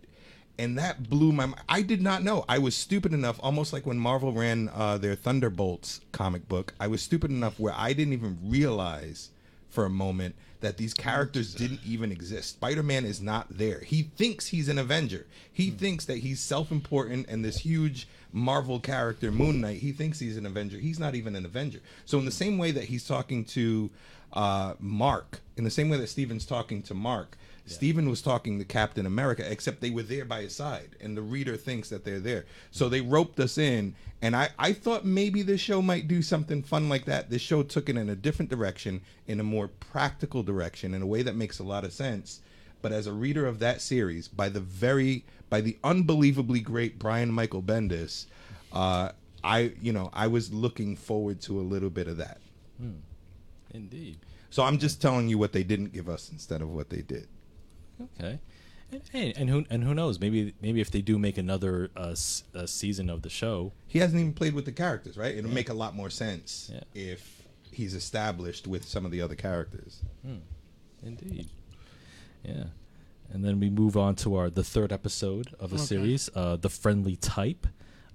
And that blew my mind. I did not know. I was stupid enough, almost like when Marvel ran uh, their Thunderbolts comic book. I was stupid enough where I didn't even realize for a moment that these characters didn't even exist. Spider Man is not there. He thinks he's an Avenger. He thinks that he's self important and this huge Marvel character, Moon Knight, he thinks he's an Avenger. He's not even an Avenger. So, in the same way that he's talking to uh, Mark, in the same way that Steven's talking to Mark, Steven was talking to Captain America, except they were there by his side, and the reader thinks that they're there. So they roped us in, and I, I thought maybe this show might do something fun like that. This show took it in a different direction, in a more practical direction, in a way that makes a lot of sense. But as a reader of that series, by the very, by the unbelievably great Brian Michael Bendis, uh, I, you know, I was looking forward to a little bit of that. Indeed. So I'm just telling you what they didn't give us instead of what they did. Okay. And, hey, and who and who knows? Maybe maybe if they do make another uh, s- uh, season of the show, he hasn't even played with the characters, right? It'll make a lot more sense Yeah. if he's established with some of the other characters. Indeed. Yeah. And then we move on to our the third episode of the Okay. series, uh, the friendly type.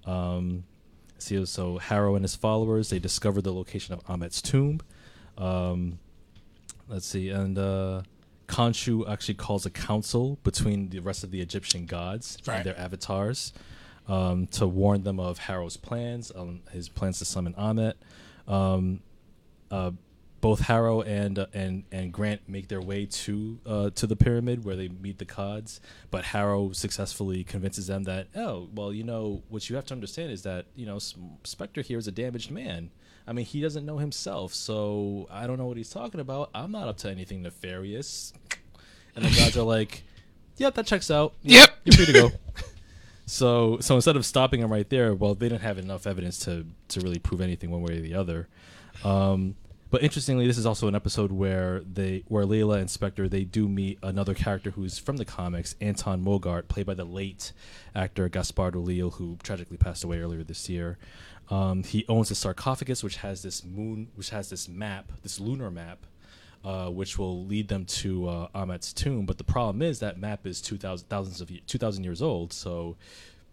Um, see, so Harrow and his followers they discover the location of Ammit's tomb. Um, let's see, and uh, Khonshu actually calls a council between the rest of the Egyptian gods Right. and their avatars um, to warn them of Harrow's plans, um, his plans to summon Ammit. Um, uh, both Harrow and uh, and and Grant make their way to uh, to the pyramid where they meet the Cods, but Harrow successfully convinces them that oh well you know what you have to understand is that you know S- Spector here is a damaged man. I mean he doesn't know himself, so I don't know what he's talking about. I'm not up to anything nefarious. And the gods are like, yeah, that checks out. Yeah, Yep. you're free to go. So so instead of stopping him right there, well, they didn't have enough evidence to to really prove anything one way or the other. Um, but interestingly, this is also an episode where they where Layla and Spector they do meet another character who's from the comics, Anton Mogart, played by the late actor Gaspard Ulliel, who tragically passed away earlier this year. Um, he owns a sarcophagus which has this moon, which has this map, this lunar map, uh, which will lead them to uh, Ammit's tomb. But the problem is that map is two thousand thousands of two thousand years old. So,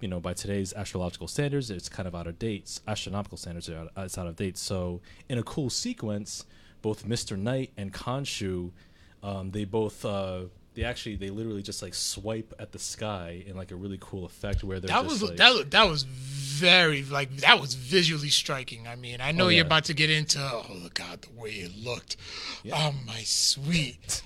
you know, by today's astrological standards, it's kind of out of date. Astronomical standards are out, it's out of date. So, in a cool sequence, both Mister Knight and Khonshu, um, they both uh, they actually they literally just like swipe at the sky in like a really cool effect where they're That was like, that that was very like that was visually striking. I mean, I know Oh, you're about to get into oh god the way it looked. Oh my sweet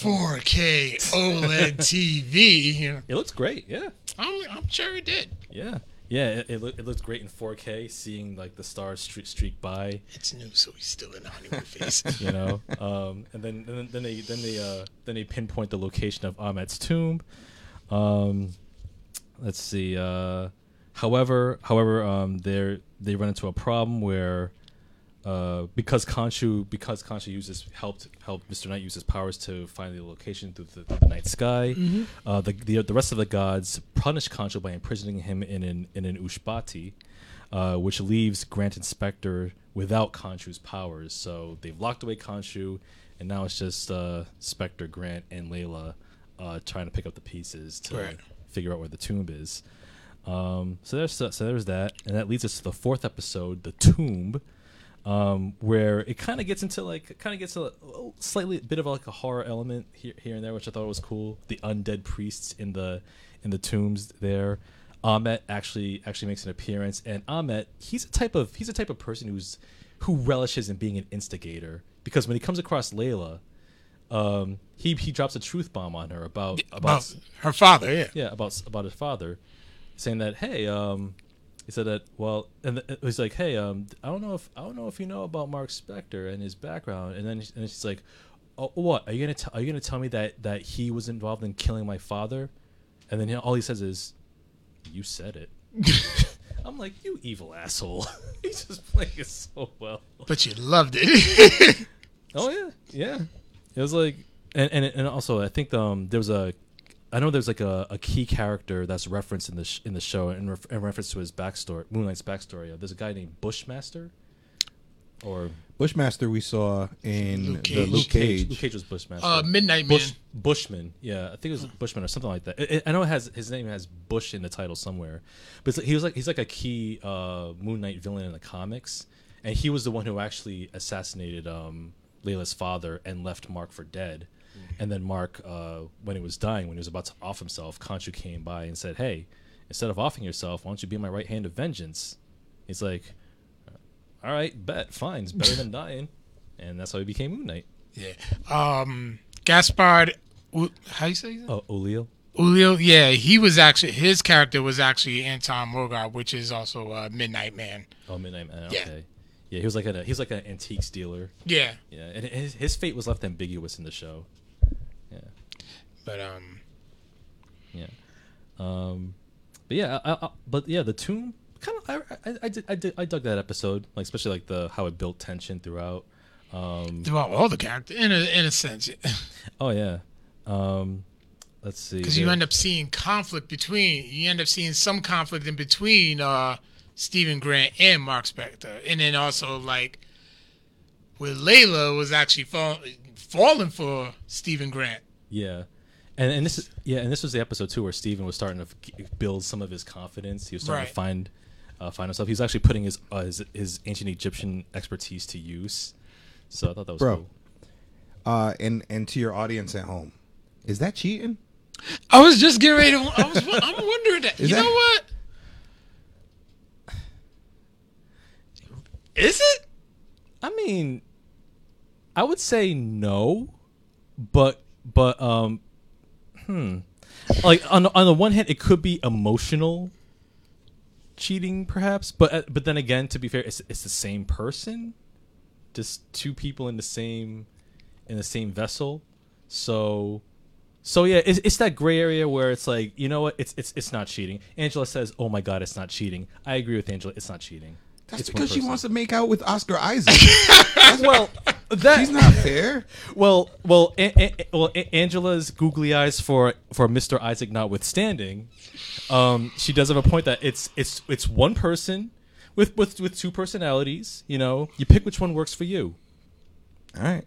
4K OLED TV. You know, it looks great. Yeah, I'm, I'm sure it did. yeah, yeah. It it, look, it looks great in 4K. Seeing like the stars streak, streak by, It's new, so he's still in Hollywood face. you know. um, and then and then, then they then they uh, then they pinpoint the location of Ammit's tomb. Um, let's see. Uh, however, however, um, they they run into a problem where uh, because Khonshu because Khonshu uses helped help Mr. Knight use his powers to find the location through the, the night sky. Uh, the, the the rest of the gods punish Khonshu by imprisoning him in an in an ushabti, uh, which leaves Grant Inspector without Khonshu's powers. So they've locked away Khonshu, and now it's just uh, Spector, Grant, and Layla uh, trying to pick up the pieces to Right. figure out where the tomb is. Um, so there's so there's that, and that leads us to the fourth episode, the tomb, um, where it kind of gets into like kind of gets a, a slightly bit of like a horror element here here and there, which I thought was cool. The undead priests in the in the tombs there. Ammit actually actually makes an appearance, and Ammit he's a type of he's a type of person who's who relishes in being an instigator because when he comes across Layla, um, he he drops a truth bomb on her about about About her father, yeah. yeah about about his father saying that hey um he said that well and th- it was like hey um i don't know if i don't know if you know about mark spector and his background. And then and she's like oh what? Are you gonna tell are you gonna tell me that that he was involved in killing my father? And then you know, all he says is you said it. I'm like you evil asshole. He's just playing it so well. But you loved it. Oh yeah, yeah. It was like, and and, and also I think um there was a, I know there's like a, a key character that's referenced in the sh- in the show in, ref- in reference to his backstory, Moon Knight's backstory. Uh, there's a guy named Bushmaster, or Bushmaster we saw in Luke the Cage. Luke Cage. Luke Cage was Bushmaster. uh, Midnight Bush Man. Bushman, yeah, I think it was Bushman or something like that. It, it- I know it has his name has Bush in the title somewhere, but like, he was like he's like a key uh, Moon Knight villain in the comics, and he was the one who actually assassinated um, Layla's father and left Mark for dead. And then Mark, uh, when he was dying, when he was about to off himself, Khonshu came by and said, "Hey, instead of offing yourself, why don't you be my right hand of vengeance?" He's like, "All right, bet, fine, it's better than dying," and that's how he became Moon Knight. Yeah. Um, Gaspard, how you say? Oh, O'Leal. Ulio, yeah, he was actually his character was actually Anton Mogart, which is also uh, Midnight Man. Oh, Midnight Man. Yeah. Okay. Yeah, he was like a he was like an antiques dealer. Yeah, Yeah, and his, his fate was left ambiguous in the show. But um, yeah. Um, but yeah, I, I, but yeah, the tomb kind of I, I, I did I did I dug that episode, like especially like the how it built tension throughout. Um, throughout all the characters, in a in a sense, oh yeah. Um, let's see. because you end up seeing conflict between you end up seeing some conflict in between uh Stephen Grant and Mark Spector, and then also like where Layla was actually fall, falling for Stephen Grant. Yeah, and and this is yeah, and this was the episode too where Steven was starting to f- build some of his confidence. He was starting Right. to find uh, find himself. He was actually putting his, uh, his his ancient Egyptian expertise to use. So I thought that was Bro. cool. Uh, and and to your audience at home, is that cheating? I was just getting ready to. I was. I'm wondering that. Is you that- know what? Is it? I mean, I would say no, but but um, hmm, like on on the one hand, it could be emotional cheating, perhaps, but uh, but then again, to be fair, it's it's the same person, just two people in the same in the same vessel, so. So yeah, it's, it's that gray area where it's like, you know what, it's it's it's not cheating. Angela says, "Oh my god, it's not cheating." I agree with Angela, it's not cheating. That's It's because she wants to make out with Oscar Isaac. well, that She's not fair. Well, well, a- a- well. A- Angela's googly eyes for for Mr. Isaac notwithstanding, um, she does have a point that it's it's it's one person with with with two personalities. You know, you pick which one works for you. All right.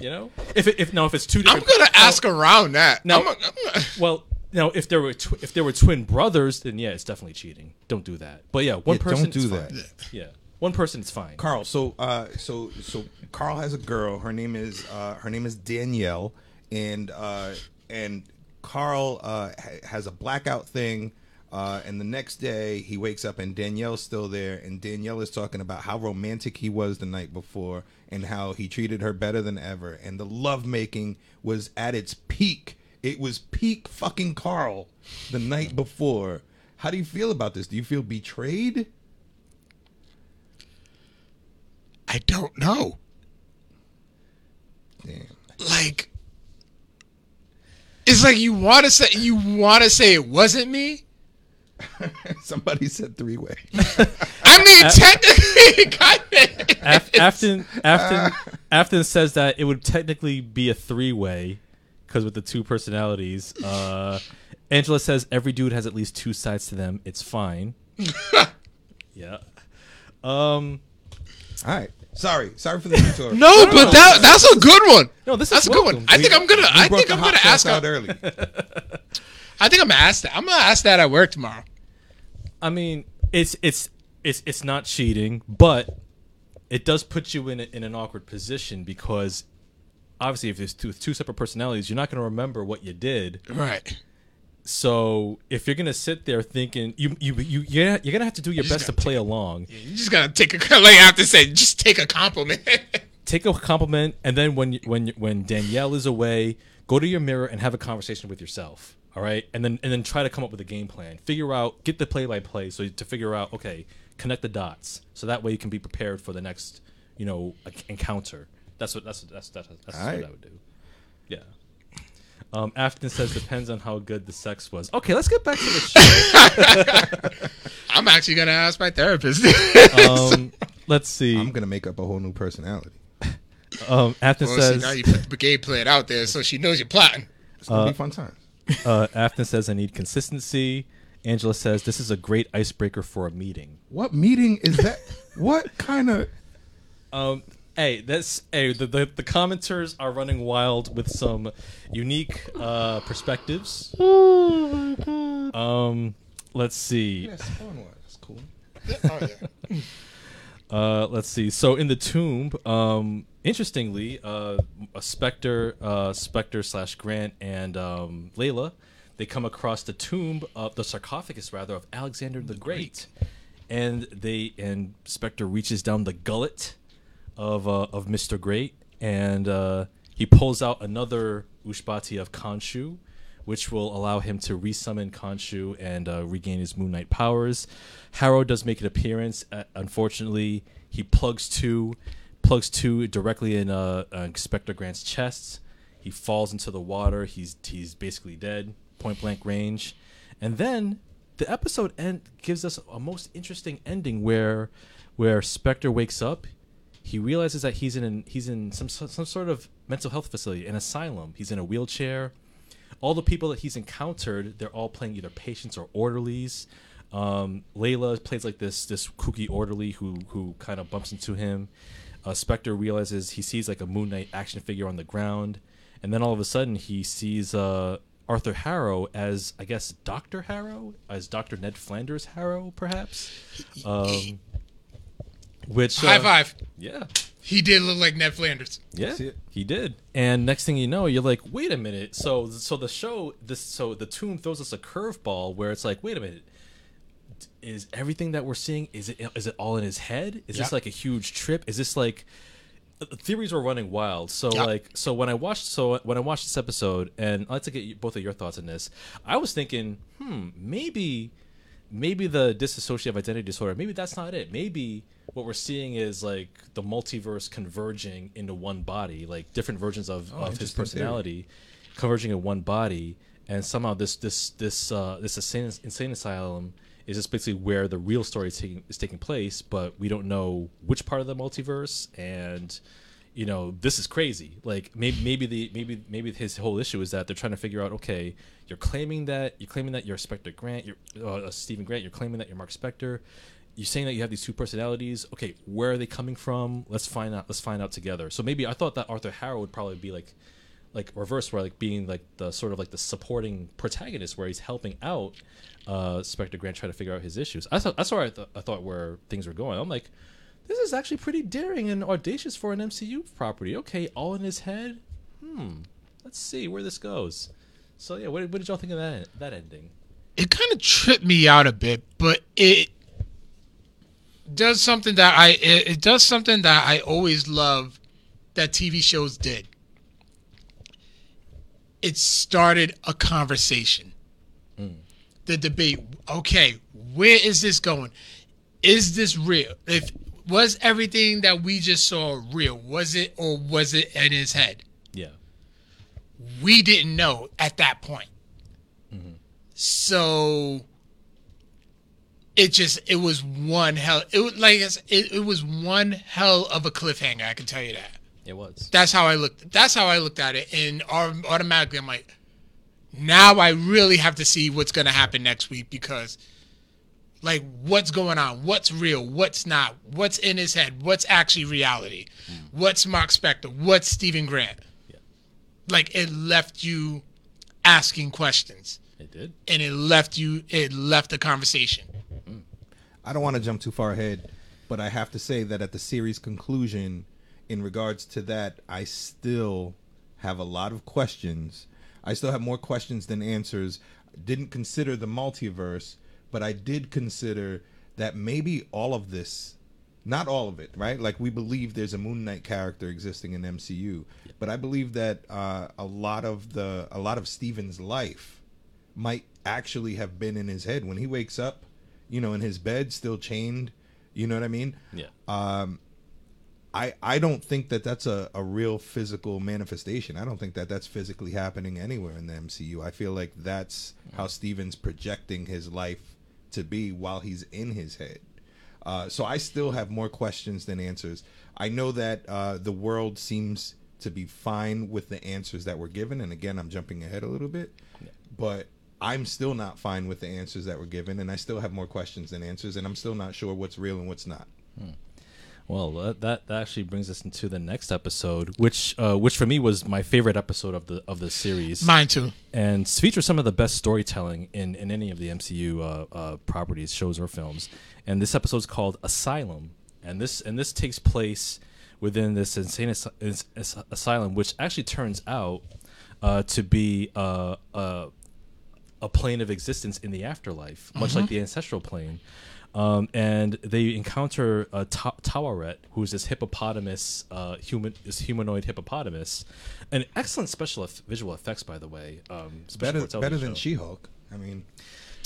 You know, if it, if no, if it's two I'm different. gonna ask around that. No. I'm, a- I'm a- Well, no, if there were tw- if there were twin brothers, then yeah, it's definitely cheating. Don't do that. But yeah, one Yeah, person. don't do is that. fine. Yeah, one person is fine. Carl. So, uh, so, so Carl has a girl. Her name is uh, her name is Danielle, and uh, and Carl uh, ha- has a blackout thing. Uh, and the next day, he wakes up and Danielle's still there. And Danielle is talking about how romantic he was the night before and how he treated her better than ever. And the lovemaking was at its peak. It was peak fucking Carl the night before. How do you feel about this? Do you feel betrayed? I don't know. Damn. Like, it's like you want to say you want to say it wasn't me. Somebody said three way. I mean, technically, kind of. Af- Afton Afton Afton says that it would technically be a three way because with the two personalities. Uh, Angela says every dude has at least two sides to them. It's fine. yeah. Um. All right. Sorry. Sorry for the detour. No, but that that's a good one. No, this that's is a good one. I think I'm gonna. I think I'm gonna ask. out early. I think I'm gonna ask that. I'm gonna ask that at work tomorrow. I mean, it's it's it's it's not cheating, but it does put you in a, in an awkward position because obviously, if there's two, two separate personalities, you're not going to remember what you did. Right. So if you're gonna sit there thinking you you you you're, you're gonna have to do your best to play along, You just gotta take a. Like I have to say, just take a compliment. take a compliment, and then when when when Danielle is away, go to your mirror and have a conversation with yourself. All right, and then and then try to come up with a game plan. Figure out get the play by play so to figure out okay connect the dots so that way you can be prepared for the next you know encounter. That's what that's that's that's, that's All what right. I would do. Yeah. Um, Afton says depends on how good the sex was. Okay, let's get back to the show. I'm actually gonna ask my therapist. Um, let's see. I'm gonna make up a whole new personality. Um, Afton well, see, says now you put the game plan out there, so she knows you're plotting. It's gonna be fun times. uh, Afton says I need consistency. Angela says this is a great icebreaker for a meeting. What meeting is that? what kind of? Um, hey, that's hey. The, the the commenters are running wild with some unique uh, perspectives. Um, let's see. Yeah, Spawn was. That's cool. Oh, yeah. Uh, let's see. So in the tomb, um, interestingly, uh, a Spector, uh, Spector slash Grant and um, Layla, they come across the tomb of the sarcophagus rather of Alexander the Great, and they and Spector reaches down the gullet of uh, of Mister Great, and uh, he pulls out another ushabti of Khonshu, which will allow him to resummon Khonshu and uh, regain his Moon Knight powers. Harrow does make an appearance. Uh, unfortunately, he plugs two, plugs two directly in uh, uh, Spector Grant's chest. He falls into the water. He's he's basically dead, point blank range. And then the episode end gives us a most interesting ending where where Spector wakes up. He realizes that he's in an, he's in some some sort of mental health facility, an asylum. He's in a wheelchair all the people that he's encountered, they're all playing either patients or orderlies. Um, Layla plays like this this kooky orderly who who kind of bumps into him. Uh, Spector realizes he sees like a Moon Knight action figure on the ground, and then all of a sudden he sees uh, Arthur Harrow as I guess Doctor Harrow, as Doctor Ned Flanders Harrow, perhaps. Um, which High uh, five. Yeah, He did look like Ned Flanders. yeah, he did. And next thing you know, you're like, wait a minute. So, so the show, this, so the tomb throws us a curveball where it's like, wait a minute. Is everything that we're seeing is it is it all in his head? Is Yeah. this like a huge trip? Is this like uh, theories were running wild? So Yeah. like so when I watched so when I watched this episode and I'd like to get you- both of your thoughts on this. I was thinking, hmm, maybe maybe the dissociative identity disorder maybe that's not it. Maybe what we're seeing is like the multiverse converging into one body like different versions of, of his interesting theory. personality converging in one body. And somehow this this this uh this insane, insane asylum is just basically where the real story is taking, is taking place but we don't know which part of the multiverse. And you know this is crazy. Like maybe maybe the maybe maybe his whole issue is that they're trying to figure out okay you're claiming that you're claiming that you're Spector Grant you're uh, Stephen Grant you're claiming that you're Mark Spector. you're saying that you have these two personalities okay where are they coming from let's find out let's find out together so maybe I thought that Arthur Harrow would probably be like like reverse where like being like the sort of like the supporting protagonist where he's helping out uh Spector Grant try to figure out his issues I thought that's where I, th- I thought where things were going I'm like this is actually pretty daring and audacious for an MCU property. Okay, all in his head. Hmm. Let's see where this goes. So yeah, what, what did y'all think of that that ending? it kind of tripped me out a bit, but it does something that I it, it does something that I always love that TV shows did. It started a conversation. Mm. The debate, okay, where is this going? Is this real? If was everything that we just saw real? Was it or was it in his head? We didn't know at that point. So it just it was one hell. It was like it, it was one hell of a cliffhanger. I can tell you that. It was. That's how I looked. That's how I looked at it, and automatically I'm like, now I really have to see what's gonna happen next week because, like, what's going on? What's real? What's not? What's in his head? What's actually reality? Mm. What's Mark Spector? What's Stephen Grant? Yeah. Like it left you asking questions, It did. and it left you. It left the conversation. Mm. I don't want to jump too far ahead, but I have to say that at the series conclusion, in regards to that, I still have a lot of questions. I still have more questions than answers. Didn't consider the multiverse, but I did consider that maybe all of this, not all of it, right? Like we believe there's a Moon Knight character existing in MCU, but I believe that uh, a lot of the a lot of Steven's life might actually have been in his head when he wakes up, you know, in his bed, still chained. You know what I mean? Yeah. Um, I I don't think that that's a, a real physical manifestation. I don't think that that's physically happening anywhere in the MCU. I feel like that's how Steven's projecting his life to be while he's in his head. Uh, so I still have more questions than answers. I know that uh, the world seems to be fine with the answers that were given, and again, I'm jumping ahead a little bit, but I'm still not fine with the answers that were given, and I still have more questions than answers, and I'm still not sure what's real and what's not. Well, that, that that actually brings us into the next episode, which uh, which for me was my favorite episode of the of the series, Mine too. and features some of the best storytelling in, in any of the MCU uh, uh, properties, shows or films. And this episode is called Asylum, and this and this takes place within this insane as- as- as- asylum, which actually turns out uh, to be uh, uh, a plane of existence in the afterlife, much like the ancestral plane. Um, and they encounter uh, Ta- Taweret, who's this hippopotamus, uh, human, this humanoid hippopotamus, and excellent special eff- visual effects, by the way. Um, Better better than. She-Hulk. I mean,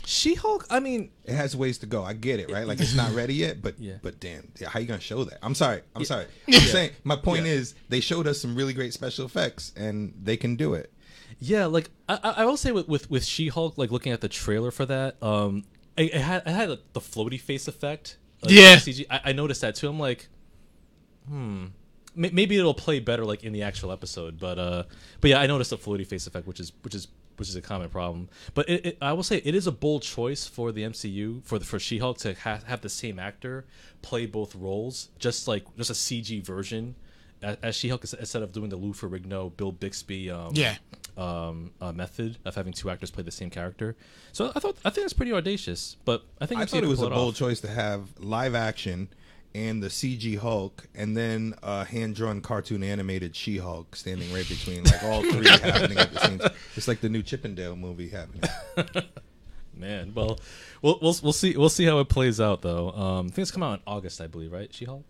She-Hulk. I mean, it has ways to go. I get it, right? Like it's not ready yet, but Yeah. but damn, yeah, how you gonna show that? I'm sorry. I'm sorry. I'm saying my point is they showed us some really great special effects and they can do it. Yeah, like I, I I will say with with, with She Hulk, like looking at the trailer for that, um, it, it had it had like, the floaty face effect. Like, Yeah. CG. I, I noticed that too. I'm like, hmm, maybe it'll play better like in the actual episode, but uh, but yeah, I noticed the floaty face effect, which is which is which is a common problem. But it, it, I will say it is a bold choice for the MCU for the for She Hulk to ha- have the same actor play both roles, just like just a CG version. As, as She Hulk, instead of doing the Lou Ferrigno, Bill Bixby, um, Yeah. um, uh, method of having two actors play the same character. So I thought I think that's pretty audacious, but I think I MCU thought it was a bold off. choice to have live action and the CG Hulk, and then a hand drawn cartoon animated She Hulk standing right between, like all three happening at the same time. It's like the new Chippendale movie happening. Man, well, we'll we'll we'll see we'll see how it plays out though. Um, things come out in August, I believe, right? She Hulk.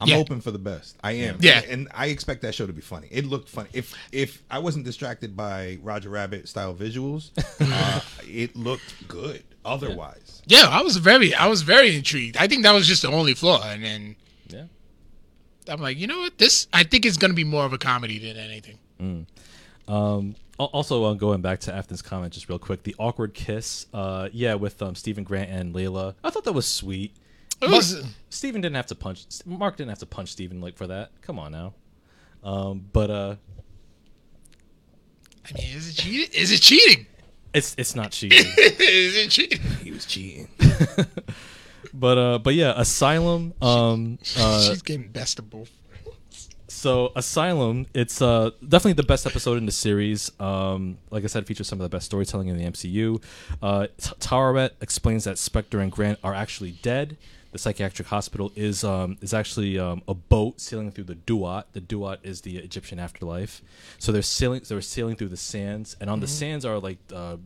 I'm Yeah. hoping for the best. I am. Yeah. And I expect that show to be funny. It looked funny. If if I wasn't distracted by Roger Rabbit style visuals, uh, it looked good. Otherwise, Yeah, I was very, I was very intrigued. I think that was just the only flaw, and then Yeah. I'm like, you know what? This, I think it's gonna be more of a comedy than anything. Um, also, uh, going back to Afton's comment just real quick, the awkward kiss, uh, yeah, with um, Stephen Grant and Layla. I thought that was sweet. It was, Steven didn't have to punch. Mark didn't have to punch Stephen like for that. Come on now. Um, but uh, I mean, is it cheating? Is it cheating? It's it's not cheating. is it cheating? he was cheating. but uh, but yeah, Asylum. Um, uh, She's getting best of both. so Asylum, it's uh definitely the best episode in the series. Um, like I said, features some of the best storytelling in the MCU. Uh, T- Taweret explains that Spector and Grant are actually dead. The psychiatric hospital is um, is actually um, a boat sailing through the Duat. The Duat is the Egyptian afterlife. So they're sailing. They're sailing through the sands, and on the sands are like uh,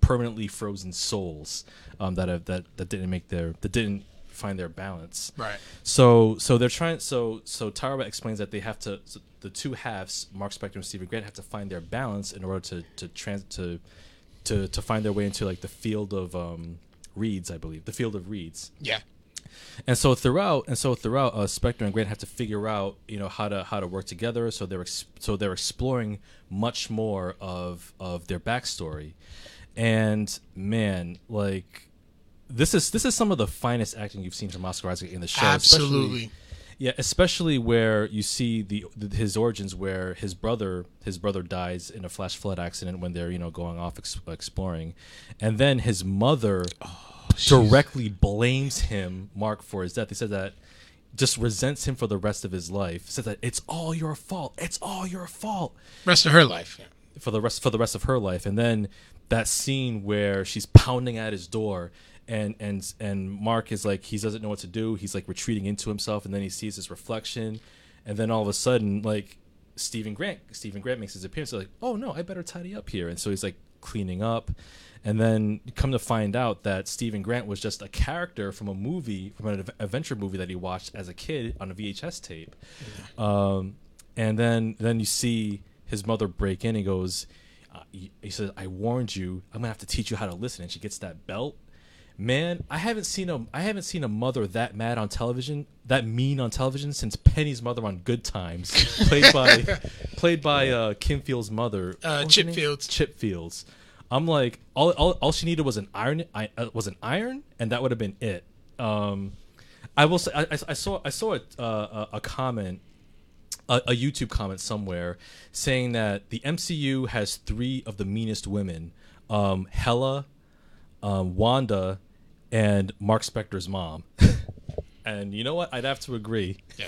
permanently frozen souls um, that have that that didn't make their that didn't find their balance. Right. So so they're trying. So so Tara explains that they have to. So the two halves, Mark Spector and Stephen Grant, have to find their balance in order to to trans to to to find their way into like the field of um, reeds, I believe, the field of reeds. Yeah. And so throughout, and so throughout, uh, Spector and Grant have to figure out, you know, how to how to work together. So they're ex- so they're exploring much more of of their backstory, and man, like this is this is some of the finest acting you've seen from Oscar Isaac in the show. Absolutely. yeah, especially where you see the, the his origins, where his brother his brother dies in a flash flood accident when they're you know going off ex- exploring, and then his mother directly blames him Mark for his death. He said that just resents him for the rest of his life. Said that it's all your fault. It's all your fault Rest of her life. Yeah. for the rest for the rest of her life. And then that scene where she's pounding at his door and and and Mark is like he doesn't know what to do. He's like retreating into himself and then he sees his reflection and then all of a sudden like Stephen Grant Stephen Grant makes his appearance like, "Oh no, I better tidy up here." And so he's like cleaning up. And then come to find out that Stephen Grant was just a character from a movie, from an adventure movie that he watched as a kid on a VHS tape. Um, and then then you see his mother break in. He goes, uh, he, he says, "I warned you. I'm gonna have to teach you how to listen." And she gets that belt. Man, I haven't seen a I haven't seen a mother that mad on television, that mean on television since Penny's mother on Good Times, played by played by uh, Kim Field's mother, Uh, Chip? Fields. Chip Fields. I'm like, all, all, all she needed was an iron, I, uh, was an iron, and that would have been it. Um, I will say, I, I- saw, I saw a, uh, a comment a, a YouTube comment somewhere saying that the MCU has three of the meanest women: um, Hela, um, Wanda, and Mark Spector's mom. and you know what? I'd have to agree. Yeah.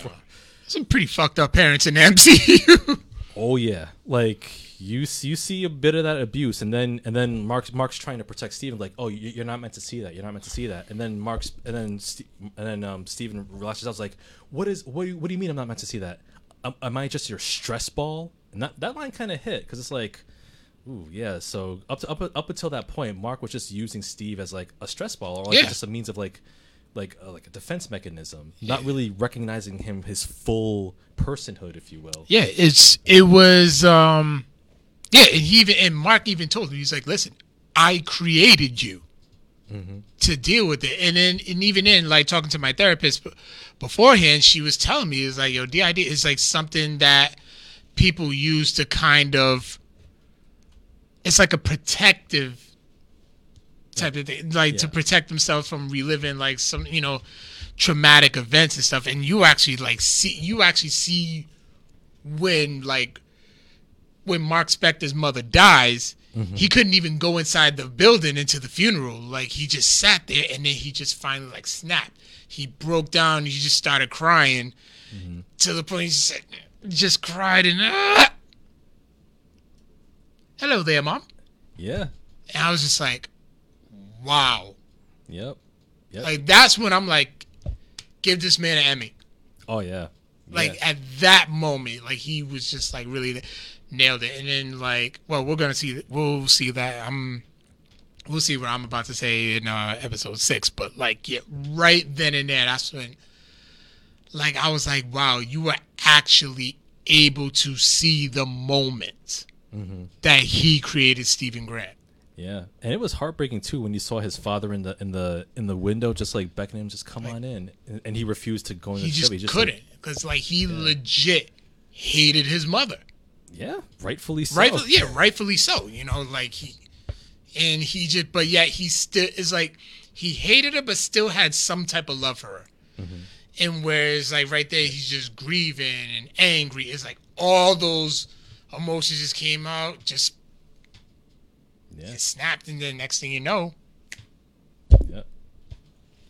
Some pretty fucked up parents in MCU. Oh yeah, like you see, you see a bit of that abuse, and then and then Mark's Mark's trying to protect Steven, like, oh, you- you're not meant to see that, you're not meant to see that, and then Mark's and then Ste- and then um, Steven lashes out, like, what is what do you, what do you mean I'm not meant to see that? Am, am I just your stress ball? And that that line kind of hit because it's like, ooh yeah. So up to up up until that point, Mark was just using Steve as like a stress ball or like Yeah. just a means of like. Like uh, like a defense mechanism, not really recognizing him his full personhood, if you will. yeah, it's it was um yeah, and he even and Mark even told him he's like, listen, I created you to deal with it, and then and even in like talking to my therapist beforehand, she was telling me is like, yo, DID is like something that people use to kind of it's like a protective type of thing, like to protect themselves from reliving like some you know traumatic events and stuff. And you actually like see you actually see when like when Mark Spector's mother dies, he couldn't even go inside the building into the funeral. Like he just sat there and then he just finally like snapped. He broke down. He just started crying to the point he just said, just cried and ah! hello there, mom. Yeah. And I was just like, wow. Yep. Yep. Like that's when I'm like, give this man an Emmy. oh yeah. Like Yeah. at that moment, like he was just like really nailed it. And then like, well, we're gonna see, we'll see that. I'm, we'll see what I'm about to say in uh, episode six. But like, yeah, right then and there, that's when, like, I was like, wow, you were actually able to see the moment that he created Stephen Grant. Yeah, and it was heartbreaking too when you saw his father in the in the in the window, just like beckoning him, just come on in, and, and he refused to go in He the just, show. He couldn't because like he legit hated his mother. yeah, rightfully so. Rightfully, yeah, rightfully so. You know, like he, and he just, but yet he still is like he hated her, but still had some type of love for her. Mm-hmm. And whereas like right there, he's just grieving and angry. It's like all those emotions just came out, just Yeah, snapped, and then next thing you know, yeah,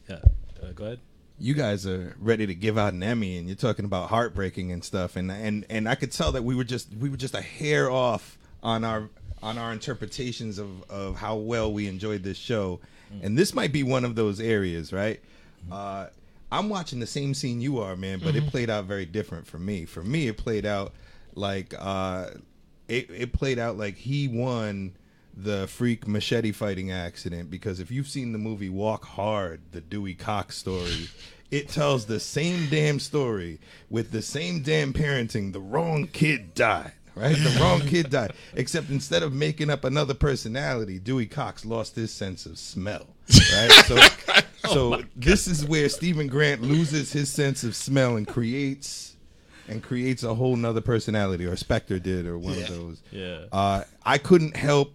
yeah. Uh, go ahead. you guys are ready to give out an Emmy and you're talking about heartbreaking and stuff and and and I could tell that we were just we were just a hair off on our on our interpretations of of how well we enjoyed this show. And this might be one of those areas right? Uh I'm watching the same scene you are, man, but it played out very different for me. For me, it played out like uh, it it played out like he won the freak machete fighting accident because if you've seen the movie Walk Hard, the Dewey Cox story, it tells the same damn story with the same damn parenting. The wrong kid died. Right, the wrong kid died. Except instead of making up another personality, Dewey Cox lost his sense of smell. Right, so so this is where Stephen Grant loses his sense of smell and creates and creates a whole nother personality, or Spector did, or one of those. Yeah. Uh, I couldn't help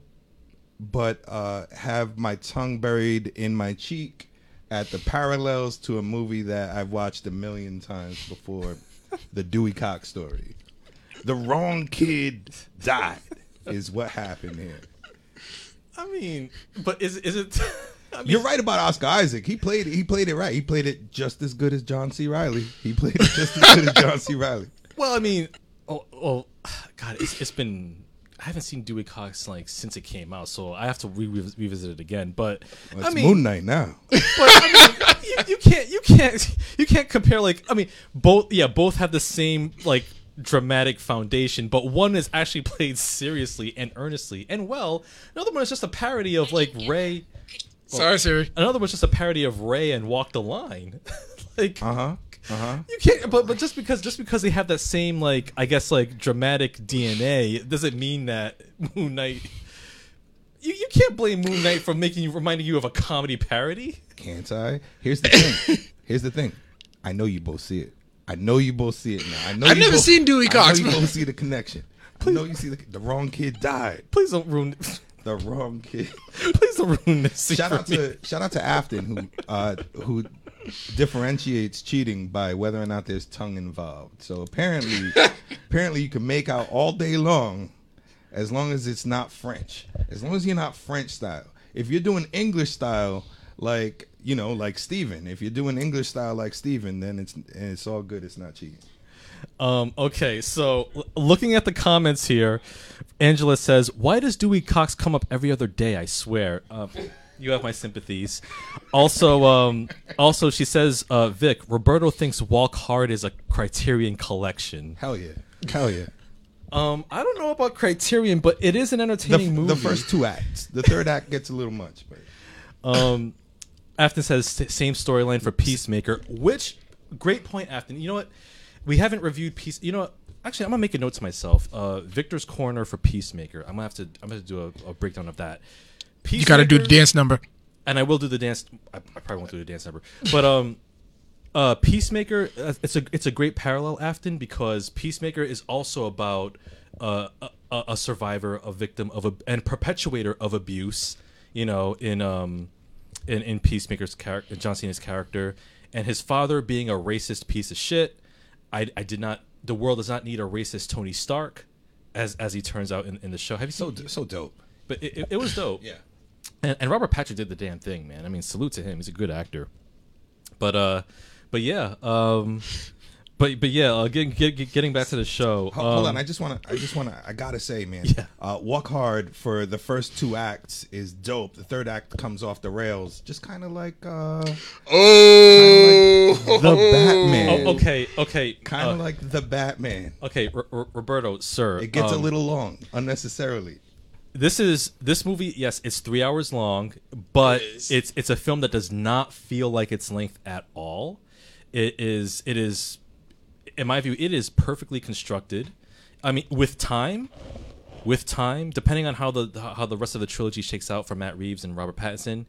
but uh, have my tongue buried in my cheek at the parallels to a movie that I've watched a million times before, the Dewey Cox story. The wrong kid died, is what happened here. I mean, but is is it? I mean, You're right about Oscar Isaac. He played it. He played it right. He played it just as good as John C. Reilly. He played it just as good as John C. Reilly. Well, I mean, oh, oh God, it's, it's been. I haven't seen Dewey Cox like since it came out, so I have to re- revisit it again. But Well, I it's mean, Moon Knight now. but I mean, you, you can't, you can't, you can't compare. Like, I mean, both, yeah, both have the same like dramatic foundation, but one is actually played seriously and earnestly and well. Another one is just a parody of like Ray. Sorry, Siri. Another one's just a parody of Ray and Walk the Line. like, Uh huh. Uh huh. you can't, but but just because just because they have that same like I guess like dramatic DNA doesn't mean that Moon Knight. You, you can't blame Moon Knight for making you reminding you of a comedy parody. Can't I? Here's the thing. Here's the thing. I know you both see it. I know you both see it now. I know I've you never both- seen Dewey Cox, I know you both see the connection. I know you see the, the wrong kid died. Please don't ruin. The wrong kid. Please don't ruin this. scene shout for out me. to shout out to Afton who uh, who differentiates cheating by whether or not there's tongue involved. So apparently, apparently you can make out all day long, as long as it's not French. As long as you're not French style. If you're doing English style, like you know, like Steven, if you're doing English style like Steven, then it's it's all good. It's not cheating. Um, okay, so l- looking at the comments here, Angela says, "Why does Dewey Cox come up every other day? I swear." Uh, you have my sympathies. Also, um, also she says, uh, "Vic, Roberto thinks Walk Hard is a Criterion collection." Hell yeah, hell yeah. Um, I don't know about Criterion, but it is an The, entertaining movie. the first two acts. The third act gets a little much, but Um, Afton says same storyline for Peacemaker, which great point, Afton. You know what? We haven't reviewed Peace. You know what? Actually, I'm gonna make a note to myself. Uh, Victor's corner for Peacemaker. I'm gonna have to. I'm gonna do a, a breakdown of that. You got to do the dance number. and I will do the dance. I, I probably won't do the dance number, but um, uh, Peacemaker. Uh, it's a it's a great parallel, Afton, because Peacemaker is also about uh, a, a a survivor, a victim of a and perpetuator of abuse. You know, in um, in in Peacemaker's character, John Cena's character, and his father being a racist piece of shit. I I did not. The world does not need a racist Tony Stark, as as he turns out in, in the show. Have you so seen? so dope. But it, it, it was dope. Yeah. And, and Robert Patrick did the damn thing, man. I mean, salute to him. He's a good actor. But uh, but yeah, um, but but yeah, uh, getting get, getting back to the show. Hold, hold um, on, I just want to. I just want to. I gotta say, man. Yeah. Uh, Walk hard for the first two acts is dope. The third act comes off the rails, just kind of like uh, Oh, the Batman. Oh, okay, okay, Kind uh, of like the Batman. okay, R- R- Roberto, sir. It gets a um, little long unnecessarily. This is this movie. Yes, it's three hours long, but It it's it's a film that does not feel like its length at all. It is it is, in my view, it is perfectly constructed. I mean, with time, with time, depending on how the how the rest of the trilogy shakes out for Matt Reeves and Robert Pattinson,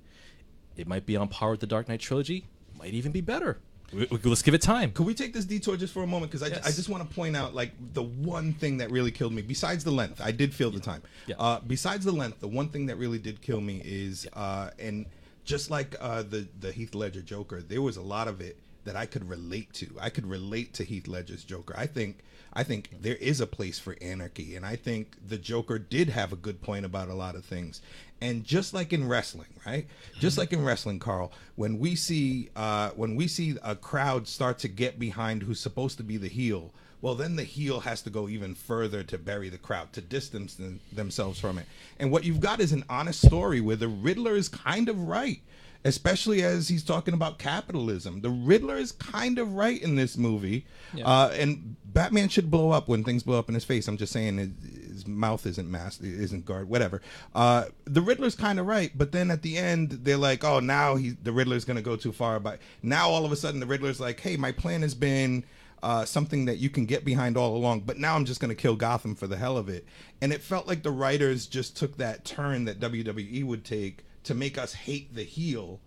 it might be on par with the Dark Knight trilogy. Might even be better. We- we- Let's give it time. Could we take this detour just for a moment? Because I, Yes. I just want to point out like the one thing that really killed me, besides the length, I did feel the time. Yeah. Uh, besides the length, the one thing that really did kill me is, uh, and just like uh, the the Heath Ledger Joker, there was a lot of it that I could relate to. I could relate to Heath Ledger's Joker. I think I think there is a place for anarchy, and I think the Joker did have a good point about a lot of things. And just like in wrestling, right? Just like in wrestling, Carl, when we see uh, when we see a crowd start to get behind who's supposed to be the heel, well, then the heel has to go even further to bury the crowd, to distance them, themselves from it. And what you've got is an honest story where the Riddler is kind of right. Especially as he's talking about capitalism. The Riddler is kind of right in this movie, uh, and Batman should blow up when things blow up in his face. I'm just saying his, his mouth isn't masked, isn't guard, whatever. Uh, the Riddler's kind of right, but then at the end they're like, oh, now he the Riddler's gonna go too far. But now all of a sudden the Riddler's like, hey, my plan has been uh, something that you can get behind all along. But now I'm just going to kill Gotham for the hell of it. And it felt like the writers just took that turn that WWE would take to make us hate the heel.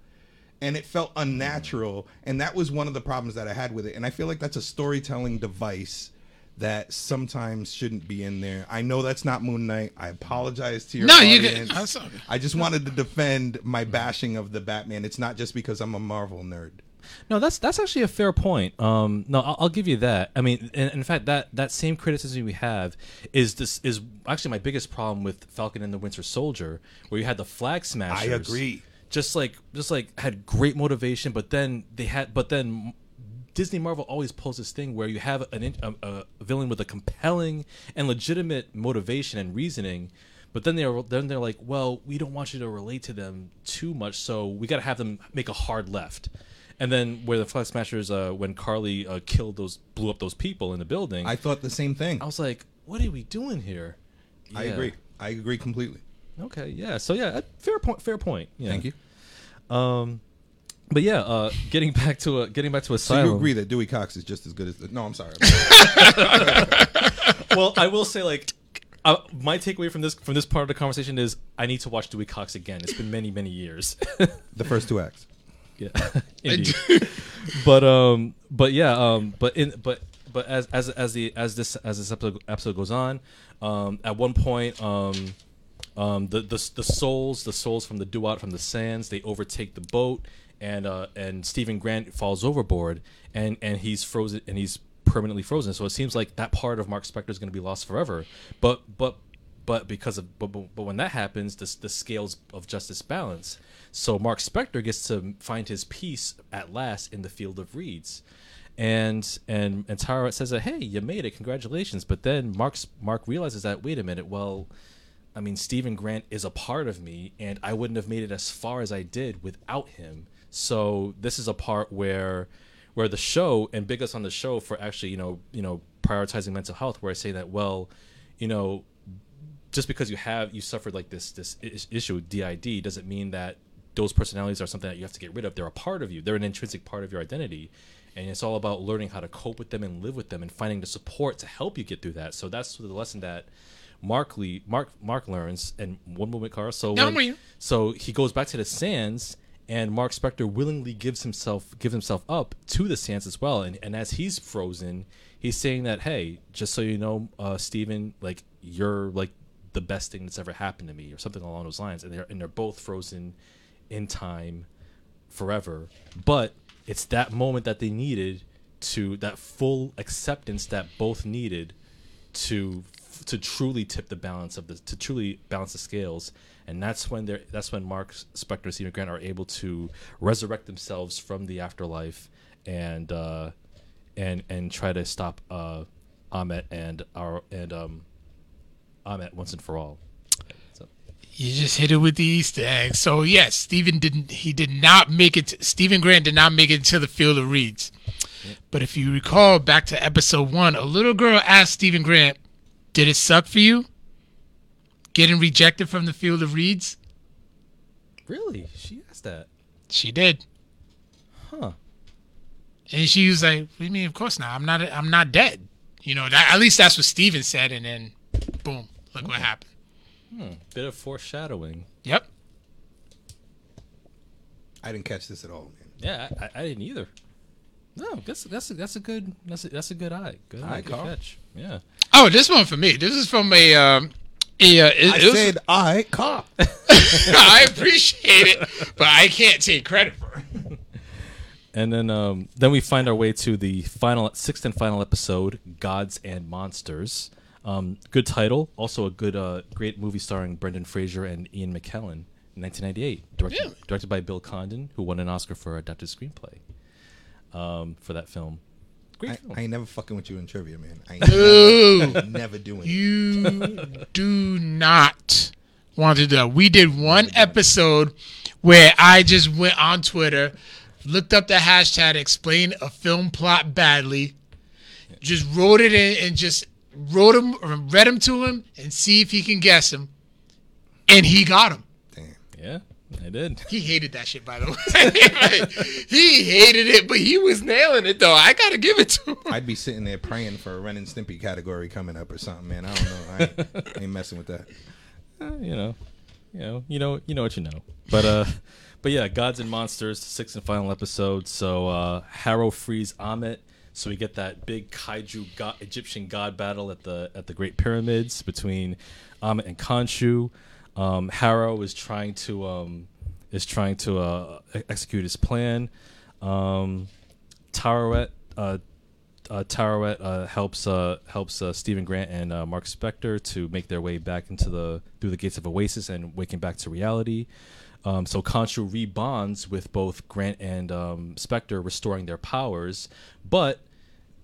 And it felt unnatural. And that was one of the problems that I had with it. And I feel like that's a storytelling device that sometimes shouldn't be in there. I know that's not Moon Knight. I apologize to your No, you get- audience. that's all. I just wanted to defend my bashing of the Batman. It's not just because I'm a Marvel nerd. No, that's that's actually a fair point. Um, no, I'll, I'll give you that. I mean, in, in fact, that that same criticism we have is this is actually my biggest problem with Falcon and the Winter Soldier, where you had the flag smashers. I agree. Just like just like had great motivation, but then they had, but then Disney Marvel always pulls this thing where you have an a, a villain with a compelling and legitimate motivation and reasoning, but then they're then they're like, well, we don't want you to relate to them too much, so we got to have them make a hard left. And then where the Flag Smashers, uh, when Carly uh, killed those, blew up those people in the building, I thought the same thing. I was like, what are we doing here? I Yeah. agree. I agree completely. Okay, yeah. So yeah, uh, fair point. Fair point. Yeah. Thank you. Um, but yeah, uh, getting back to a getting back to So Asylum. you agree that Dewey Cox is just as good as the, No, I'm sorry. well, I will say like uh, my takeaway from this from this part of the conversation is I need to watch Dewey Cox again. It's been many many years. the first two acts. Yeah, indeed. but um, but yeah, um, but in but but as as as the as this as this episode episode goes on, um, at one point, um, um, the the the souls the souls from the Duat from the sands they overtake the boat and uh and Stephen Grant falls overboard and and he's frozen and he's permanently frozen. So it seems like that part of Mark Spector is going to be lost forever. But but but because of but, but, but when that happens, the the scales of justice balance. So Mark Spector gets to find his peace at last in the field of reeds. And and and Tara says that hey, you made it, congratulations. But then Mark's Mark realizes that wait a minute, well, I mean, Stephen Grant is a part of me, and I wouldn't have made it as far as I did without him. So this is a part where, where the show and big us on the show for actually, you know, you know, prioritizing mental health. Where I say that, well, you know, just because you have you suffered like this this issue with DID doesn't mean that those personalities are something that you have to get rid of. They're a part of you. They're an intrinsic part of your identity, and it's all about learning how to cope with them and live with them and finding the support to help you get through that. So that's the lesson that Mark Lee Mark Mark learns and one moment, Carl. So No, when- I'm with you. so he goes back to the sands and Mark Spector willingly gives himself gives himself up to the sands as well. And and as he's frozen, he's saying that, hey, just so you know, uh, Steven, like you're like the best thing that's ever happened to me, or something along those lines. And they're and they're both frozen in time forever. But it's that moment that they needed to that full acceptance that both needed to to truly tip the balance of the to truly balance the scales and that's when they're that's when mark spector and stephen grant are able to resurrect themselves from the afterlife and uh and and try to stop uh Ammit and our and um Ammit once and for all so You just hit it with the Easter egg. So yes, Stephen didn't. He did not make it. Stephen Grant did not make it to the field of reeds. But if you recall back to episode one, a little girl asked Stephen Grant, "Did it suck for you getting rejected from the field of reeds?" really she asked that She did, huh and she was like, "What do you mean? Of course not. I'm not. I'm not dead. You know. That, at least that's what Stephen said. And then, boom, look what happened. Hmm. bit of foreshadowing Yep. I didn't catch this at all, man. yeah i, I, I didn't either no that's that's a, that's a good that's a, that's a good eye good, Eye, good Carl. catch yeah Oh, this one for me. This is from a. Um, a uh, it, I it was- said I cop. I appreciate it, but I can't take credit for it. And then um, then we find our way to the final sixth and final episode, Gods and Monsters. Um, good title, also a good uh, great movie starring Brendan Fraser and Ian McKellen in 1998, directed Really? directed by Bill Condon, who won an Oscar for adapted screenplay um, for that film. Great I, film. I ain't never fucking with you in trivia, man. I ain't Ooh, never, never doing it. you do not want to do that. We did one episode where I just went on Twitter, looked up the hashtag, explained a film plot badly, just wrote it in and just wrote him, or read him to him, and see if he can guess him, and he got him. Damn. Yeah, I did. He hated that shit, by the way. he hated it, but he was nailing it, though. I gotta give it to him. I'd be sitting there praying for a Ren and Stimpy category coming up or something, man. I don't know. I ain't, I ain't messing with that. Uh, you know, you know, you know, you know what you know. But uh, but yeah, Gods and Monsters, sixth and final episode. So uh, Harrow frees Ammit. So we get that big kaiju god, Egyptian god battle at the at the Great Pyramids between Ammit and Khonshu. Um, Harrow is trying to um, is trying to uh, execute his plan. Um, Tarawet uh, uh, Tarawet uh, helps uh, helps uh, Stephen Grant and uh, Mark Spector to make their way back into the through the gates of Oasis and waking back to reality. Um, so Khonshu rebonds with both Grant and um, Spector, restoring their powers. But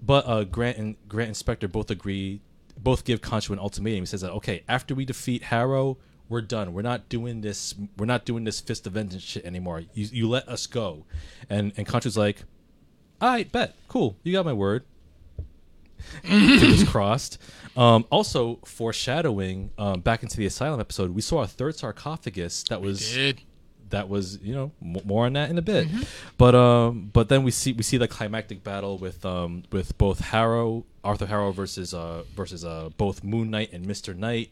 but uh, Grant and Grant and Spector both agree, both give Khonshu an ultimatum. He says that okay, after we defeat Harrow, we're done. We're not doing this. We're not doing this fist of vengeance shit anymore. You you let us go. And and Khonshu's like, all right, bet, cool. You got my word. Fingers crossed. Um, also, foreshadowing um, back into the asylum episode, we saw a third sarcophagus that was. That was you know m- more on that in a bit but um but then we see we see the climactic battle with um with both harrow arthur harrow versus uh versus uh both moon knight and mr knight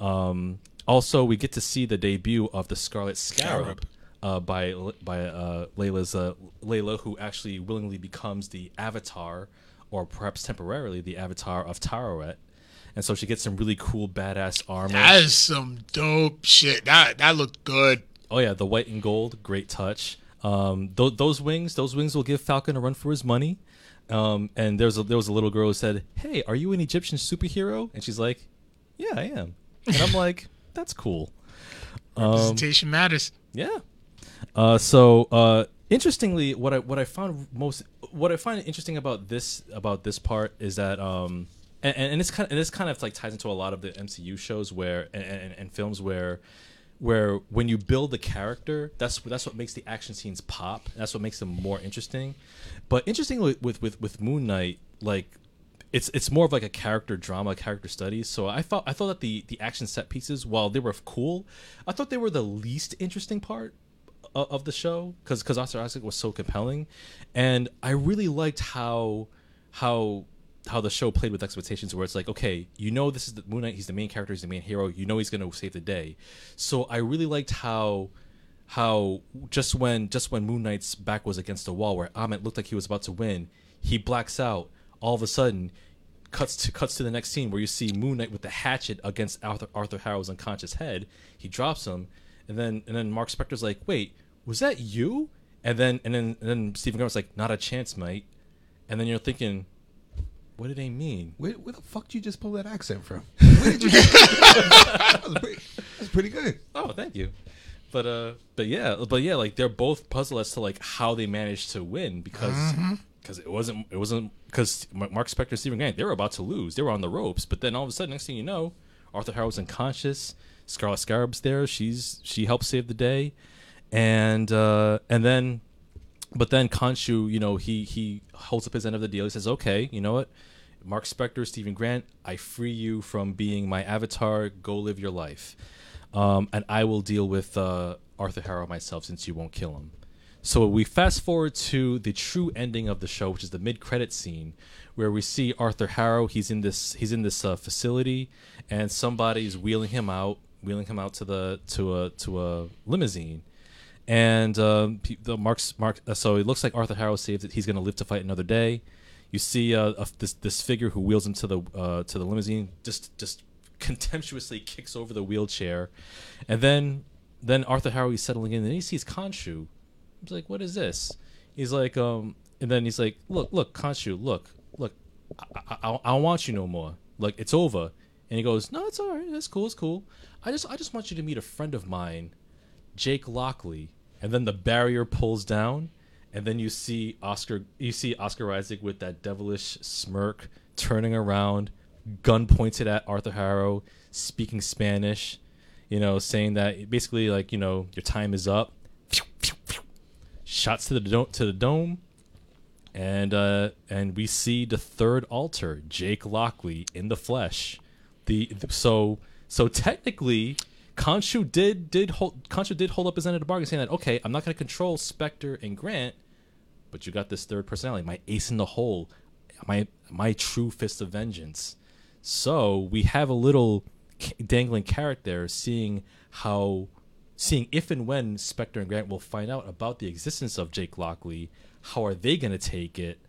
um also we get to see the debut of the scarlet scarab uh, by by uh, Layla's uh, Layla, who actually willingly becomes the avatar, or perhaps temporarily the avatar of Tarawet, and so she gets some really cool badass armor. That is some dope shit. That that looked good. Oh yeah, the white and gold, great touch. Um, th- those wings, those wings will give Falcon a run for his money. Um, and there's a, there was a little girl who said, "Hey, are you an Egyptian superhero?" And she's like, "Yeah, I am." And I'm like, "That's cool." Um, Presentation matters. yeah. Uh, so uh, interestingly, what I what I found most what I find interesting about this about this part is that um and, and it's kind of and this kind of like ties into a lot of the MCU shows where and, and, and films where where when you build the character, that's that's what makes the action scenes pop. That's what makes them more interesting. But interestingly, with with with Moon Knight, like it's it's more of like a character drama, character study. So I thought I thought that the the action set pieces, while they were cool, I thought they were the least interesting part o- of the show because because Oscar Isaac was so compelling, and I really liked how how how the show played with expectations where it's like okay you know this is the moon knight he's the main character he's the main hero you know he's going to save the day so i really liked how how just when just when moon knight's back was against the wall where Ammit looked like he was about to win he blacks out all of a sudden cuts to cuts to the next scene where you see Moon Knight with the hatchet against Arthur, Arthur Harrow's unconscious head. He drops him, and then and then Mark Spector's like, "Wait, was that you?" And then and then and then Stephen Grant's like, "Not a chance, mate." And then you're thinking, "What did they mean?" Where, where the fuck did you just pull that accent from? Where did you get that? was pretty, that was pretty good. Oh, thank you. But uh, but yeah, but yeah, like they're both puzzled as to like how they managed to win because because it wasn't it wasn't because Mark Spector, and Stephen Grant, they were about to lose. They were on the ropes, but then all of a sudden, next thing you know, Arthur Harrow's unconscious. Scarlet Scarab's there. She's she helps save the day, and uh, and then, but then Khonshu, you know, he he holds up his end of the deal. He says, "Okay, you know what." Mark Spector, Stephen Grant, I free you from being my avatar. Go live your life um, and I will deal with uh, Arthur Harrow myself since you won't kill him. So we fast forward to the true ending of the show, which is the mid-credit scene, where we see Arthur Harrow. He's in this he's in this uh, facility, and somebody's wheeling him out, wheeling him out to the to a to a limousine, and um, the Mark's Mark. Uh, so it looks like Arthur Harrow saved it. He's going to live to fight another day. You see uh, a, this this figure who wheels him to the uh, to the limousine, just just contemptuously kicks over the wheelchair, and then then Arthur Harrow is settling in, and he sees Khonshu. He's like, "What is this?" He's like, um, and then he's like, "Look, look, Khonshu, look, look, I, I, I, I don't want you no more. Like, it's over." And he goes, "No, it's all right. It's cool. It's cool. I just, I just want you to meet a friend of mine, Jake Lockley." And then the barrier pulls down, and then you see Oscar, you see Oscar Isaac with that devilish smirk, turning around, gun pointed at Arthur Harrow, speaking Spanish, you know, saying that basically like you know your time is up. shots to the dome, to the dome, and uh, and we see the third altar, Jake Lockley in the flesh. The, the- so so technically, Khonshu did did hold Khonshu did hold up his end of the bargain, saying that okay, I'm not going to control Spector and Grant, but you got this third personality, my ace in the hole, my my true fist of vengeance. So we have a little dangling carrot there, seeing how, seeing if and when Spector and Grant will find out about the existence of Jake Lockley, how are they going to take it,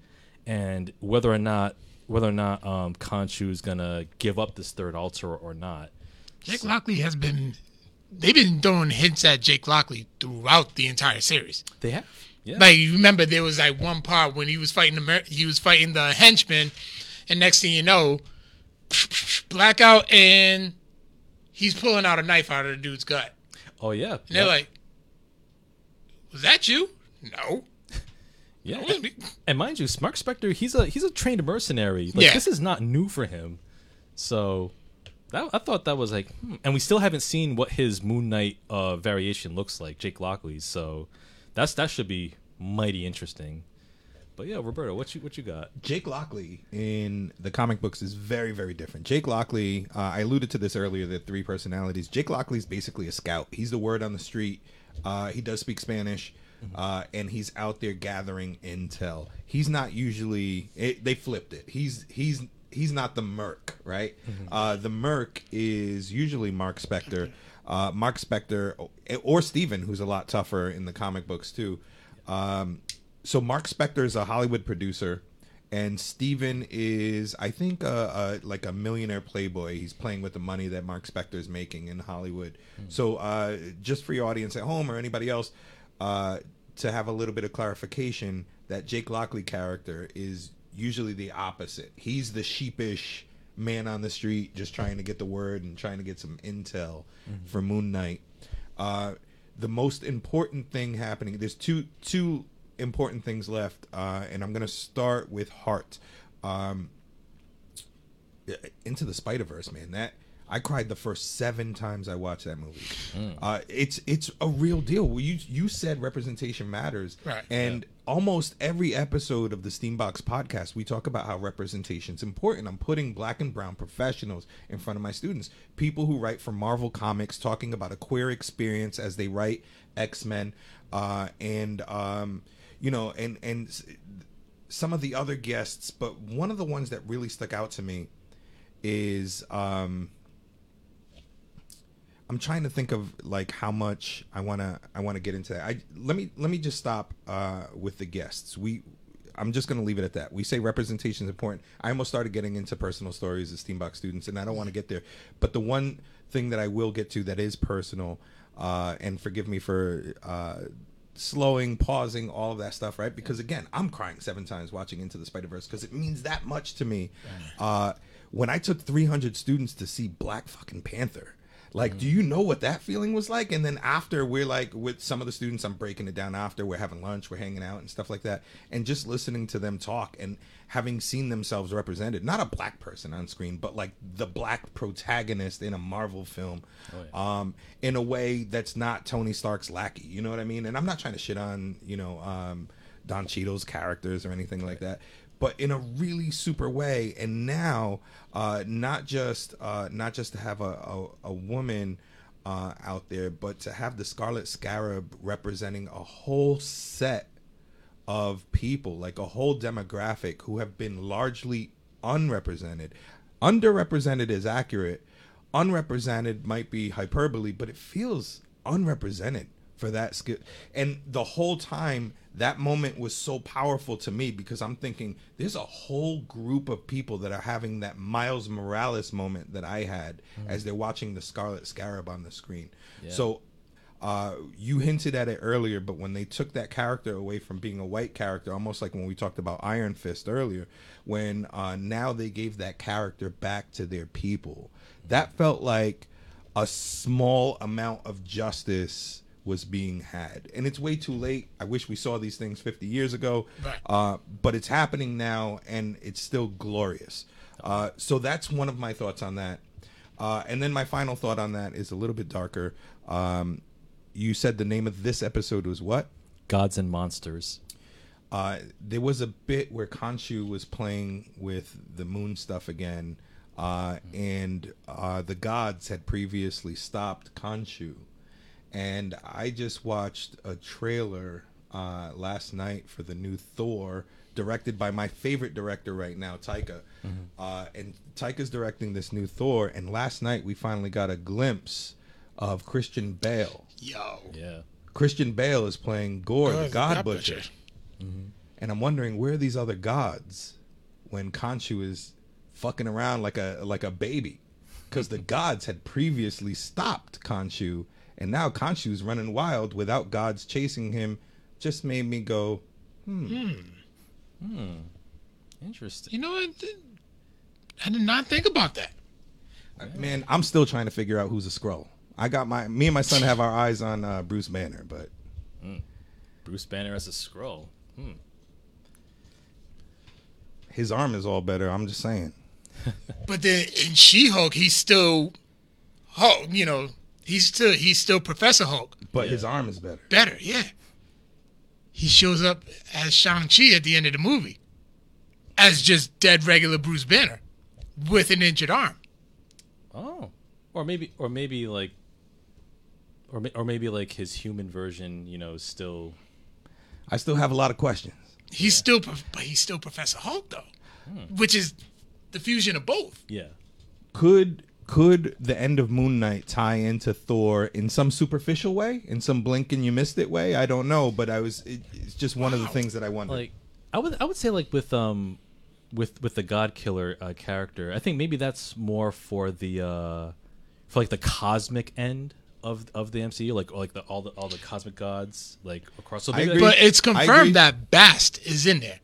and whether or not whether or not um, Khonshu is going to give up this third altar or not. Jake Lockley has been. They've been throwing hints at Jake Lockley throughout the entire series. They have, yeah, Like you remember, there was like one part when he was fighting the Mer- he was fighting the henchman, and next thing you know, blackout, and he's pulling out a knife out of the dude's gut, oh yeah, and they're like, "Was that you?" No, yeah. it. And mind you, Mark Spector, he's a he's a trained mercenary. Like Yeah. this is not new for him. So that, I thought that was like, hmm. and we still haven't seen what his Moon Knight uh, variation looks like, Jake Lockley's. So that's that should be mighty interesting. But yeah, Roberto, what you what you got? Jake Lockley in the comic books is very, very different. Jake Lockley, uh, I alluded to this earlier, the three personalities. Jake Lockley is basically a scout. He's the word on the street. Uh, he does speak Spanish, uh, and he's out there gathering intel. He's not usually. It, they flipped it. He's he's he's not the Merc, right? Uh, the Merc is usually Mark Spector. Uh, Mark Spector or Steven, who's a lot tougher in the comic books too. Um, so Mark Spector is a Hollywood producer, and Steven is, I think, a, a, like a millionaire playboy. He's playing with the money that Mark Spector is making in Hollywood. So, uh, just for your audience at home or anybody else, uh, to have a little bit of clarification, that Jake Lockley character is usually the opposite. He's the sheepish man on the street, just trying to get the word and trying to get some intel for Moon Knight. Uh, the most important thing happening. There's two two important things left, uh, and I'm gonna start with Heart. Um, into the Spider Verse, man. That I cried the first seven times I watched that movie. Uh, it's it's a real deal. Well, You you said representation matters, Right. and almost every episode of the Steambox podcast, we talk about how representation is important. I'm putting black and brown professionals in front of my students, people who write for Marvel Comics, talking about a queer experience as they write X Men, uh, and um, you know, and and some of the other guests. But one of the ones that really stuck out to me is um, I'm trying to think of like how much I wanna I wanna get into that. I let me let me just stop uh, with the guests. We I'm just gonna leave it at that. We say representation is important. I almost started getting into personal stories as Steambox students, and I don't want to get there. But the one thing that I will get to that is personal, uh, and forgive me for uh, slowing, pausing, all of that stuff, right? Because again, I'm crying seven times watching Into the Spider Verse because it means that much to me. Uh, when I took 300 students to see Black fucking Panther. Like, do you know what that feeling was like? And then after, we're like, with some of the students, I'm breaking it down after, we're having lunch, we're hanging out and stuff like that. And just listening to them talk and having seen themselves represented, not a black person on screen, but like the black protagonist in a Marvel film, um, in a way that's not Tony Stark's lackey. You know what I mean? And I'm not trying to shit on, you know, um, Don Cheadle's characters or anything like that but in a really super way. And now, uh, not just uh, not just to have a a, a woman uh, out there, but to have the Scarlet Scarab representing a whole set of people, like a whole demographic who have been largely unrepresented. Underrepresented is accurate. Unrepresented might be hyperbole, but it feels unrepresented for that skill. And the whole time, that moment was so powerful to me because I'm thinking there's a whole group of people that are having that Miles Morales moment that I had as they're watching the Scarlet Scarab on the screen. So uh, you hinted at it earlier, but when they took that character away from being a white character, almost like when we talked about Iron Fist earlier, when uh, now they gave that character back to their people, that felt like a small amount of justice was being had. And it's way too late. I wish we saw these things 50 years ago, Right. uh, but it's happening now and it's still glorious. Uh, so that's one of my thoughts on that. Uh, and then my final thought on that is a little bit darker. Um, you said the name of this episode was what? Gods and Monsters. Uh, there was a bit where Khonshu was playing with the moon stuff again, uh, and uh, the gods had previously stopped Khonshu. And I just watched a trailer uh, last night for the new Thor, directed by my favorite director right now, Taika. Uh, and Taika's directing this new Thor, and last night we finally got a glimpse of Christian Bale. Yo. Yeah. Christian Bale is playing Gorr, the God, God God Butcher. Butcher. And I'm wondering where are these other gods when Khonshu is fucking around like a like a baby, because the gods had previously stopped Khonshu, and now Khonshu's running wild without gods chasing him. Just made me go, hmm. Hmm. hmm. Interesting. You know what? I did not think about that. man, I'm still trying to figure out who's a Skrull. I got my me and my son have our eyes on uh, Bruce Banner, but Bruce Banner as a Skrull. Hmm. his arm is all better. I'm just saying. But then in She-Hulk, he's still Hulk. You know, he's still he's still Professor Hulk. But his arm is better. Better, yeah. He shows up as Shang Chi at the end of the movie, as just dead regular Bruce Banner, with an injured arm. Oh, or maybe, or maybe like, or or maybe like his human version. You know, still. I still have a lot of questions. He's still, Prof- but he's still Professor Hulk though, hmm. which is the fusion of both. Yeah. could could the end of Moon Knight tie into Thor in some superficial way, in some blink and you missed it way? I don't know, but I was. It, it's just one of the things that I wondered. Like, I would, I would say like with um, with with the God Killer uh, character. I think maybe that's more for the uh, for like the cosmic end of of the MCU, like like the all the all the cosmic gods like across. So I maybe agree. But it's I agree. confirmed that Bast is in there.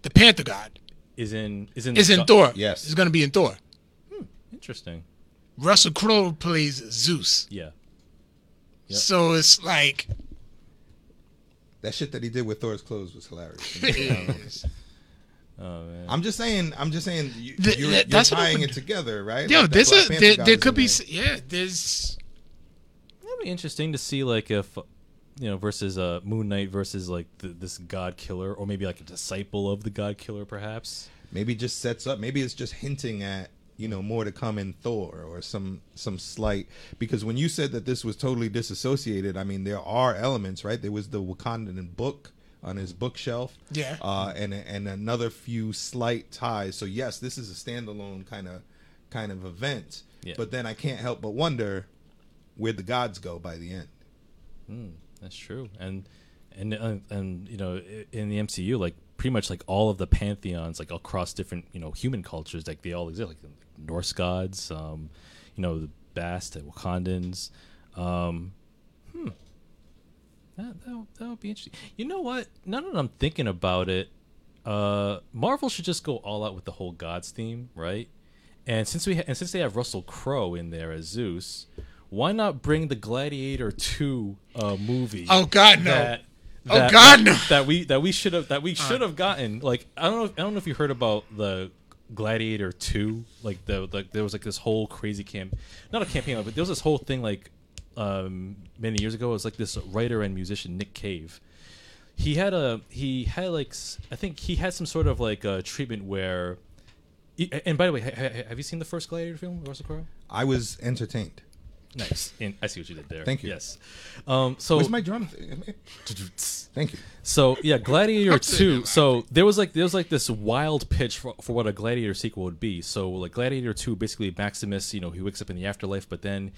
The Panther God is in is in is in Go- Thor. Yes. is going to be in Thor. Hmm, Interesting. Russell Crowe plays Zeus. Yeah. Yep. So it's like that shit that he did with Thor's clothes was hilarious. Oh man. I'm just saying. I'm just saying. You, The- you're, that- you're that's what tying I'm- it together, right? yo, Like, there's a there, there could be there. yeah there's That'd be interesting to see, like if you know, versus uh, Moon Knight versus like the, this God Killer, or maybe like a disciple of the God Killer, perhaps. maybe just sets up. Maybe it's just hinting at you know more to come in Thor or some some slight. Because when you said that this was totally disassociated, I mean there are elements, right? There was the Wakandan book on his bookshelf, Yeah. uh, and and another few slight ties. So yes, this is a standalone kind of kind of event. Yeah. But then I can't help but wonder where the gods go by the end. That's true, and and uh, and you know, in the MCU, like pretty much like all of the pantheons, like across different you know human cultures, like they all exist, like Norse gods, um, you know, the Bast, the Wakandans. Um, hmm, that that that would be interesting. You know what? Now that I'm thinking about it, uh, Marvel should just go all out with the whole gods theme, right? And since we ha- and since they have Russell Crowe in there as Zeus, why not bring the Gladiator two uh, movie? Oh, God, no. That, Oh, God, that- no. That we that we should have that we should have gotten. Like I don't know. If, I don't know if you heard about the Gladiator two. Like the like there was like this whole crazy camp, not a campaign, but there was this whole thing like um many years ago. It was like this writer and musician Nick Cave he had a he had like I think he had some sort of like a treatment where. And by the way, ha- ha- have you seen the first Gladiator film, Russell Crowe? I was entertained. Nice. And I see what you did there. Thank you. Yes. Um, so Where's my drum? thing? Thank you. so yeah, Gladiator two. So there was like there was like this wild pitch for, for what a Gladiator sequel would be. So like Gladiator two, basically Maximus, you know, he wakes up in the afterlife, but then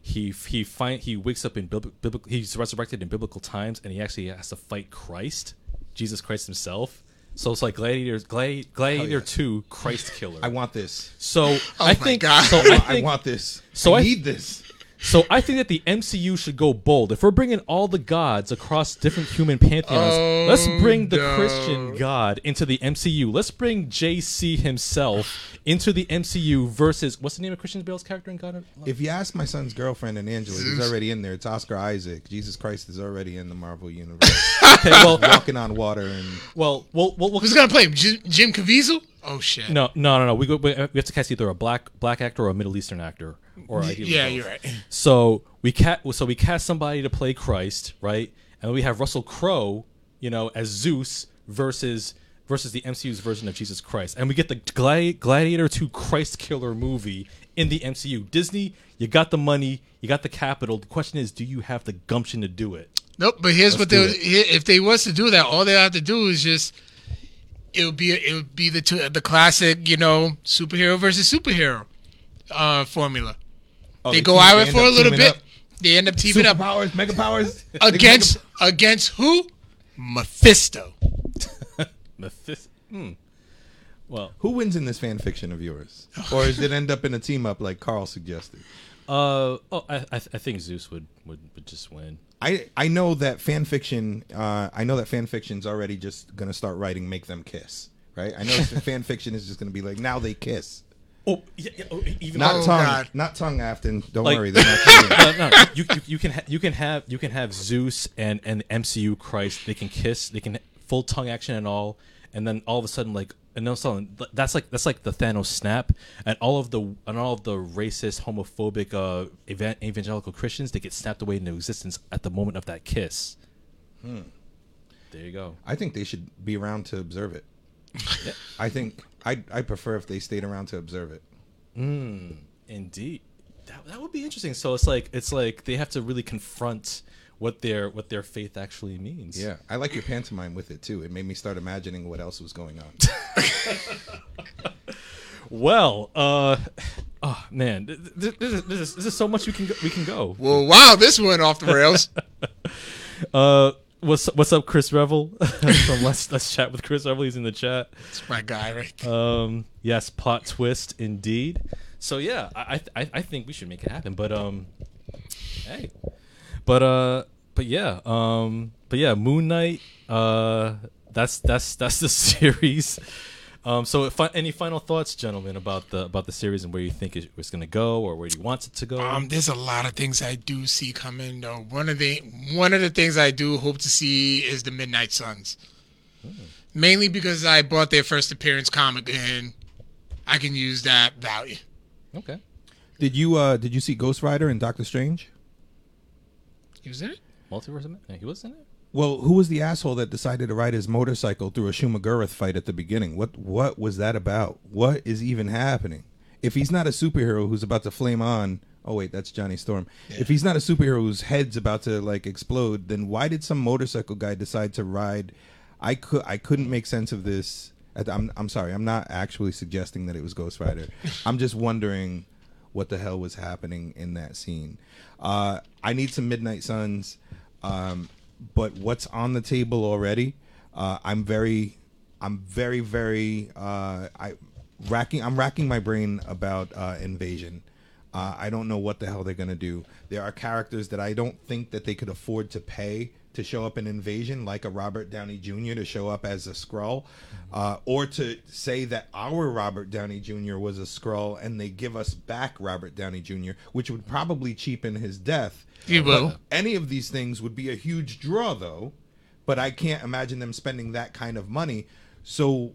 he he find he wakes up in biblical. He's resurrected in biblical times, and he actually has to fight Christ, Jesus Christ himself. So it's like Gladiator Gladi- Gladiator yeah. two, Christ Killer. I want this. so I Oh my think God. so. I, I want- I want this. so I I- need this. So I think that the MCU should go bold. If we're bringing all the gods across different human pantheons, Oh, let's bring the no. Christian God into the MCU. Let's bring JC himself into the MCU versus what's the name of Christian Bale's character in God? of- If you ask my son's girlfriend and Angela, Zeus. he's already in there. It's Oscar Isaac. Jesus Christ is already in the Marvel universe, Okay, well, walking on water and well, well, well, well Who's gonna play him? Jim, Jim Caviezel? Oh shit. no, no, no, no. We go. We have to cast either a black black actor or a Middle Eastern actor, or ideally yeah, both. you're right. So we cast so we cast somebody to play Christ, right? and we have Russell Crowe, you know, as Zeus versus versus the MCU's version of Jesus Christ, and we get the Gladi- Gladiator 2 Christ Killer movie in the MCU. Disney, you got the money, you got the capital. The question is, do you have the gumption to do it? Nope. But here's Let's what they if they was to do that, all they have to do is just it would be it would be the two, the classic you know superhero versus superhero uh, formula. Oh, they they go team- at it for a little bit. up. They end up teaming up Powers, mega powers against against who? Mephisto. Mephisto. hmm. Well, Who wins in this fan fiction of yours, or does it end up in a team up like Carl suggested? uh, oh, I, I, I think Zeus would, would, would just win. I I know that fan fiction. Uh, I know that fan fiction's already just gonna start writing "Make Them Kiss." Right? I know fan fiction is just gonna be like now they kiss. Oh, yeah, yeah, oh, even Not Oh, tongue, God. not tongue Afton. Don't Like- worry, they're not kidding. no, no, you, you, you can ha- you can have you can have Zeus and and MCU Christ. They can kiss. They can full tongue action and all. And then all of a sudden, like and then all of a sudden, that's like that's like the Thanos snap, and all of the and all of the racist, homophobic, uh, evan- evangelical Christians they get snapped away into existence at the moment of that kiss. Hmm. There you go. I think they should be around to observe it. I think I I prefer if they stayed around to observe it. Indeed, that, that would be interesting. So it's like it's like they have to really confront what their what their faith actually means. Yeah, I like your pantomime with it too. It made me start imagining what else was going on. Well, uh, oh man, th- th- this is, this is, this is so much we can go, we can go. Well, wow, this went off the rails. Uh, what's what's up, Chris Revel? From let's let's chat with Chris Revel. He's in the chat. It's my guy, right? Um, yes, plot twist indeed. So yeah, I I I think we should make it happen. But um, hey, but uh, but yeah, um, but yeah, Moon Knight. Uh, that's that's that's the series. Um, so fi- any final thoughts, gentlemen, about the about the series and where you think it was going to go or where you want it to go? Um, there's a lot of things I do see coming. Though one of the one of the things I do hope to see is the Midnight Suns, mainly because I bought their first appearance comic and I can use that value. okay. did you uh did you see Ghost Rider and Doctor Strange? He was in it. Multiverse of Man- He was in it. Well, who was the asshole that decided to ride his motorcycle through a Shuma-Gorath fight at the beginning? What what was that about? What is even happening? If he's not a superhero who's about to flame on, oh wait, that's Johnny Storm. If he's not a superhero whose head's about to like explode, then why did some motorcycle guy decide to ride? I could I couldn't make sense of this. I'm I'm sorry. I'm not actually suggesting that it was Ghost Rider. I'm just wondering what the hell was happening in that scene. Uh, I need some Midnight Suns, um, but what's on the table already? Uh, I'm very, I'm very, very. Uh, I racking. I'm racking my brain about uh, Invasion. Uh, I don't know what the hell they're gonna do. There are characters that I don't think that they could afford to pay to show up in Invasion, like a Robert Downey Jr. to show up as a Skrull, uh, or to say that our Robert Downey Jr. was a Skrull and they give us back Robert Downey Jr., which would probably cheapen his death. He will. Any of these things would be a huge draw, though, but I can't imagine them spending that kind of money. So,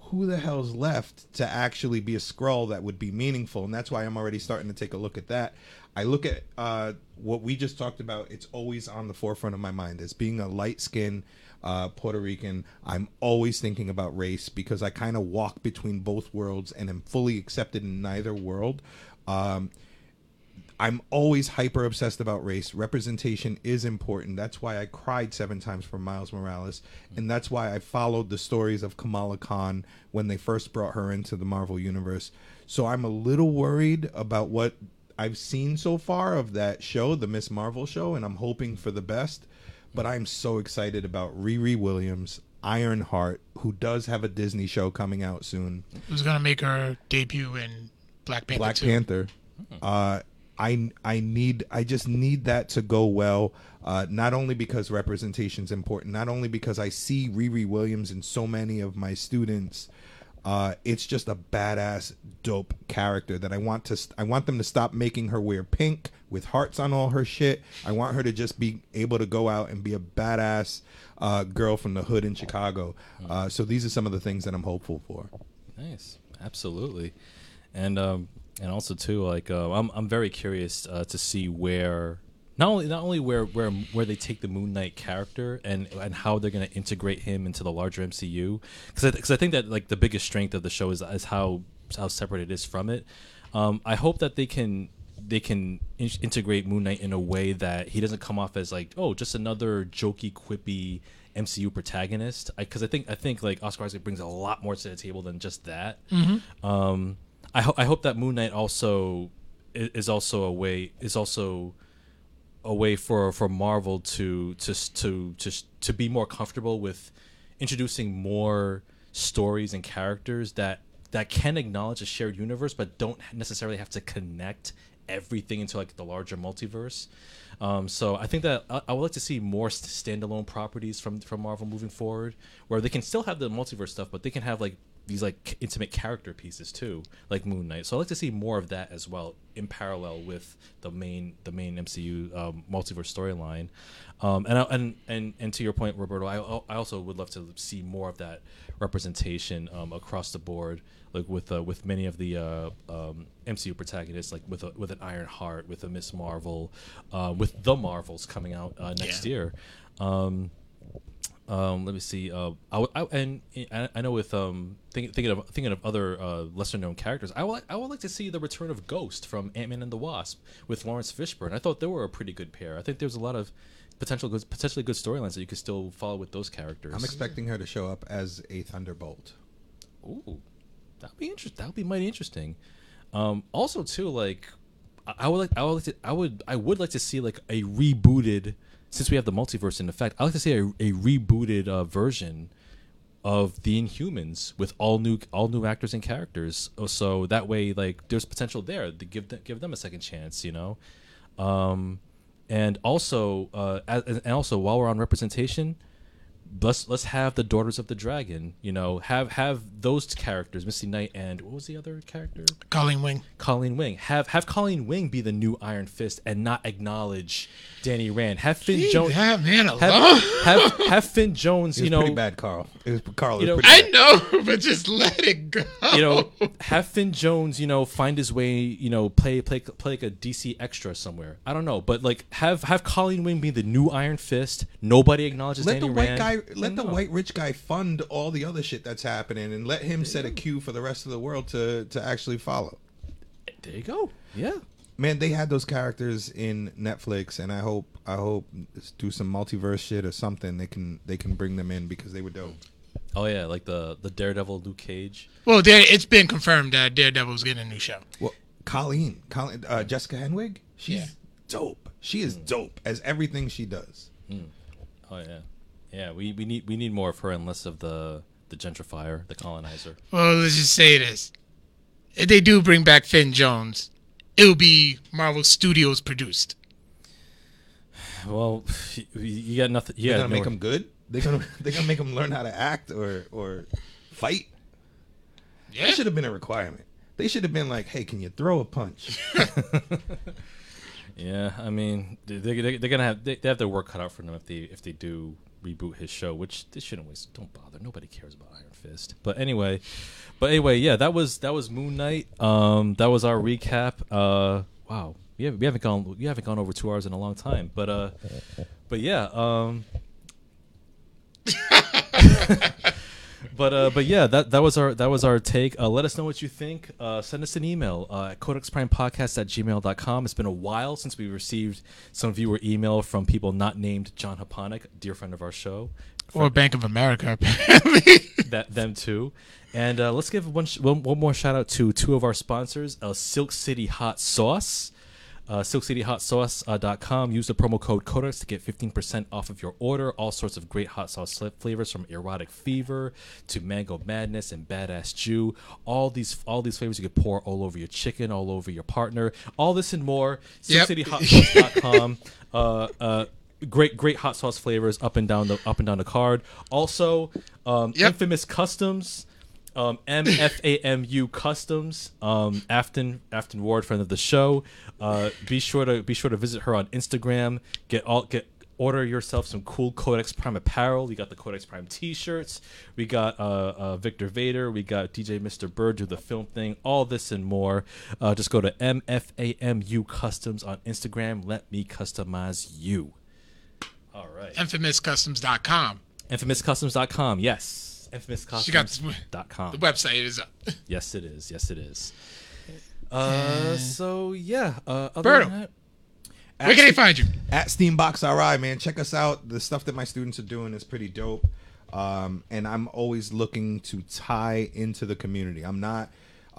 who the hell's left to actually be a Skrull that would be meaningful? And that's why I'm already starting to take a look at that. I look at uh, what we just talked about. It's always on the forefront of my mind as being a light skinned uh, Puerto Rican. I'm always thinking about race because I kind of walk between both worlds and am fully accepted in neither world. Um, I'm always hyper obsessed about race. Representation is important. That's why I cried seven times for Miles Morales, and that's why I followed the stories of Kamala Khan when they first brought her into the Marvel universe. So I'm a little worried about what I've seen so far of that show, the Miss Marvel show, and I'm hoping for the best. But I'm so excited about Riri Williams, Ironheart, who does have a Disney show coming out soon. Who's gonna make her debut in Black Panther? Black 2. Panther. Uh, I I need I just need that to go well. Uh, not only because representation is important, not only because I see Riri Williams in so many of my students. Uh, it's just a badass, dope character that I want to. I want them to stop making her wear pink with hearts on all her shit. I want her to just be able to go out and be a badass uh, girl from the hood in Chicago. Uh, so these are some of the things that I'm hopeful for. Nice, absolutely, and um, and also too, like uh, I'm I'm very curious uh, to see where not only not only where where where they take the Moon Knight character and and how they're going to integrate him into the larger MCU because I, cause I think that like the biggest strength of the show is is how how separate it is from it. Um, I hope that they can they can in- integrate Moon Knight in a way that he doesn't come off as like oh just another jokey quippy MCU protagonist because I, think I think like Oscar Isaac brings a lot more to the table than just that. Um, I hope I hope that Moon Knight also i- is also a way is also a way for for Marvel to to to to to be more comfortable with introducing more stories and characters that that can acknowledge a shared universe but don't necessarily have to connect everything into like the larger multiverse. Um, so I think that I, I would like to see more standalone properties from from Marvel moving forward, where they can still have the multiverse stuff, but they can have like these like intimate character pieces too, like Moon Knight. So I like to see more of that as well in parallel with the main the main MCU um, multiverse storyline. Um, and, I, and and and to your point, Roberto, I I also would love to see more of that representation um, across the board, like with uh, with many of the uh, um, MCU protagonists, like with a, with an Iron Heart, with a Miss Marvel, uh, with the Marvels coming out uh, next Yeah. year. Um, um, let me see. Uh, I, w- I- and I, I know with um think, thinking of thinking of other uh, lesser known characters, I would I would like to see the return of Ghost from Ant Man and the Wasp with Laurence Fishburne. I thought they were a pretty good pair. I think there's a lot of potential good, potentially good storylines that you could still follow with those characters. I'm expecting her to show up as a Thunderbolt. Ooh, that'd be interesting. That would be mighty interesting. Um, also, too, like I I would like, I would like to, I would, I would like to see like a rebooted. Since we have the multiverse in effect, I like to see a, a rebooted uh, version of the Inhumans with all new, all new actors and characters. Oh, So that way, like, there's potential there to give them, give them a second chance. You know, um, and also, uh, as, and also while we're on representation, let's let's have the Daughters of the Dragon. You know, have have those characters, Misty Knight and what was the other character? Colleen Wing. Colleen Wing. Have have Colleen Wing be the new Iron Fist and not acknowledge Danny Rand. Have Finn Leave Jones. that man alone. Have, have have Finn Jones. You know, pretty bad, Carl. It was Carl. It You was know- pretty I bad. know, but just let it go. you know, have Finn Jones, you know, find his way, you know, play play play like a DC extra somewhere. I don't know, but like have have Colleen Wing be the new Iron Fist. Nobody acknowledges Let Danny the white Rand. guy, let the white rich guy fund all the other shit that's happening, and let him set a cue for the rest of the world to to actually follow. There you go. Yeah. Man, they had those characters in Netflix, and I hope I hope do some multiverse shit or something. They can they can bring them in because they were dope. Oh yeah, like the the Daredevil Luke Cage. well, there, it's been confirmed that Daredevil's getting a new show. Well, Colleen, Colleen, uh, Jessica Henwick, she's Yeah. dope. She is dope as everything she does. Oh yeah, yeah. We, we need we need more of her and less of the the gentrifier, the colonizer. Well, let's just say this: if they do bring back Finn Jones, it'll be Marvel Studios produced. Well, you, you got nothing. They're Yeah, gonna make them good. They're gonna they're gonna make them learn how to act or or fight. Yeah, That should have been a requirement. They should have been like, "Hey, can you throw a punch?" Yeah, I mean, they, they, they're gonna have they, they have their work cut out for them if they if they do reboot his show, which they shouldn't waste. Don't bother. Nobody cares about Iron Fist. But anyway, but anyway, yeah, that was that was Moon Knight. Um, that was our recap. Uh, wow, we haven't we haven't gone we haven't gone over two hours in a long time. But uh, but yeah, um. But uh, but yeah, that that was our that was our take. Uh, let us know what you think. Uh, send us an email uh, at codexprimepodcast at gmail.com. It's been a while since we received some viewer email from people not named John Haponic, dear friend of our show. or Bank of America apparently. That them too. And uh, let's give one, sh- one one more shout out to two of our sponsors, uh, Silk City Hot Sauce. Uh, SilkCityHotSauce.com. Use the promo code Codex to get 15% off of your order. All sorts of great hot sauce flavors from erotic fever to mango madness and badass Jew. All these all these flavors you could pour all over your chicken, all over your partner. All this and more. SilkCityHotSauce.com. uh, uh, great great hot sauce flavors up and down the up and down the card. Also, um, Yep. Infamous Customs um, MFAMU Customs, um, Afton Afton Ward, friend of the show. Uh, be sure to be sure to visit her on Instagram. Get all get order yourself some cool Codex Prime apparel. We got the Codex Prime T-shirts. We got uh, uh, Victor Vader. We got DJ Mr. Bird do the film thing. All this and more. Uh, just go to MFAMU Customs on Instagram. Let me customize you. All right. InfamousCustoms.com. InfamousCustoms.com. Yes. She got this- InfamousCustoms.com. The website is up. Yes, it is. Yes, it is. Uh, so yeah. Uh, other Berto. than that- Where can they find you? at Steambox RI, man. Check us out. The stuff that my students are doing is pretty dope. Um, and I'm always looking to tie into the community. I'm not.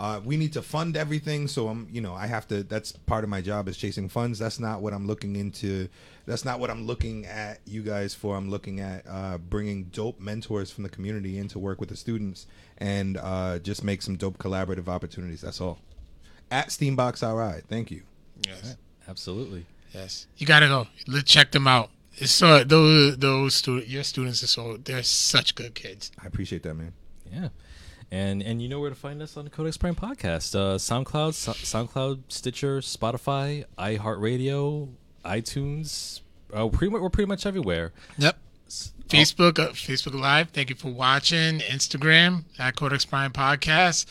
Uh, we need to fund everything, so I'm. You know, I have to. That's part of my job is chasing funds. That's not what I'm looking into. That's not what I'm looking at you guys for. I'm looking at uh, bringing dope mentors from the community in to work with the students and uh, just make some dope collaborative opportunities. That's all. At Steambox RI. Thank you. Yes. absolutely. Yes. You gotta go. Let check them out. It's so those those student your students are so they're such good kids. I appreciate that, man. Yeah. And and you know where to find us on the Codex Prime podcast. Uh, SoundCloud, so- SoundCloud, Stitcher, Spotify, iHeartRadio, iTunes. Uh, pretty much, we're pretty much everywhere. Yep. Facebook, uh, Facebook Live. Thank you for watching. Instagram at Codex Prime Podcast.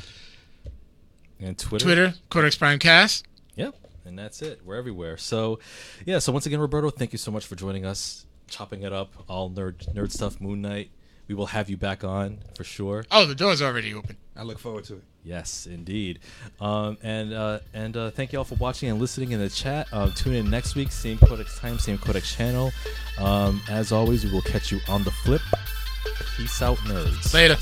And Twitter. Twitter, Codex Prime Cast. Yep. And that's it. We're everywhere. So, yeah. So once again, Roberto, thank you so much for joining us, chopping it up, all nerd nerd stuff, Moon Knight. We will have you back on for sure. Oh, the door's already open. I look forward to it. Yes, indeed. Um, and uh, and uh, thank you all for watching and listening in the chat. Uh, tune in next week, same Codex time, same Codex channel. Um, as always, we will catch you on the flip. Peace out, nerds. Later.